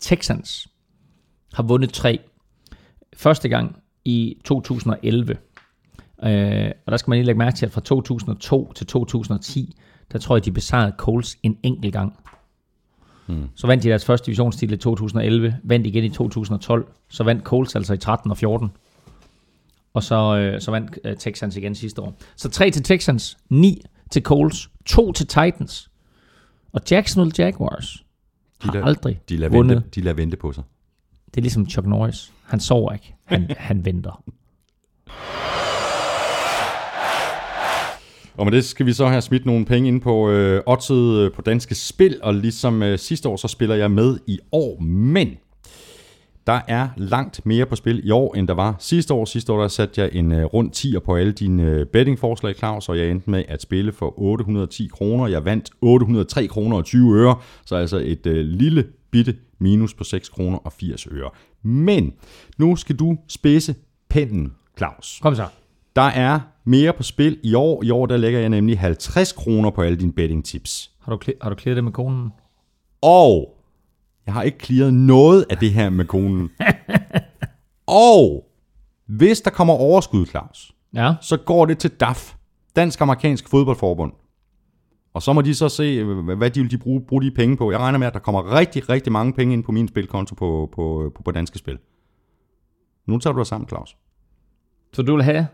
Texans har vundet 3. Første gang i 2011. Uh, og der skal man lige lægge mærke til, at fra 2002 til 2010, der tror jeg, de besejrede Colts en enkelt gang. Hmm. Så vandt de deres første divisionstitel i 2011, vandt igen i 2012, så vandt Colts altså i 13 og 14. Og så, øh, så vandt øh, Texans igen sidste år. Så 3 til Texans, 9 til Colts, 2 til Titans. Og Jacksonville Jaguars har lader- aldrig De lader, vundet. vente, de lader vente på sig. Det er ligesom Chuck Norris. Han sover ikke. Han, [LAUGHS] han venter. Og med det skal vi så have smidt nogle penge ind på øh, oddset øh, på danske spil, og ligesom øh, sidste år, så spiller jeg med i år, men der er langt mere på spil i år, end der var sidste år. Sidste år der satte jeg en øh, rund 10'er på alle dine øh, bettingforslag, Claus, og jeg endte med at spille for 810 kroner. Jeg vandt 803 kroner og 20 øre, så altså et øh, lille bitte minus på 6 kroner og 80 øre. Men nu skal du spidse pinden, Claus. Kom så. Der er mere på spil i år. I år der lægger jeg nemlig 50 kroner på alle dine betting tips. Har du, har du klaret det med konen? Og jeg har ikke clearet noget af det her med konen. [LAUGHS] og hvis der kommer overskud, Claus, Ja. så går det til DAF, Dansk Amerikansk Fodboldforbund. Og så må de så se, øh, hvad de vil de bruge, bruge de penge på. Jeg regner med, at der kommer rigtig, rigtig mange penge ind på min spilkonto på, på, på, på danske spil. Nu tager du dig sammen, Claus. Så du vil have...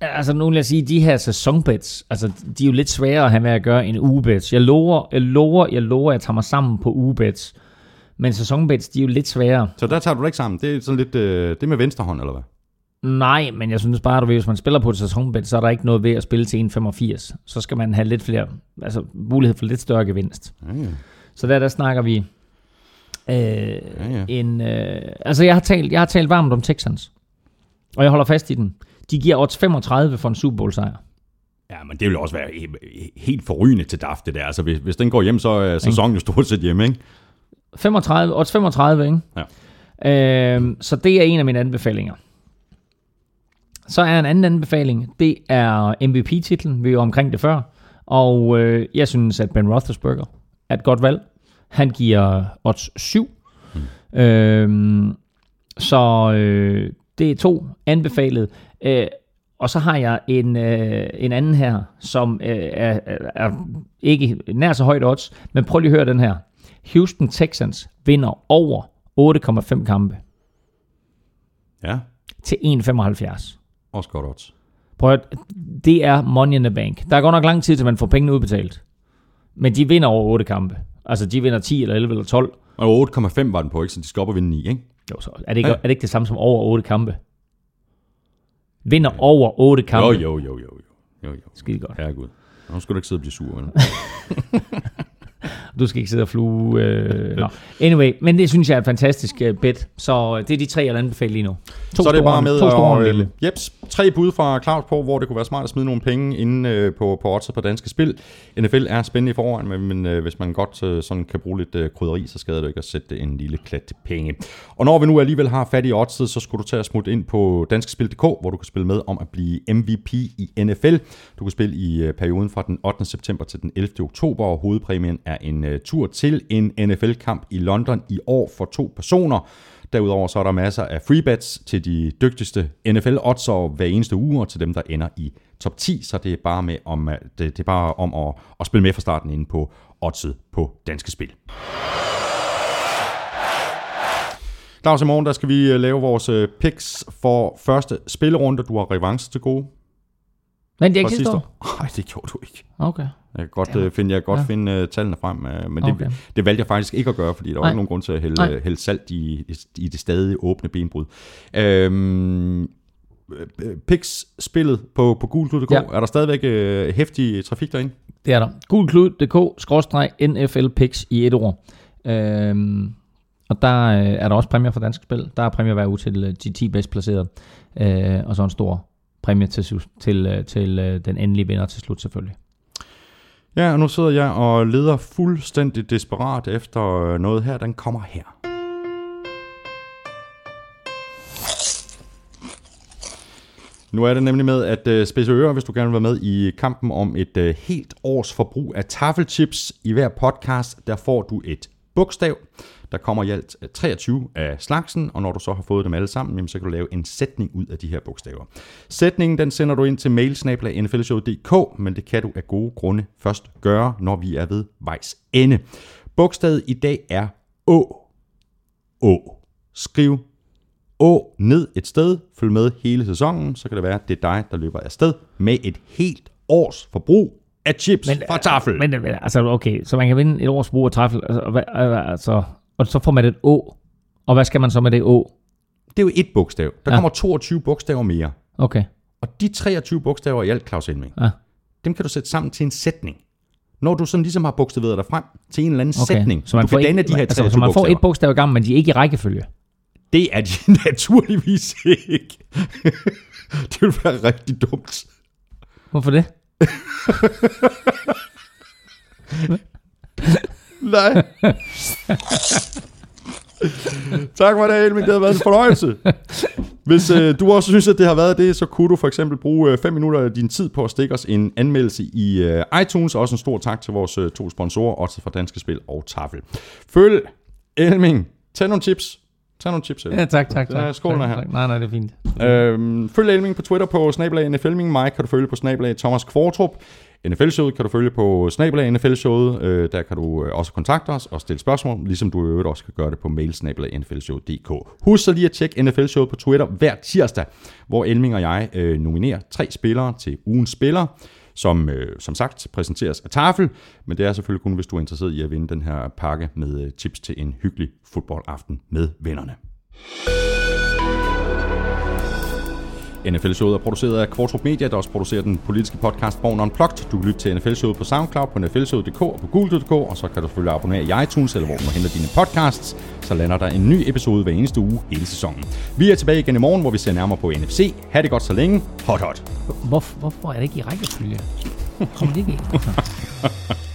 Altså nu vil jeg sige, de her sæsonbets, altså de er jo lidt sværere at have med at gøre end ugebets. Jeg lover, jeg lover, jeg lover, at jeg tager mig sammen på ugebets. Men sæsonbets, de er jo lidt sværere. Så der tager du dig ikke sammen. Det er sådan lidt øh, det er med venstre hånd, eller hvad? Nej, men jeg synes bare, at hvis man spiller på et sæsonbet, så er der ikke noget ved at spille til 1,85. Så skal man have lidt flere, altså mulighed for lidt større gevinst. Ja, ja. Så der, der snakker vi øh, ja. en... Øh, altså jeg har, talt, jeg har talt varmt om Texans, og jeg holder fast i den. De giver odds 35 for en Super Bowl sejr. Ja, men det vil også være he- helt forrygende til DAF, det der. Altså, hvis, hvis den går hjem, så er sæsonen jo stort set hjemme, ikke? 35, odds 35, ikke? Ja. Øh, så det er en af mine anbefalinger. Så er en anden anbefaling, det er MVP-titlen. Vi er jo omkring det før. Og øh, jeg synes, at Ben Roethlisberger er et godt valg. Han giver odds 7. Mm. Øh, så øh, det er to anbefalet. Øh, og så har jeg en, øh, en anden her, som øh, er, er, er ikke nær så højt odds, men prøv lige at høre den her. Houston Texans vinder over 8,5 kampe Ja, til 1,75. Også godt odds. Prøv at, det er money in the bank. Der er godt nok lang tid, til man får pengene udbetalt. Men de vinder over 8 kampe. Altså, de vinder 10 eller 11 eller 12. Og 8,5 var den på, ikke? Så de skal op og vinde 9, ikke? Jo, så er det ikke, Ja. er det, ikke det samme som over 8 kampe? Vinder over 8 kampe. Jo, jo, jo, jo, jo. jo, jo. Skide godt. Herregud. Nu skal du ikke sidde og blive sur, vel? [LAUGHS] Du skal ikke sidde og flue. Øh, no. Anyway, men det synes jeg er et fantastisk uh, bet. Så øh, det er de tre, jeg vil anbefale lige nu. To så er det bare med to store og at, øh, jeps, tre bud fra Claus på, hvor det kunne være smart at smide nogle penge inde øh, på, på oddset på danske spil. NFL er spændende i forvejen, men, men øh, hvis man godt øh, sådan kan bruge lidt øh, krydderi, så skader det ikke at sætte en lille klat penge. Og når vi nu alligevel har fat i oddset, så skulle du tage og smutte ind på danskespil.dk, hvor du kan spille med om at blive MVP i NFL. Du kan spille i øh, perioden fra den 8. september til den 11. oktober, og hovedpræmien er en øh, tur til en NFL-kamp i London i år for to personer. Derudover så er der masser af free bets til de dygtigste NFL odds hver eneste uge, og til dem, der ender i top 10, så det er bare, med om, at- det, det er bare om at, at spille med fra starten inde på oddset på Danske Spil. Claus, i morgen der skal vi øh, lave vores øh, picks for første spillerunde. Du har revanche til gode Men det er ikke sidste år. Nej, det gjorde du ikke. Okay. Jeg kan godt, øh, finde, jeg kan godt Ja. finde øh, tallene frem, øh, men Okay. det, det valgte jeg faktisk ikke at gøre, fordi der var Nej. ikke nogen grund til at hælde, Nej. hælde salt i, i det stadig åbne benbrud. Øhm, øh, Pix spillet på, på gulklud.dk, Ja. er der stadigvæk øh, hæftig trafik derinde? Det er der. Gulklud.dk-nfl picks i et ord. Øhm, og der øh, er der også præmier for dansk spil. Der er præmier hver uge til øh, de 10 bedst placerede. Øh, og så en stor præmie til, til, til øh, den endelige vinder til slut selvfølgelig. Ja, og nu sidder jeg og leder fuldstændig desperat efter øh, noget her. Den kommer her. Nu er det nemlig med at øh, spidse ører, hvis du gerne vil være med i kampen om et øh, helt års forbrug af taffelchips. I hver podcast, der får du et bogstav. Der kommer i alt øh, 23 af slagsen, og når du så har fået dem alle sammen, jamen, så kan du lave en sætning ud af de her bogstaver. Sætningen den sender du ind til mailsnabla.nflshow.dk, men det kan du af gode grunde først gøre, når vi er ved vejs ende. Bogstavet i dag er Å. Å. Skriv Å ned et sted, følg med hele sæsonen, så kan det være, at det er dig, der løber afsted med et helt års forbrug af chips men, fra tafel. Men, men altså, okay, så man kan vinde et års brug af tafel, altså, altså, og så får man et å. Og hvad skal man så med det å? det er jo et bogstav. Der Ja. kommer 22 bogstaver mere. Okay. Og de 23 bogstaver i alt, Claus Elming, Ja. dem kan du sætte sammen til en sætning. Når du sådan ligesom har bogstaveret dig frem til en eller anden okay. sætning, så man du får kan danne et, de her altså, 23 så man får bogstaver. et bogstav i gang, men de er ikke i rækkefølge. Det er de [LAUGHS] naturligvis ikke. [LAUGHS] det vil være rigtig dumt. Hvorfor det? [LAUGHS] Nej. tak for det, Elming. Det har været en fornøjelse. Hvis øh, du også synes, at det har været det, så kunne du for eksempel bruge 5 minutter af din tid på at stikke os en anmeldelse i øh, iTunes. Også en stor tak til vores øh, to sponsorer, også fra Danske Spil og Tafel. Følg Elming. Tag nogle chips. Tag nogle chips, Elming. Ja, tak, tak. tak. Ja, skål, tak, her. tak. Nej, nej, det er fint. Øhm, følg Elming på Twitter på snabelag NFLming. Mig kan du følge på snabelag Thomas Kvartrup. NFL-showet kan du følge på snabelag NFL-showet. Øh, der kan du øh, også kontakte os og stille spørgsmål, ligesom du i øvrigt også kan gøre det på mail snabelag Husk så lige at tjekke NFL-showet på Twitter hver tirsdag, hvor Elming og jeg øh, nominerer tre spillere til ugens spiller som øh, som sagt præsenteres af tafel, men det er selvfølgelig kun, hvis du er interesseret i at vinde den her pakke med øh, tips til en hyggelig fodboldaften med vennerne. NFL-showet er produceret af Kvartrup Media, der også producerer den politiske podcast Born Unplugged. Du kan lytte til NFL-showet på SoundCloud, på nflshowet.dk og på google.dk, og så kan du selvfølgelig abonnere i iTunes, eller hvor du henter dine podcasts. Så lander der en ny episode hver eneste uge hele sæsonen. Vi er tilbage igen i morgen, hvor vi ser nærmere på NFC. Ha' det godt så længe. Hot hot. Hvor, hvorfor er det ikke i rækkefølge? Kommer det ikke i? [LAUGHS]